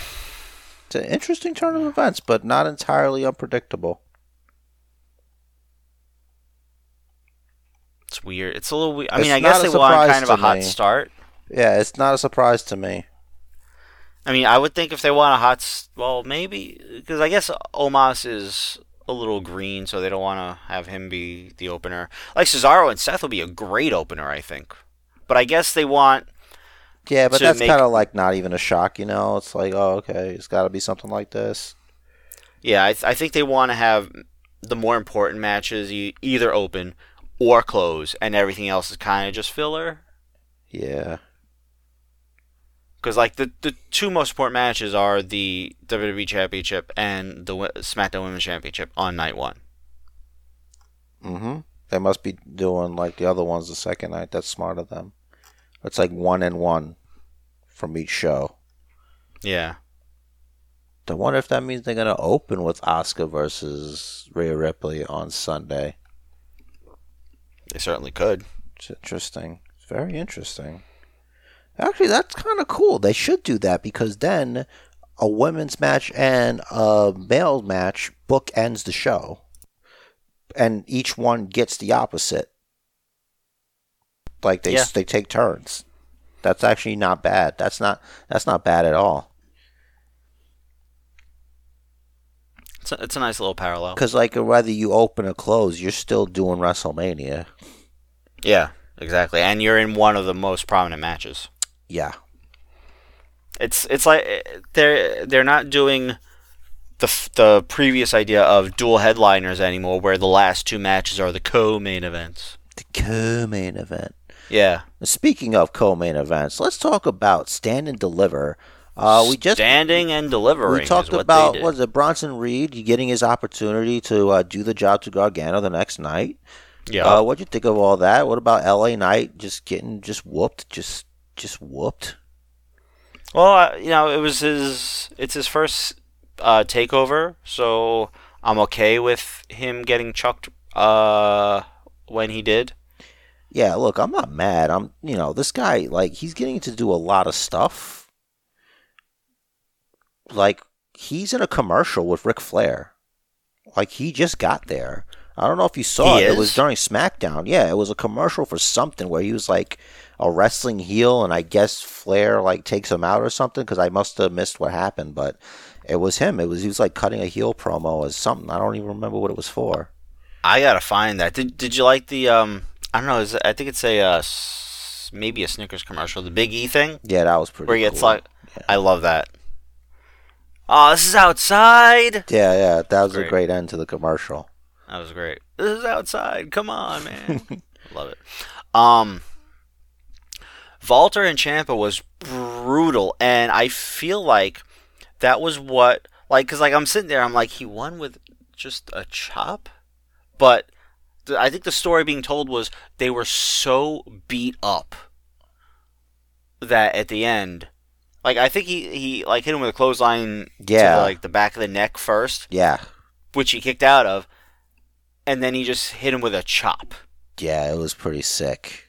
It's an interesting turn of events, but not entirely unpredictable. It's weird. It's a little weird. I It's mean, I guess they want kind of a hot me. start. Yeah, it's not a surprise to me. I mean, I would think if they want a hot, s- well, maybe because I guess Omos is a little green, so they don't want to have him be the opener. Like Cesaro and Seth will be a great opener, I think. But I guess they want Yeah, but that's make- kind of like not even a shock, you know? It's like, oh, okay, it's got to be something like this. Yeah, I, th- I think they want to have the more important matches either open or close, and everything else is kind of just filler. Yeah. Because like the the two most important matches are the WWE Championship and the SmackDown Women's Championship on night one. Mm-hmm. They must be doing like the other ones the second night. That's smart of them. It's like one and one from each show. Yeah, I wonder if that means they're gonna open with Asuka versus Rhea Ripley on Sunday. they certainly could. It's interesting. It's very interesting. Actually, that's kind of cool. They should do that because then a women's match and a male match book ends the show, and each one gets the opposite. Like they Yeah. they take turns. That's actually not bad. That's not that's not bad at all. It's a, it's a nice little parallel. Because like whether you open or close, you're still doing WrestleMania. Yeah, exactly. And you're in one of the most prominent matches. Yeah. It's it's like they're they're not doing the the previous idea of dual headliners anymore, where the last two matches are the co-main events. The co-main event. Yeah, Speaking of co-main events, let's talk about Stand and Deliver. Uh, we just standing and delivering. we talked what about was it Bronson Reed getting his opportunity to uh, do the job to Gargano the next night. yeah. Uh, what'd you think of all that? What about L.A. Knight just getting just whooped, just just whooped? Well, uh, you know, it was his. It's his first uh, takeover, so I'm okay with him getting chucked uh, when he did. Yeah, look, I'm not mad. I'm you know this guy like he's getting to do a lot of stuff. Like he's in a commercial with Ric Flair. Like he just got there. I don't know if you saw He it. It was during SmackDown. Yeah, it was a commercial for something where he was like a wrestling heel, and I guess Flair like takes him out or something because I must have missed what happened. But it was him. It was he was like cutting a heel promo or something. I don't even remember what it was for. I gotta find that. Did Did you like the um? I don't know. Is it, I think it's a uh, maybe a Snickers commercial, the Big E thing, Yeah, that was pretty. where he gets cool. like. I love that. Oh, this is outside. Yeah, yeah, that was a Great. great end to the commercial. That was great. This is outside. Come on, man. (laughs) Love it. Um, Walter and Ciampa was brutal, and I feel like that was what, like, cause like I'm sitting there, I'm like, he won with just a chop, but I think the story being told was they were so beat up that at the end, like I think he he like hit him with a clothesline Yeah. to like the back of the neck first, Yeah, which he kicked out of, and then he just hit him with a chop. yeah, it was pretty sick.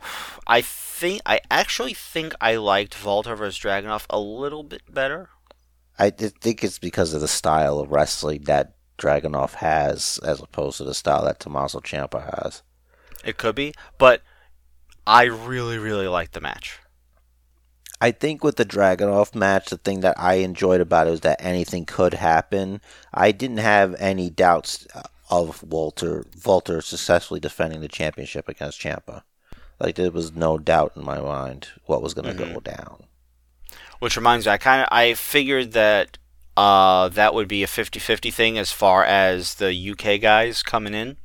(sighs) I think I actually think I liked Walter vs Dragunov a little bit better. I think it's because of the style of wrestling that Dragunov has, as opposed to the style that Tommaso Ciampa has. It could be, but I really really liked the match. I think with the Dragunov match, the thing that I enjoyed about it was that anything could happen. I didn't have any doubts of Walter Walter successfully defending the championship against Ciampa. Like there was no doubt in my mind what was going to mm-hmm. go down. Which reminds me, I kind of I figured that uh, that would be a 50-50 thing as far as the UK guys coming in.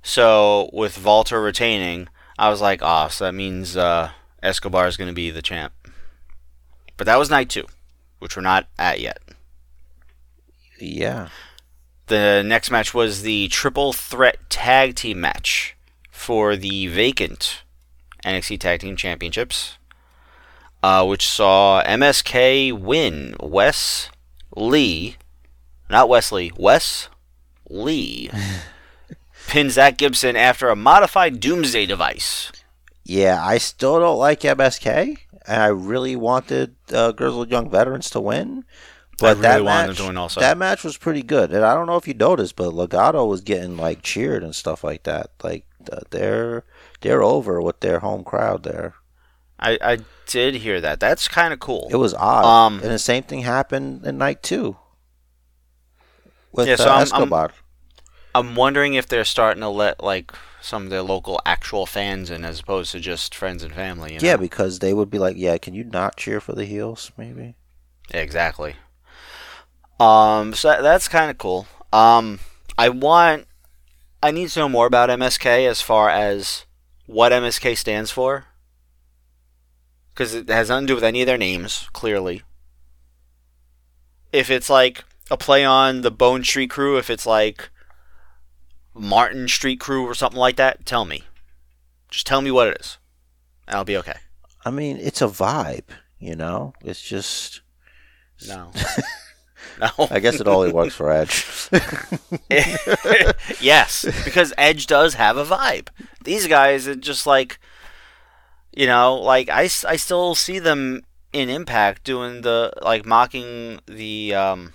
So with Walter retaining, I was like, oh, so that means uh, Escobar is going to be the champ. But that was night two, which we're not at yet. Yeah. The next match was the triple threat tag team match for the vacant NXT Tag Team Championships, uh, which saw MSK win Wes Lee, not Wesley, Wes Lee, (laughs) pin Zach Gibson after a modified Doomsday device. Yeah, I still don't like MSK, and I really wanted uh, Grizzled Young Veterans to win. But really that match, them to win also. that match was pretty good, and I don't know if you noticed, but Legado was getting like cheered and stuff like that. Like th- they're they're over with their home crowd there. I, I did hear that. That's kind of cool. It was odd, Um, and the same thing happened in night two with Yeah, so uh, I'm- I'm- Escobar. I'm wondering if they're starting to let like some of their local actual fans in as opposed to just friends and family. You know? Yeah, because they would be like, "Yeah, can you not cheer for the heels?" Maybe. Exactly. Um, so that, that's kind of cool. Um, I want, I need to know more about MSK as far as what MSK stands for, because it has nothing to do with any of their names. Clearly, if it's like a play on the Bone Street Crew, if it's like Martin Street Crew or something like that, tell me. Just tell me what it is, and I'll be okay. I mean, it's a vibe, you know. It's just. No. (laughs) no. I guess it only works for Edge. (laughs) yes, because Edge does have a vibe. These guys are just like, you know, like I, I still see them in Impact doing the like mocking the um,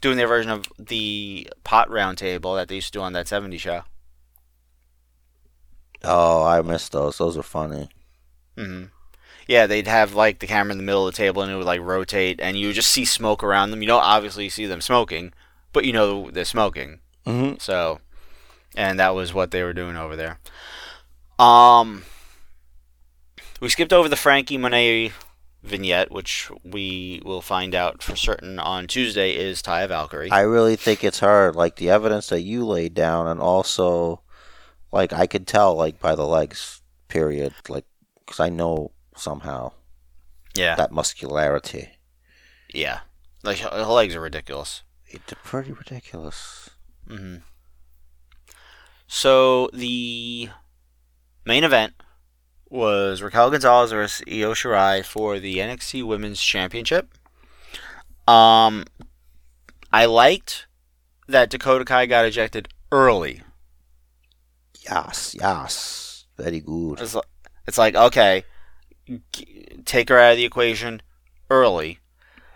doing their version of the pot round table that they used to do on that '70s show. oh, I missed those. Those are funny. hmm Yeah, they'd have like the camera in the middle of the table and it would like rotate, and you would just see smoke around them. You know, obviously you see them smoking, but you know they're smoking. hmm So, and that was what they were doing over there. Um, we skipped over the Franky Monet vignette, which we will find out for certain on Tuesday is Taya Valkyrie. I really think it's her. Like the evidence that you laid down, and also, like I could tell, like by the legs. Period. Like, because I know somehow yeah, that muscularity. yeah. Like her, her legs are ridiculous. It's pretty ridiculous. hmm So the main event was Raquel Gonzalez versus Io Shirai for the NXT Women's Championship. Um, I liked that Dakota Kai got ejected early. Yes, yes, very good. It's, li- it's like okay, g- take her out of the equation early.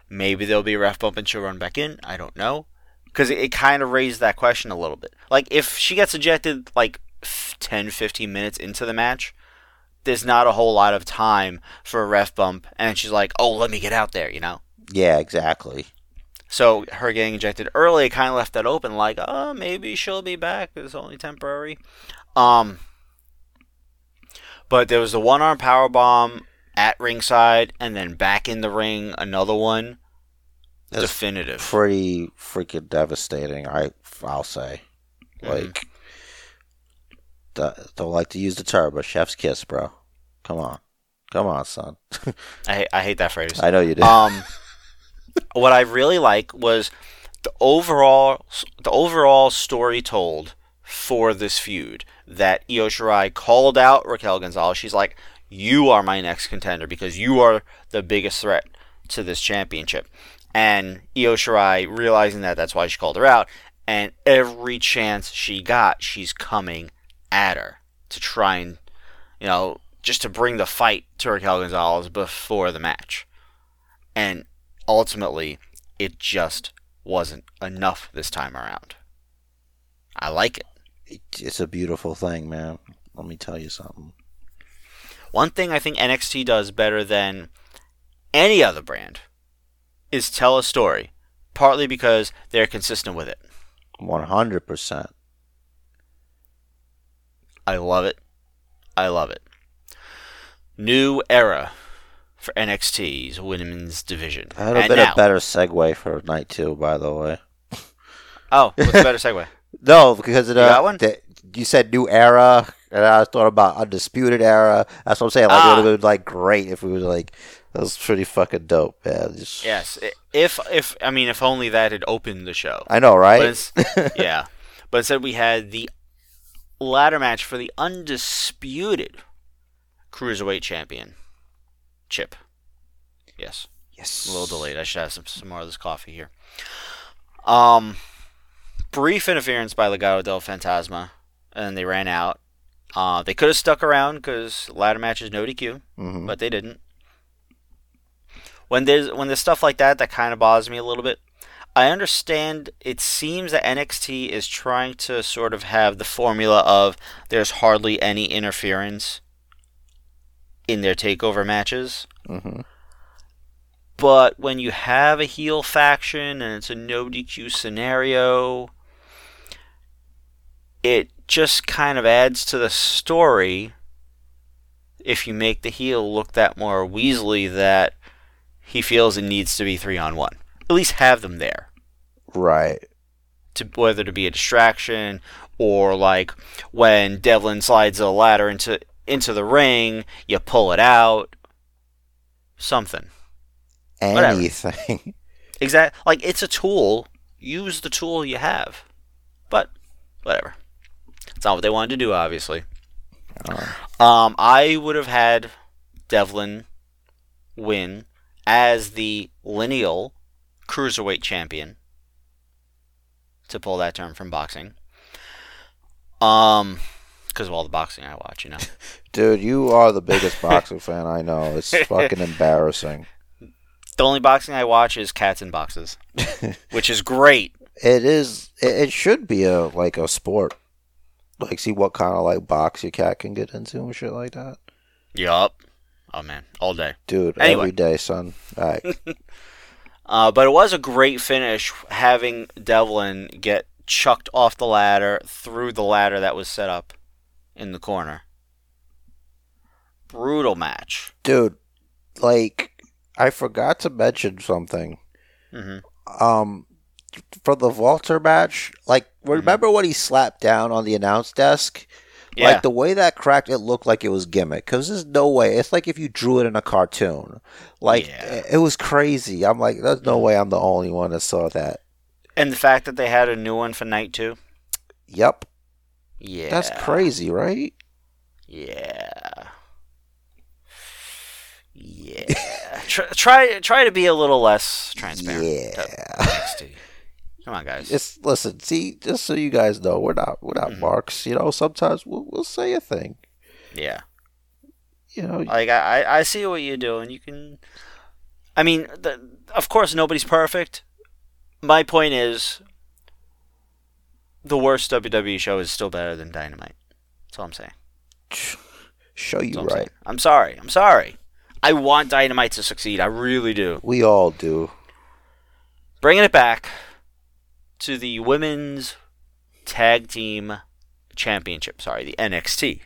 Maybe there'll be a ref bump and she'll run back in. I don't know. Because it, it kind of raised that question a little bit. Like, if she gets ejected like f- 10, 15 minutes into the match, there's not a whole lot of time for a ref bump. And she's like, oh, let me get out there, you know? Yeah, exactly. So her getting ejected early kind of left that open, like, oh, maybe she'll be back. It's only temporary. Um, but there was the one arm power bomb at ringside, and then back in the ring, another one. That's Definitive. Pretty freaking devastating. I I'll say. Mhm. Like, don't like to use the term, but chef's kiss, bro. Come on, come on, son. (laughs) I hate, I hate that phrase. I know you do. Um, what I really like was the overall the overall story told for this feud that Io Shirai called out Raquel Gonzalez. She's like, "You are my next contender because you are the biggest threat to this championship." And Io Shirai realizing that, that's why she called her out. And every chance she got, she's coming at her to try and, you know, just to bring the fight to Raquel Gonzalez before the match. And ultimately, it just wasn't enough this time around. I like it. it's a beautiful thing, man. Let me tell you something. One thing I think NXT does better than any other brand is tell a story, partly because they're consistent with it. One hundred percent. I love it. I love it. New era for NXT's women's division. I had a And bit now- of better segue for night two, by the way. (laughs) Oh, what's a better segue? (laughs) No, because it, You uh, one? the- you said new era, and I thought about undisputed era. That's what I'm saying. Like Ah. it would have been like great if we was like that was pretty fucking dope, man. Just, yes. If if I mean if only that had opened the show. I know, right? it's, (laughs) yeah. But instead we had the ladder match for the undisputed cruiserweight champion, Chip. Yes. yes, A little delayed. I should have some, some more of this coffee here. Um, brief interference by Legado del Fantasma, and they ran out. Uh, they could have stuck around because ladder match is no DQ, hmm but they didn't. when there's when there's stuff like that that kind of bothers me a little bit. I understand it seems that NXT is trying to sort of have the formula of there's hardly any interference in their takeover matches. Mm-hmm. But when you have a heel faction and it's a no DQ scenario, it just kind of adds to the story if you make the heel look that more weaselly that he feels it needs to be three on one. At least have them there. Right. To whether to be a distraction or like when Devlin slides a ladder into into the ring, you pull it out. Something. Whatever. Anything. (laughs) Exact like it's a tool. Use the tool you have. But whatever. It's not what they wanted to do, obviously. Oh. Um, I would have had Devlin win as the lineal cruiserweight champion. To pull that term from boxing. Um, because of all the boxing I watch, you know. (laughs) Dude, you are the biggest boxing (laughs) fan I know. It's fucking embarrassing. The only boxing I watch is cats in boxes, (laughs) which is great. It is. It, it should be a like a sport. Like, see what kind of like box your cat can get into and shit like that. Yup. Oh man, all day. Dude, Anyway. every day, son. All right. Uh, but it was a great finish having Devlin get chucked off the ladder through the ladder that was set up in the corner. Brutal match. Dude, like, I forgot to mention something. hmm Um, for the Walter match, like, remember when he slapped down on the announce desk? Yeah. Like the way that cracked, it looked like it was gimmick. Cause there's no way. It's like if you drew it in a cartoon. Like Yeah. it, it was crazy. I'm like, there's no mm-hmm. way I'm the only one that saw that. and the fact that they had a new one for night two. Yep, Yeah. that's crazy, right? Yeah. Yeah. (laughs) try, try try to be a little less transparent. Yeah. Come on, guys. It's listen. See, just so you guys know, we're not we're not Mhm. marks. You know, sometimes we'll we'll say a thing. yeah. You know, Like I, I- see what you're doing. You can. I mean, the, of course, nobody's perfect. My point is, the worst WWE show is still better than Dynamite. That's all I'm saying. show you I'm right. saying. I'm sorry. I'm sorry. I want Dynamite to succeed. I really do. We all do. Bringing it back to the women's tag team championship. Sorry, the NXT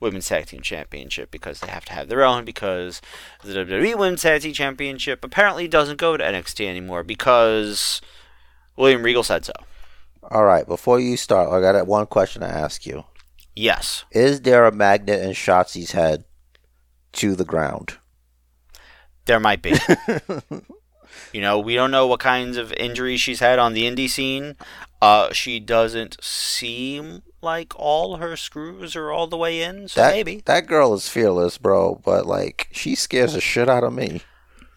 women's tag team championship because they have to have their own because the WWE women's tag team championship apparently doesn't go to NXT anymore because William Regal said so. All right. Before you start, I got one question to ask you. Yes. Is there a magnet in Shotzi's head to the ground? There might be. (laughs) you know, we don't know what kinds of injuries she's had on the indie scene. Uh, she doesn't seem like all her screws are all the way in, so that maybe. that girl is fearless, bro. But like, she scares the shit out of me.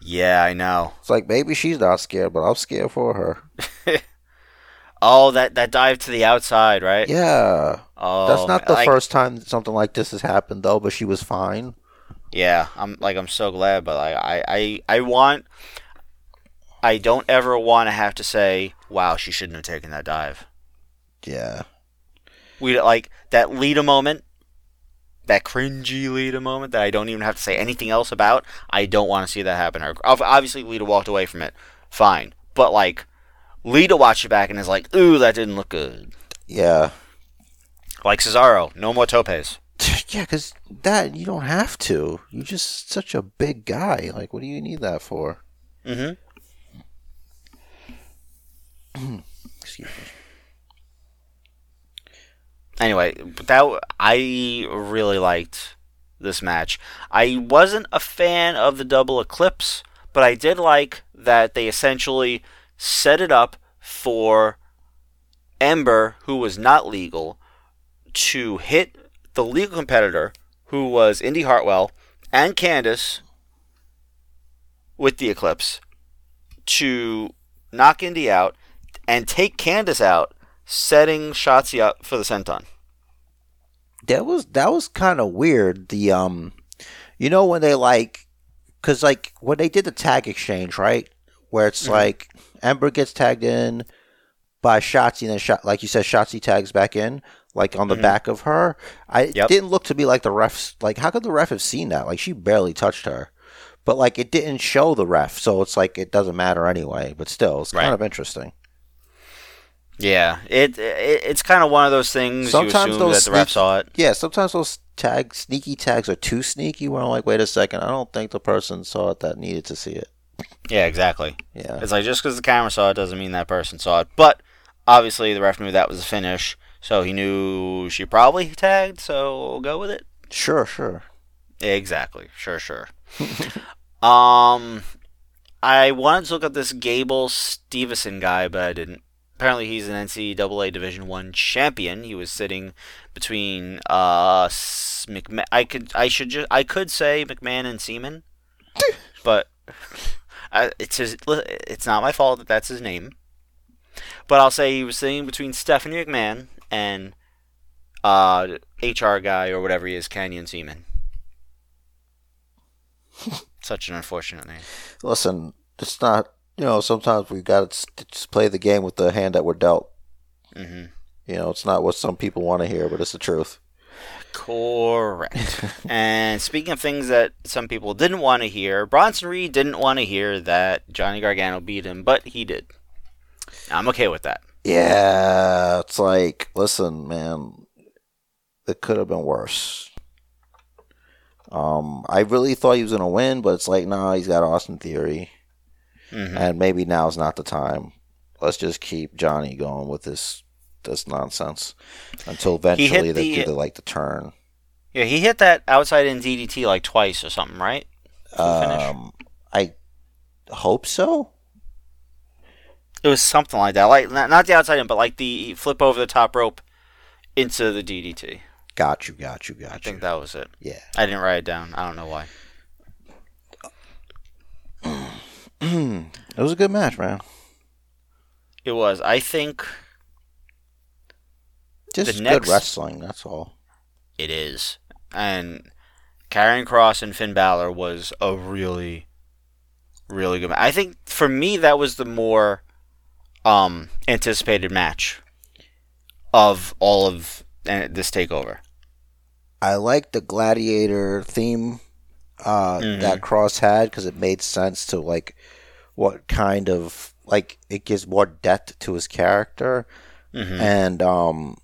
Yeah, I know. It's like maybe she's not scared, but I'm scared for her. (laughs) Oh, that that dive to the outside, right? Yeah, Oh, that's not the like- first time something like this has happened, though. But she was fine. Yeah, I'm like I'm so glad, but like I I I want. I don't ever want to have to say, "Wow, she shouldn't have taken that dive." Yeah, We like that Lita moment, that cringy Lita moment that I don't even have to say anything else about. I don't want to see that happen. Obviously, Lita walked away from it, fine. But like, Lita watched it back and is like, "Ooh, that didn't look good." yeah, Like Cesaro, no more topes. (laughs) yeah. Because that you don't have to. You're just such a big guy. Like, what do you need that for? Mm-hmm. (clears throat) Excuse me. anyway, that I really liked this match. I wasn't a fan of the double eclipse, but I did like that they essentially set it up for Ember, who was not legal, to hit the legal competitor, who was Indy Hartwell, and Candice with the eclipse, to knock Indy out and take Candice out setting Shotzi up for the senton. That was that was kind of weird. The um, you know when they like because like when they did the tag exchange, right, where it's Mhm. like Ember gets tagged in by Shotzi, and then shot like you said, Shotzi tags back in, like on the Mhm. back of her. I Yep. didn't look to be like the refs. Like, how could the ref have seen that? Like, she barely touched her, but like it didn't show the ref, so it's like it doesn't matter anyway. But still, it's kind Right. of interesting. Yeah, it, it it's kind of one of those things. Sometimes you assume those that the ref saw it. Yeah, sometimes those tags, sneaky tags, are too sneaky. Where I'm like, wait a second, I don't think the person saw it that needed to see it. Yeah, exactly. Yeah. It's like just because the camera saw it doesn't mean that person saw it. But obviously, the ref knew that was a finish, so he knew she probably tagged. So we'll go with it. Sure, sure. Exactly. Sure, sure. (laughs) um, I wanted to look up this Gable Stevenson guy, but I didn't. Apparently, he's an NCAA Division One champion. He was sitting between uh McMahon. I could I should just I could say McMahon and Ceman, (laughs) but I, it's his. It's not my fault that that's his name. But I'll say he was sitting between Stephanie McMahon and uh HR guy or whatever he is, Canyon Ceman. (laughs) Such an unfortunate name. Listen, it's not. You know, sometimes we got to just play the game with the hand that we're dealt. hmm You know, it's not what some people want to hear, but it's the truth. Correct. (laughs) and speaking of things that some people didn't want to hear, Bronson Reed didn't want to hear that Johnny Gargano beat him, but he did. I'm okay with that. Yeah, it's like, listen, man, it could have been worse. Um, I really thought he was gonna win, but it's like, nah, he's got Austin Theory, hmm and maybe now's not the time. Let's just keep Johnny going with this this nonsense until eventually they the- do the like the turn. Yeah, he hit that outside in DDT like twice or something, right? For the finish. Um, I hope so. It was something like that. Like not, not the outside in, but like the flip over the top rope into the DDT. Got you, got you, got you. I think that was it. yeah. I didn't write it down. I don't know why. It was a good match, man. It was. I think Just next- good wrestling. That's all. it is. And Karrion Kross and Finn Balor was a really, really good match. I think for me that was the more um, anticipated match of all of uh, this takeover. I like the gladiator theme uh, Mhm. that Kross had because it made sense to like what kind of like it gives more depth to his character, hmm and um,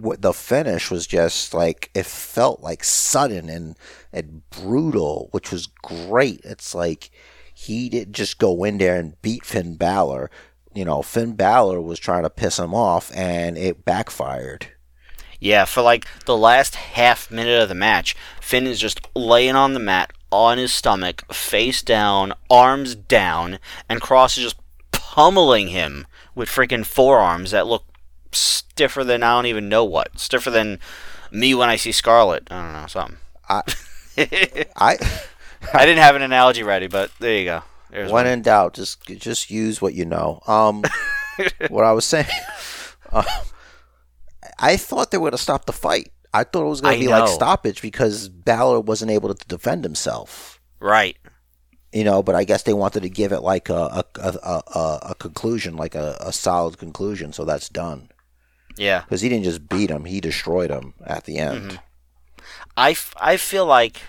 what the finish was just like it felt like sudden and and brutal, which was great. It's like he didn't just go in there and beat Finn Balor. You know, Finn Balor was trying to piss him off, and it backfired. Yeah, for like the last half minute of the match, Finn is just laying on the mat on his stomach, face down, arms down, and Kross is just pummeling him with freaking forearms that look stiffer than I don't even know what. Stiffer than me when I see Scarlet. I don't know, something. I- (laughs) I I. didn't have an analogy ready, but there you go. There's when one. in doubt, just just use what you know. Um, (laughs) what I was saying, uh, (laughs) I thought they were gonna stop the fight. I thought it was gonna I be like stoppage because Balor wasn't able to defend himself. Right. You know, but I guess they wanted to give it like a a, a, a, a- conclusion, like a, a solid conclusion. So that's done Yeah. because he didn't just beat him; he destroyed him at the end. Mhm. I, f- I feel like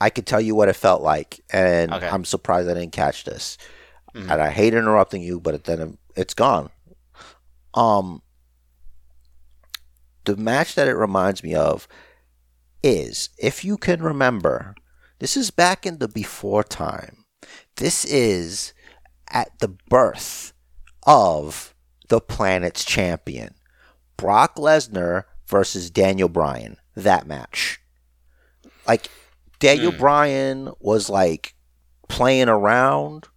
I could tell you what it felt like, and Okay. I'm surprised I didn't catch this. Mhm. And I hate interrupting you, but then it's gone. Um, the match that it reminds me of is, if you can remember, this is back in the before time. This is at the birth of the planet's champion, Brock Lesnar versus Daniel Bryan. That match, like Daniel Hmm. Bryan was like playing around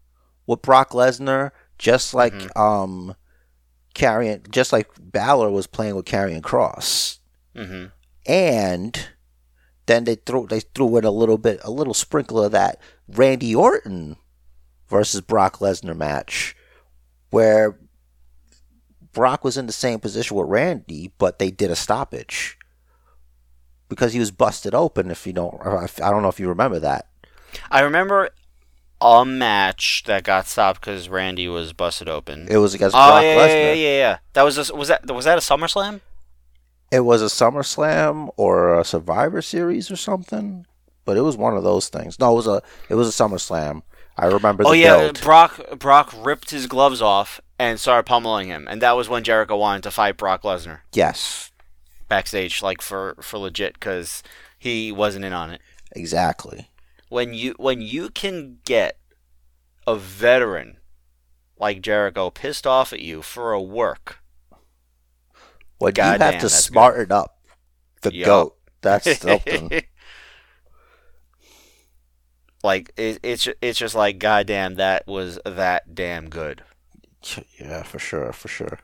with Brock Lesnar, just like Mhm. um, carrying, just like Balor was playing with Karrion Kross, hmm and then they threw they threw in a little bit, a little sprinkle of that Randy Orton versus Brock Lesnar match, where Brock was in the same position with Randy, but they did a stoppage because he was busted open. If you don't, I don't know if you remember that. I remember a match that got stopped because Randy was busted open. It was against oh Brock yeah, Lesnar. yeah, yeah, yeah. That was a, was that was that a SummerSlam? It was a SummerSlam or a Survivor Series or something, but it was one of those things. No, it was a it was a SummerSlam. I remember the oh yeah, build. Brock Brock ripped his gloves off and started pummeling him, and that was when Jericho wanted to fight Brock Lesnar yes, backstage, like for for legit, because he wasn't in on it. exactly. When you when you can get a veteran like Jericho pissed off at you for a work, When you Goddamn, have to that's good. smarten up the Yup. goat, that's (laughs) something. like it, it's it's just like goddamn that was that damn good. yeah, for sure, for sure.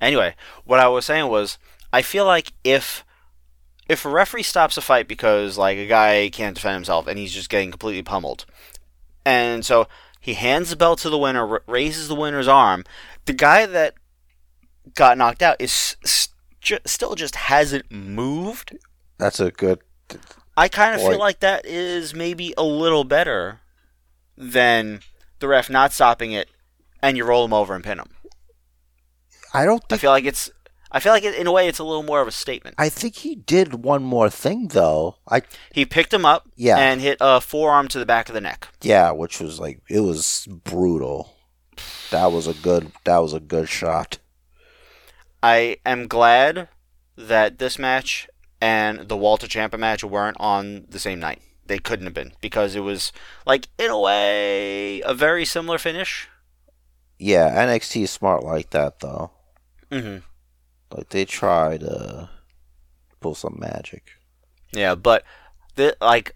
Anyway, what I was saying was, I feel like if if a referee stops a fight because like a guy can't defend himself and he's just getting completely pummeled, and so he hands the belt to the winner, r- raises the winner's arm, the guy that got knocked out is s- ju- still just hasn't moved. That's a good. I kind of feel like that is maybe a little better than the ref not stopping it and you roll him over and pin him. I don't I feel like it's I feel like in a way it's a little more of a statement. I think he did one more thing though. I He picked him up Yeah. and hit a forearm to the back of the neck. yeah, which was like it was brutal. That was a good. That was a good shot. I am glad that this match and the Walter Ciampa match weren't on the same night. They couldn't have been because it was like in a way a very similar finish. Yeah, NXT is smart like that though. hmm Like they try to pull some magic. Yeah, but the, like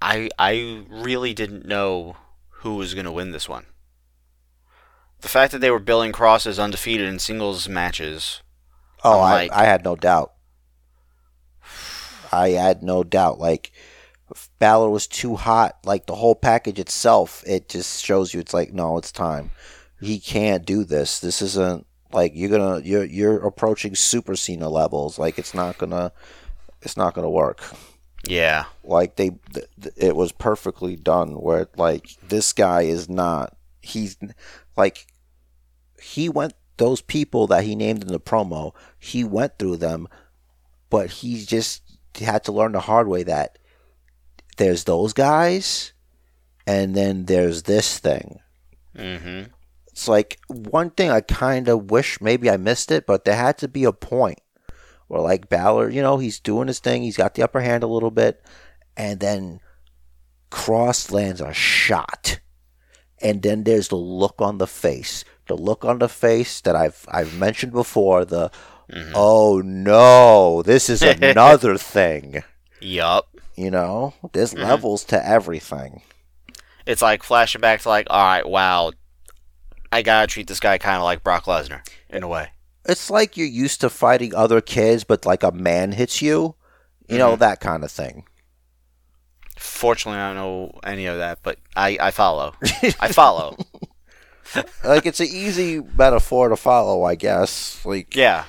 I I really didn't know who was going to win this one. The fact that they were billing Kross as undefeated in singles matches. Oh, I, like- I had no doubt. I had no doubt. Like Balor was too hot. Like the whole package itself, it just shows you. It's like no, it's time. He can't do this. This isn't like you're gonna you're you're approaching Super Cena levels. Like it's not gonna it's not gonna work. Yeah. Like they, th- th- it was perfectly done. Where like this guy is not. He's like he went those people that he named in the promo. He went through them, but he just had to learn the hard way that there's those guys, and then there's this thing. hmm It's like one thing I kind of wish maybe I missed it, but there had to be a point where, like Balor, you know, he's doing his thing, he's got the upper hand a little bit, and then Kross lands a shot, and then there's the look on the face, the look on the face that I've I've mentioned before. The Mhm. oh no, this is (laughs) another thing. Yup. You know, there's Mhm. levels to everything. It's like flashing back to like, all right, wow, I gotta treat this guy kind of like Brock Lesnar in a way. It's like you're used to fighting other kids, but like a man hits you. You know, that kind of thing. Fortunately, I don't know any of that, but I, I follow. (laughs) I follow. (laughs) like it's an easy metaphor to follow, I guess. Like yeah.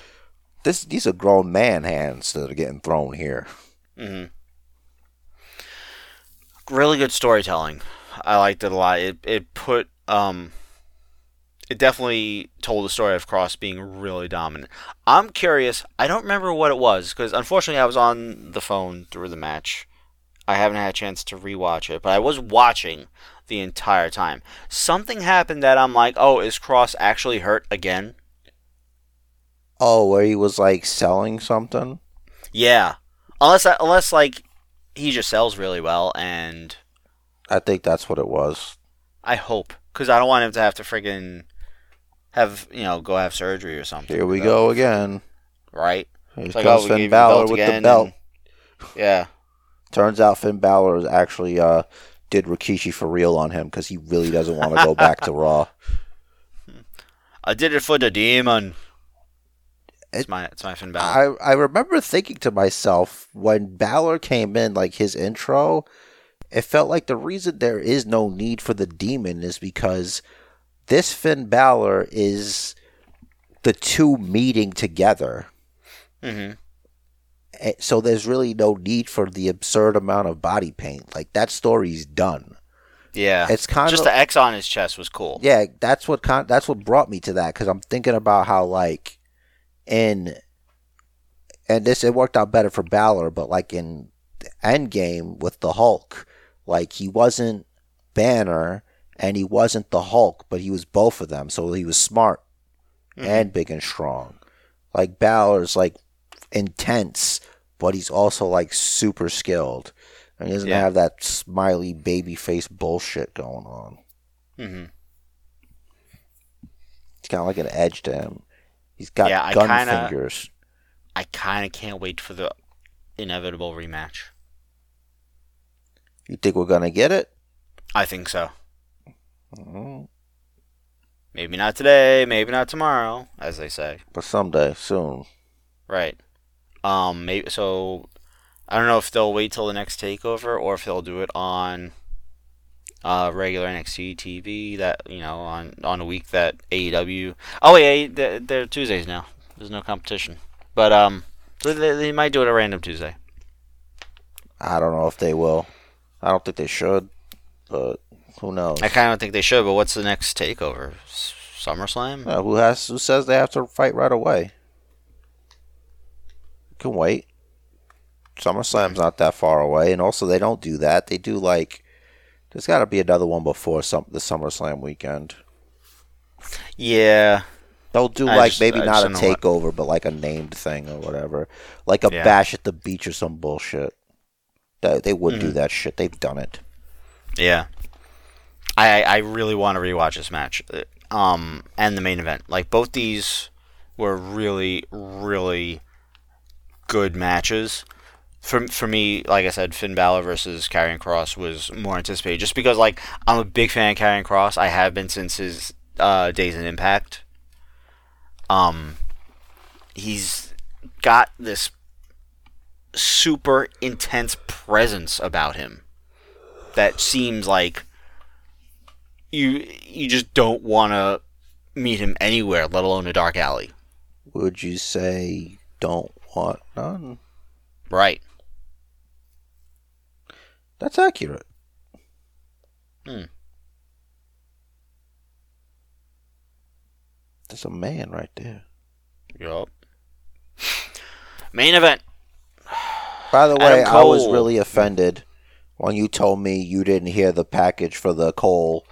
this, these are grown man hands that are getting thrown here. hmm Really good storytelling. I liked it a lot. It it put um it definitely told the story of Kross being really dominant. I'm curious. I don't remember what it was because unfortunately I was on the phone through the match. I haven't had a chance to rewatch it, but I was watching the entire time. Something happened that I'm like, "Oh, is Kross actually hurt again?" Oh, where he was like selling something. Yeah. Unless uh, unless like he just sells really well and I think that's what it was. I hope, because I don't want him to have to friggin' have you know go have surgery or something. Here we go again. Right? It's like, comes oh, Finn gave you the Balor with the belt. and- (laughs) Yeah. Turns out Finn Balor is actually uh did Rikishi for real on him because he really doesn't want to go back to Raw. (laughs) I did it for the demon. It's my it's my Finn Balor. I I remember thinking to myself when Balor came in, like his intro, it felt like the reason there is no need for the demon is because this Finn Balor is the two meeting together, hmm eh, so there's really no need for the absurd amount of body paint. Like that story's done. Yeah, It's kind just of the X on his chest was cool. yeah. That's what con- that's what brought me to that because I'm thinking about how like in and this it worked out better for Balor, but like in Endgame with the Hulk, like he wasn't Banner and he wasn't the Hulk, but he was both of them. So he was smart Mhm. and big and strong. Like Balor's like intense, but he's also like super skilled. And he doesn't Yeah. have that smiley baby face bullshit going on. hmm He's kind of like an edge to him. He's got Yeah, I gun kinda- fingers. I kind of can't wait for the inevitable rematch. You think we're gonna get it? I think so. Mhm. Maybe not today, maybe not tomorrow, as they say. But someday, soon. Right. Um. Maybe so. I don't know if they'll wait till the next takeover or if they'll do it on uh regular NXT TV. That you know on on a week that AEW. Oh wait, they're, they're Tuesdays now. There's no competition. But um, they, they might do it a random Tuesday. I don't know if they will. I don't think they should, but who knows? I kind of think they should. But what's the next takeover? SummerSlam. Yeah, who has? Who says they have to fight right away? You can wait. SummerSlam's not that far away, and also they don't do that. They do like. There's got to be another one before some the SummerSlam weekend. Yeah. They'll do I like just- maybe I not a don't what- takeover, but like a named thing or whatever, like a Yeah. bash at the beach or some bullshit. They, they would do Mhm. that shit. They've done it. Yeah. I I really want to rewatch this match. Uh, Um and the main event. Like both these were really really good matches. For for me, like I said, Finn Balor versus Karrion Kross was more anticipated just because like I'm a big fan of Karrion Kross. I have been since his uh, days in Impact. Um he's got this super intense presence about him that seems like you you just don't want to meet him anywhere, let alone a dark alley. Would you say don't want none? Right. That's accurate. Hmm. There's a man right there. Yup. Main event. By the way, I was really offended when you told me you didn't hear the package for the Cole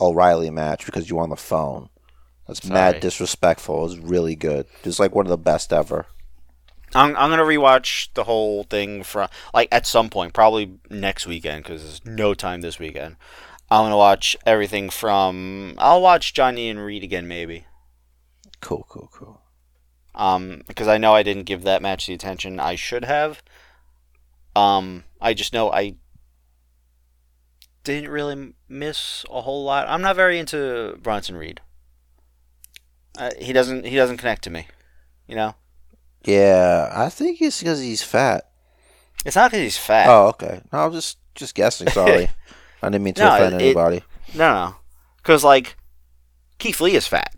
O'Reilly match because you were on the phone. That's Sorry. mad disrespectful. It was really good. It was like one of the best ever. I'm I'm gonna rewatch the whole thing from like at some point, probably next weekend because there's no time this weekend. I'm gonna watch everything from. I'll watch Johnny and Reed again maybe. Cool, cool, cool. Um, because I know I didn't give that match the attention I should have. Um, I just know I didn't really miss a whole lot. I'm not very into Bronson Reed. Uh, he doesn't he doesn't connect to me. You know, Yeah, I think it's because he's fat. it's not because he's fat. Oh, okay. No, I'm just just guessing. (laughs) Sorry, I didn't mean to No, offend it- anybody. No, no, because like Keith Lee is fat,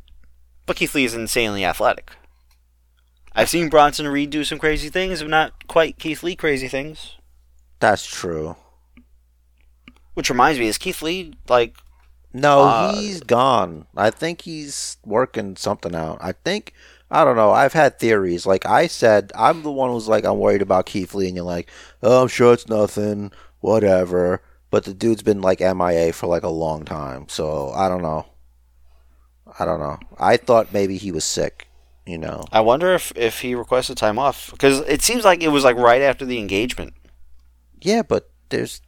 but Keith Lee is insanely athletic. I've seen Bronson Reed do some crazy things, but not quite Keith Lee crazy things. That's true. Which reminds me, is Keith Lee like No, Uh, he's gone. I think he's working something out. I think I don't know. I've had theories. Like I said, I'm the one who's like I'm worried about Keith Lee, and you're like, oh, I'm sure it's nothing, whatever. But the dude's been like MIA for like a long time, so I don't know. I don't know. I thought maybe he was sick. You know. I wonder if, if he requested time off because it seems like it was like right after the engagement. Yeah, but there's.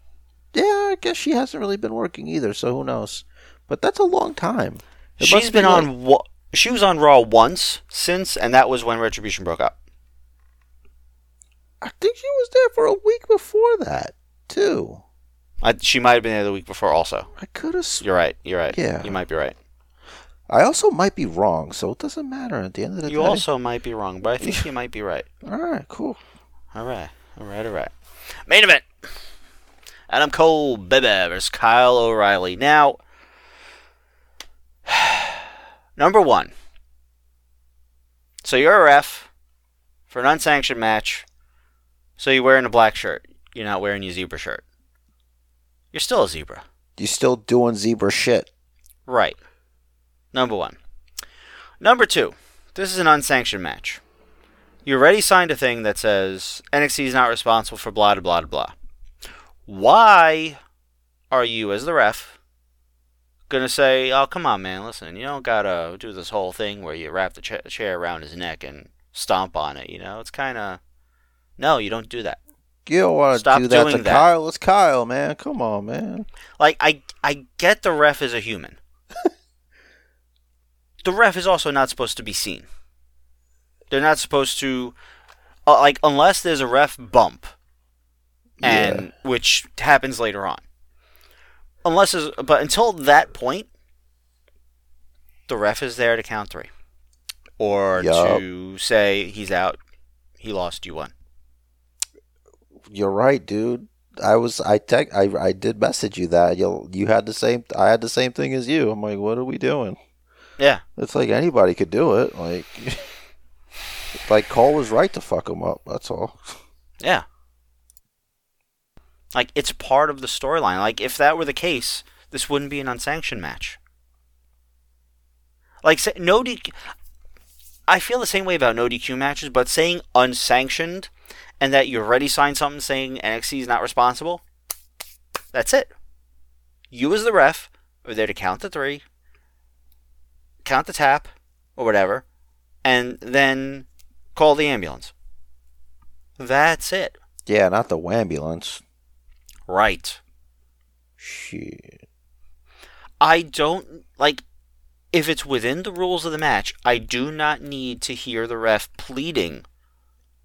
Yeah, I guess she hasn't really been working either, so who knows? But that's a long time. It She's must be been like- on wa- she was on Raw once since, and that was when Retribution broke up. I think she was there for a week before that too. I, she might have been there the week before. Also, I could have. you're right. You're right. Yeah. you might be right. I also might be wrong, so it doesn't matter at the end of the You day. also might be wrong, but I think (laughs) you might be right. All right, cool. All right, all right, all right. Main event: Adam Cole, baby versus Kyle O'Reilly. Now, (sighs) number one. So you're a ref for an unsanctioned match So you're wearing a black shirt. You're not wearing your zebra shirt. You're still a zebra. You're still doing zebra shit. Right. Number one. Number two. This is an unsanctioned match. You already signed a thing that says NXT is not responsible for blah blah blah blah. Why are you, as the ref, gonna say, "Oh, come on, man, listen, you don't gotta do this whole thing where you wrap the cha- chair around his neck and stomp on it"? You know, it's kind of no, you don't do that. You don't want to Stop do that to that. Kyle. It's Kyle, man. Come on, man. Like I, I get the ref is a human. (laughs) the ref is also not supposed to be seen. They're not supposed to, uh, like, unless there's a ref bump, and which happens later on. Unless, but until that point, the ref is there to count three, or Yup. to say he's out, he lost, you won. You're right, dude. I was I tech I I did message you that you you had the same I had the same thing as you. I'm like, what are we doing? Yeah, It's like anybody could do it. Like, (laughs) like Cole was right to fuck him up. That's all. Yeah. Like it's part of the storyline. Like if that were the case, this wouldn't be an unsanctioned match. Like say, no DQ. I feel the same way about no DQ matches, but saying unsanctioned and that you already signed something saying NXT is not responsible. That's it. You as the ref are there to count the three, count the tap, or whatever, and then call the ambulance. That's it. Yeah, not the ambulance. Right. Shit. I don't like if it's within the rules of the match, I do not need to hear the ref pleading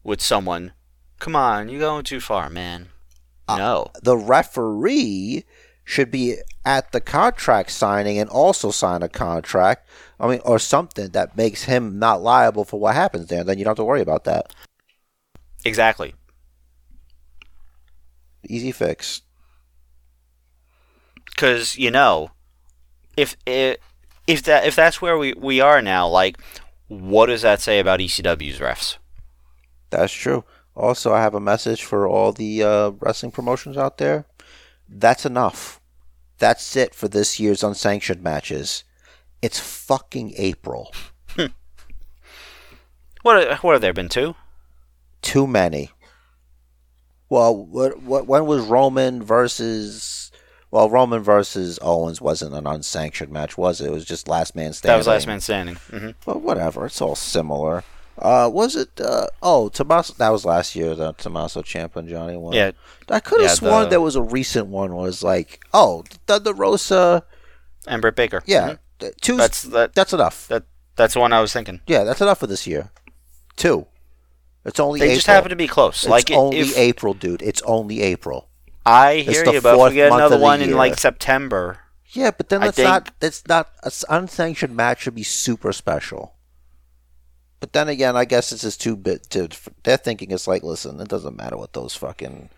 with someone. Come on, you're going too far, man. Uh, no. The referee should be at the contract signing and also sign a contract. I mean, or something that makes him not liable for what happens there. Then you don't have to worry about that. Exactly. Easy fix. Cuz you know, if it, if that if that's where we we are now, like what does that say about ECW's refs? That's true. Also, I have a message for all the uh, wrestling promotions out there. That's enough. That's it for this year's unsanctioned matches. It's fucking April. What what have there been two? Too many. Well, what, what when was Roman versus? Well, Roman versus Owens wasn't an unsanctioned match, was it? It was just last man standing. That was last man standing. hmm But whatever, it's all similar. Uh, was it? Uh, oh, Tommaso. That was last year. The Tommaso Ciampa and Johnny one. Yeah, I could have Yeah, sworn the- there was a recent one. Was like, oh, Thunder Rosa. and Britt Baker. Yeah, Mhm. two. That's that, That's enough. that that's the one I was thinking. yeah, that's enough for this year. Two. It's only They April. just happen to be close. It's like only if, April, dude. It's only April. I hear you, but if we get another one in like September, Yeah, but then that's not. That's not. An unsanctioned match should be super special. But then again, I guess this is too bit. To, they're thinking it's like, listen, it doesn't matter what those fucking,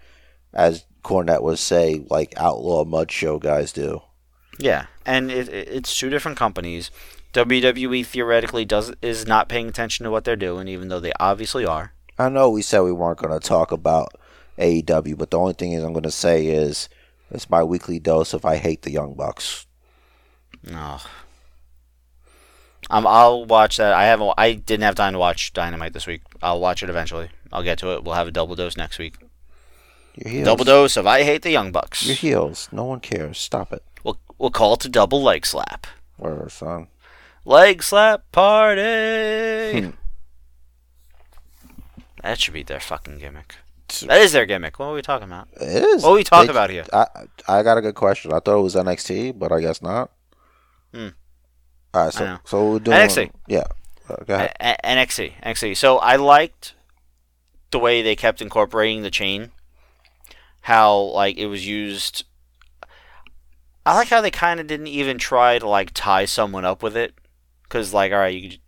as Cornette would say, like outlaw mud show guys do. yeah, and it, it, it's two different companies. WWE theoretically does is not paying attention to what they're doing, even though they obviously are. I know we said we weren't going to talk about AEW, but the only thing is I'm going to say is it's my weekly dose of I hate the Young Bucks. No. Um, I'll watch that. I haven't. I didn't have time to watch Dynamite this week. I'll watch it eventually. I'll get to it. We'll have a double dose next week. Your heels. Double dose of I hate the Young Bucks. Your heels. No one cares. Stop it. We'll we'll call it a double leg slap. Whatever, son. Leg slap party. Hmm. That should be their fucking gimmick. That is their gimmick. What are we talking about? It is. What are we talking They- about here? I I got a good question. I thought it was NXT, but I guess not. Hmm. All right, so so we're doing NXT. Yeah, uh, go ahead. A- A- NXT, NXT. So I liked the way they kept incorporating the chain. How like it was used. I like how they kind of didn't even try to like tie someone up with it, because like all right, you could,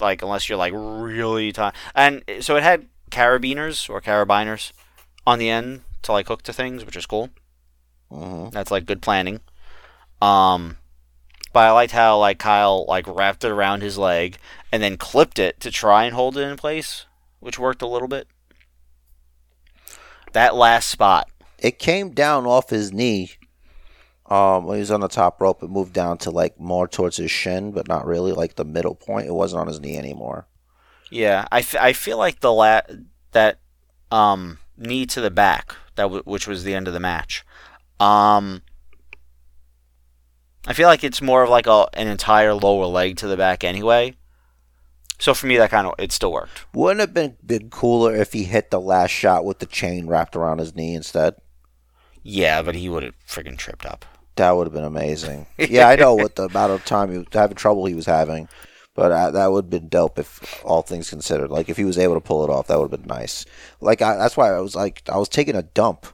like unless you're like really tie, and so it had carabiners or carabiners on the end to like hook to things, which is cool. Mhm. That's like good planning. Um, but I liked how like Kyle like wrapped it around his leg and then clipped it to try and hold it in place, which worked a little bit. That last spot. It came down off his knee. Um, when he was on the top rope, it moved down to like more towards his shin, but not really like the middle point. It wasn't on his knee anymore. Yeah, I, f- I feel like the la- that um knee to the back that w- which was the end of the match. Um, I feel like it's more of like a an entire lower leg to the back anyway. So for me, that kind of it still worked. Wouldn't it have been, been cooler if he hit the last shot with the chain wrapped around his knee instead? Yeah, but he would have freaking tripped up. That would have been amazing. yeah, I know what the amount of time he was having trouble he was having, but uh, that would have been dope if all things considered. Like if he was able to pull it off, that would have been nice. Like I, that's why I was like I was taking a dump,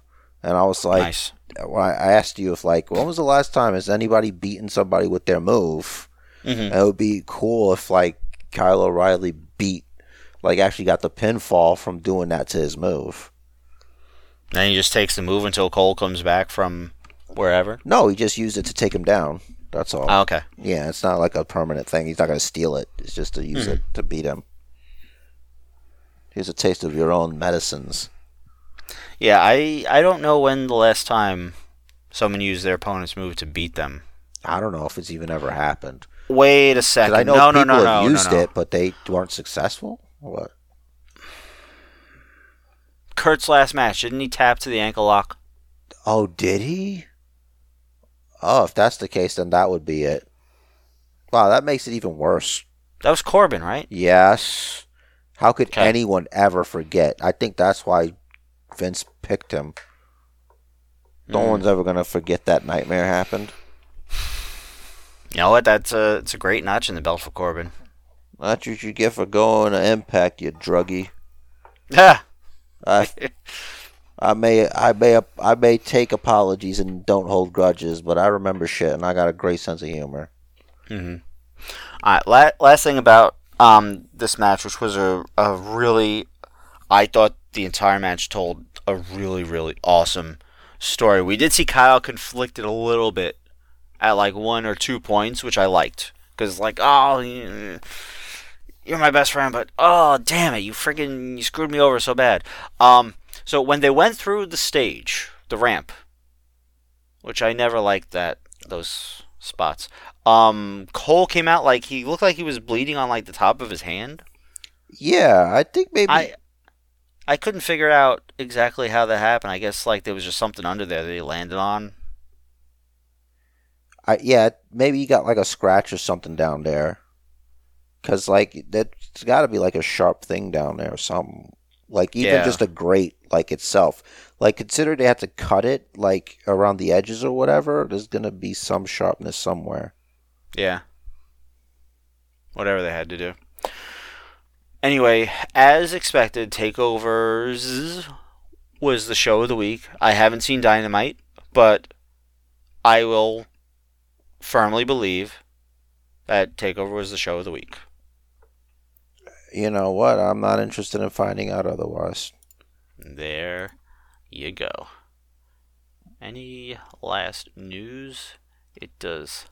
and I was like, nice. when I I asked you if like when was the last time has anybody beaten somebody with their move? Mhm. It would be cool if like Kyle O'Reilly beat like actually got the pinfall from doing that to his move. Then he just takes the move until Cole comes back from wherever. No, he just used it to take him down. That's all. Oh, okay. Yeah, it's not like a permanent thing. He's not going to steal it. It's just to use it hmm. to beat him. Here's a taste of your own medicines. Yeah, I I don't know when the last time someone used their opponent's move to beat them. I don't know if it's even ever happened. Wait a second. I know no, people no, no, have no, used it, but they weren't successful. What? Kurt's last match, didn't he tap to the ankle lock? Oh, did he? Oh, if that's the case, then that would be it. Wow, that makes it even worse. That was Corbin, right? Yes. How could Okay. anyone ever forget? I think that's why Vince picked him. No Mm. one's ever going to forget that nightmare happened. You know what? That's a it's a great notch in the belt for Corbin. That's what you get for going to Impact, you druggie. Ah, (laughs) I, I may, I may, I may take apologies and don't hold grudges, but I remember shit, and I got a great sense of humor. Mhm. All right. La- last thing about um this match, which was a a really, I thought the entire match told a really really awesome story. We did see Kyle conflicted a little bit at like one or two points, which I liked because like oh. you- You're my best friend, but oh damn it, you freaking you screwed me over so bad. Um, so when they went through the stage, the ramp, which I never liked that those spots. Um, Cole came out like he looked like he was bleeding on like the top of his hand. Yeah, I think maybe. I I couldn't figure out exactly how that happened. I guess like there was just something under there that he landed on. I, yeah, maybe he got like a scratch or something down there. Cause like that's got to be like a sharp thing down there or something. Like even Yeah. just a grate like itself. Like consider they had to cut it like around the edges or whatever. There's gonna be some sharpness somewhere. Yeah. Whatever they had to do. Anyway, as expected, Takeovers was the show of the week. I haven't seen Dynamite, but I will firmly believe that Takeover was the show of the week. You know what? I'm not interested in finding out otherwise. There you go. Any last news? It does.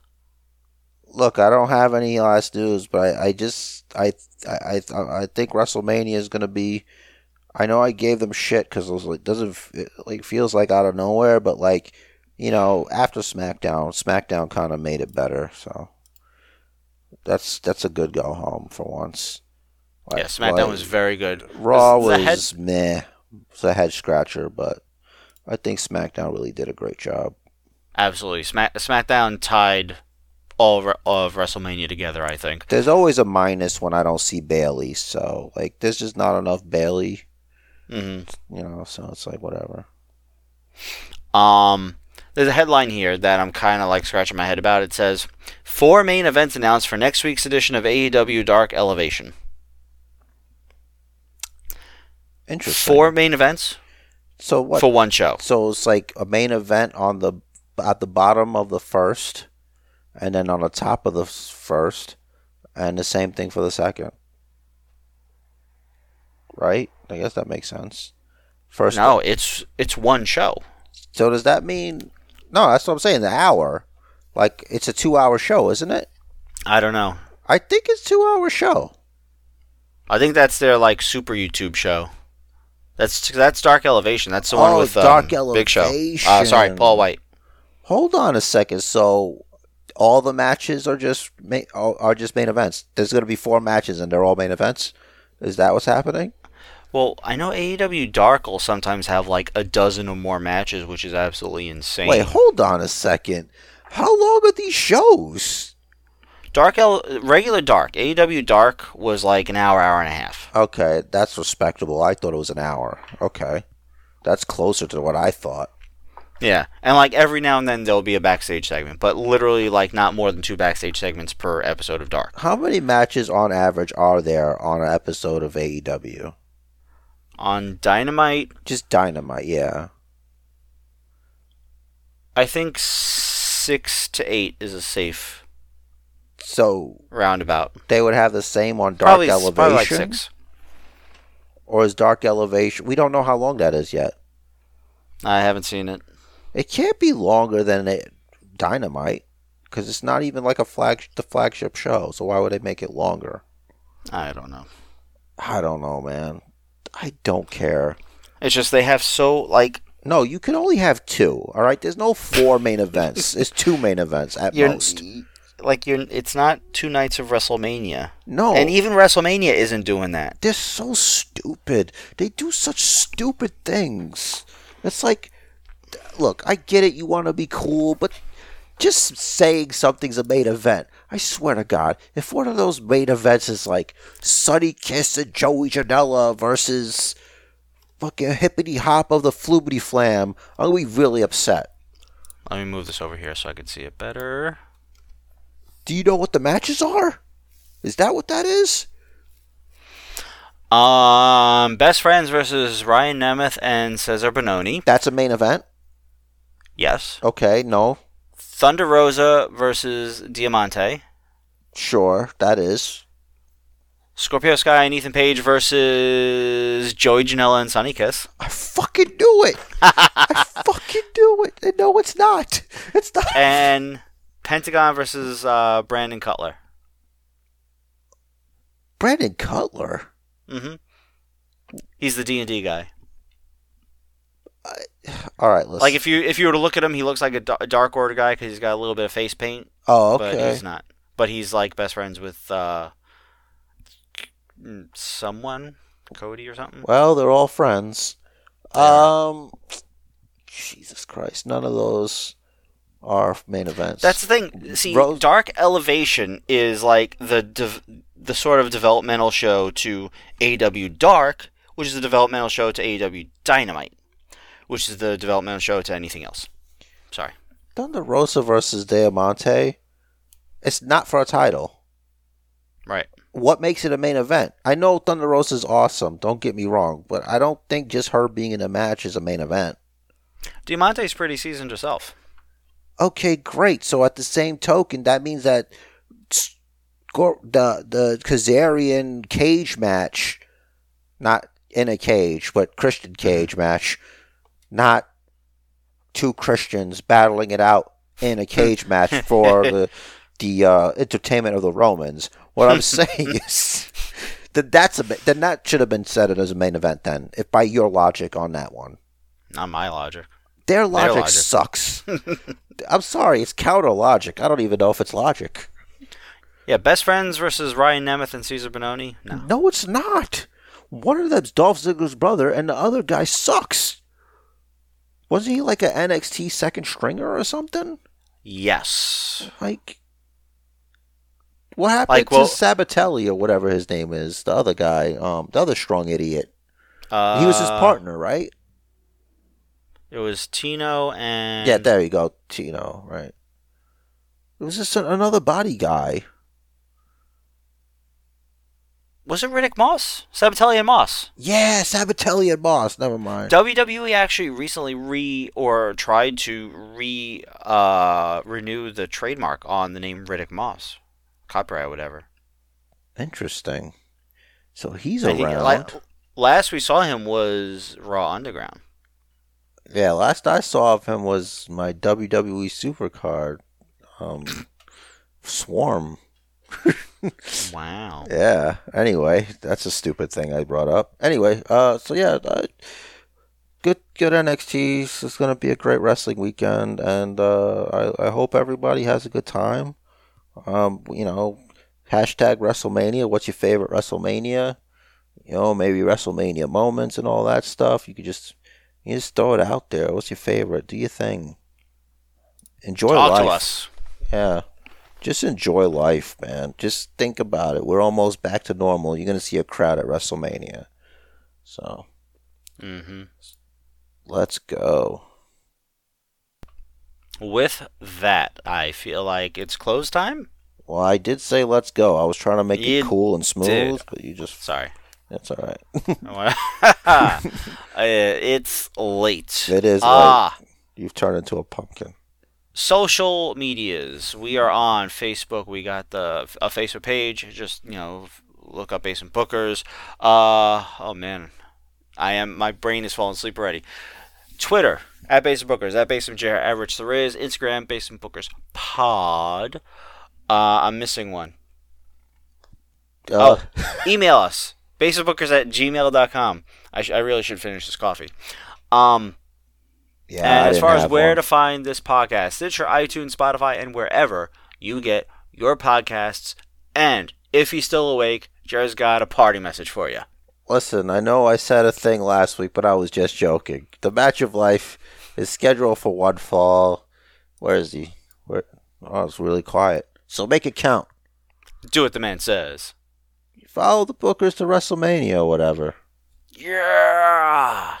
Look, I don't have any last news, but I, I just I I I, I think WrestleMania is gonna be. I know I gave them shit because it was like doesn't it, like feels like out of nowhere, but like you know after SmackDown, SmackDown kind of made it better. So that's that's a good go home for once. Like- Yeah, SmackDown like, was very good. Raw The was head- meh. It's a head scratcher, but I think SmackDown really did a great job. Absolutely. Smack, SmackDown tied all of, all of WrestleMania together, I think. There's always a minus when I don't see Bayley, so like there's just not enough Bayley, Mm-hmm. you know. So it's like whatever. Um, there's a headline here that I'm kind of like scratching my head about. It says, Four main events announced for next week's edition of AEW Dark Elevation. Interesting. Four main events So what? for one show. So it's like a main event on the at the bottom of the first, and then on the top of the first, and the same thing for the second. Right? I guess that makes sense. First. No, it's it's one show. So does that mean? No, that's what I'm saying. The hour, like it's a two-hour show, isn't it? I don't know. I think it's two-hour show. I think that's their like super YouTube show. That's that's Dark Elevation. That's the one Oh, with um, Dark Big Show. Uh, sorry, Paul White. Hold on a second. So all the matches are just ma- are are just main events. There's going to be four matches and they're all main events. Is that what's happening? Well, I know AEW Dark will sometimes have like a dozen or more matches, which is absolutely insane. Wait, hold on a second. How long are these shows? Dark L, regular Dark AEW Dark was like an hour, hour and a half. Okay, that's respectable. I thought it was an hour. Okay. That's closer to what I thought. Yeah, and like every now and then there'll be a backstage segment, but literally like not more than two backstage segments per episode of Dark. How many matches on average are there on an episode of AEW? On Dynamite, Just Dynamite, yeah. I think six to eight is a safe So roundabout. they would have the same on Dark Probably, Elevation, probably like six. or is Dark Elevation? We don't know how long that is yet. I haven't seen it. It can't be longer than a Dynamite because it's not even like a flag the flagship show. So why would they make it longer? I don't know. I don't know, man. I don't care. It's just they have so like No, you can only have two. All right, there's no four main events. It's two main events at you're most. Like you're. It's not two nights of WrestleMania, No, and even WrestleMania isn't doing that. they're so stupid. They do such stupid things. It's like, look, I get it. You want to be cool, but just saying something's a main event. I swear to God, if one of those main events is like Sonny Kiss and Joey Janela versus fucking Hippity Hop of the Flubity Flam, I'm gonna be really upset. Let me move this over here so I can see it better. Do you know what the matches are? Is that what that is? Um, best friends versus Ryan Nemeth and Cezar Bononi. That's a main event. Yes. Okay, no, Thunder Rosa versus Diamante. sure, that is. Scorpio Sky and Ethan Page versus Joey Janela and Sonny Kiss. I fucking do it. (laughs) I fucking do it. And no, it's not. It's not. and Pentagon versus uh, Brandon Cutler. Brandon Cutler. hmm He's the D and D guy. All right, let's. Like if you if you were to look at him, he looks like a, Dark Order guy because he's got a little bit of face paint, oh, okay. but he's not. But he's like best friends with uh, someone, Cody or something. Well, they're all friends. Are. Um, Jesus Christ, none of those are main events. That's the thing. See, Rose- Dark Elevation is like the dev- the sort of developmental show to AW Dark, which is the developmental show to AW Dynamite, which is the developmental show to anything else. Sorry. Thunder Rosa versus Diamante. It's not for a title. Right. What makes it a main event? I know Thunder Rosa is awesome. Don't get me wrong, but I don't think just her being in a match is a main event. Diamante's pretty seasoned herself. Okay, great. So at the same token, that means that the the Kazarian cage match, not in a cage, but Christian cage match, not two Christians battling it out in a cage (laughs) match for the the uh, entertainment of the Romans. What I'm (laughs) saying is that that's a then that should have been set as a main event. Then, if by your logic on that one. Not my logic. Their logic, logic. sucks. (laughs) I'm sorry, it's counter logic. I don't even know if it's logic. Yeah, best friends versus Ryan Nemeth and Cezar Bononi. No. No, it's not. One of them's Dolph Ziggler's brother, and the other guy sucks. Wasn't he like an NXT second stringer or something? Yes. Like, what happened Like, to well- Sabbatelli or whatever his name is? The other guy, um, the other strong idiot. Uh, he was his partner, right? It was Tino and Yeah, there you go, Tino. Right. It was just an- another body guy. Was it Riddick Moss? Sabbatelli and Moss. Yeah, Sabbatelli and Moss. Never mind. WWE actually recently re or tried to re uh, renew the trademark on the name Riddick Moss, copyright whatever. Interesting. So he's I think around. last we saw him was Raw Underground. Yeah, last I saw of him was my WWE Supercard, um, Swarm. (laughs) Wow. Yeah. Anyway, that's a stupid thing I brought up. Anyway, uh, so yeah, uh, good, good NXT. It's gonna be a great wrestling weekend, and uh, I, I hope everybody has a good time. Um, you know, hashtag WrestleMania. What's your favorite WrestleMania? You know, maybe WrestleMania moments and all that stuff. You could just, you just throw it out there. What's your favorite? Do your thing. Enjoy Talk life. to us. Yeah. Just enjoy life, man. Just think about it. We're almost back to normal. You're going to see a crowd at WrestleMania. So, hmm let's go. With that, I feel like it's close time. Well, I did say let's go. I was trying to make You it cool and smooth, did. but you just. Sorry. That's all right. (laughs) (laughs) uh, it's late. It is Ah, You've turned into a pumpkin. social medias. We are on Facebook. We got the a Facebook page. Just you know, look up Basement Bookers. Uh, oh man, I am. My brain is falling asleep already. Twitter at Basement Bookers at Basement J at Rich the Riz. Instagram Basement Bookers Pod. Uh, I'm missing one. Uh, Oh, email us basementbookers at gmail.com. I, sh- I really should finish this coffee. Um, yeah. And as far as where one. to find this podcast, Stitcher, iTunes, Spotify, and wherever you get your podcasts. And if he's still awake, Jared's got a party message for you. Listen, I know I said a thing last week, but I was just joking. The match of life is scheduled for one fall. Where is he? Where? Oh, it's really quiet. So make it count. Do what the man says. Follow the bookers to WrestleMania or whatever. Yeah.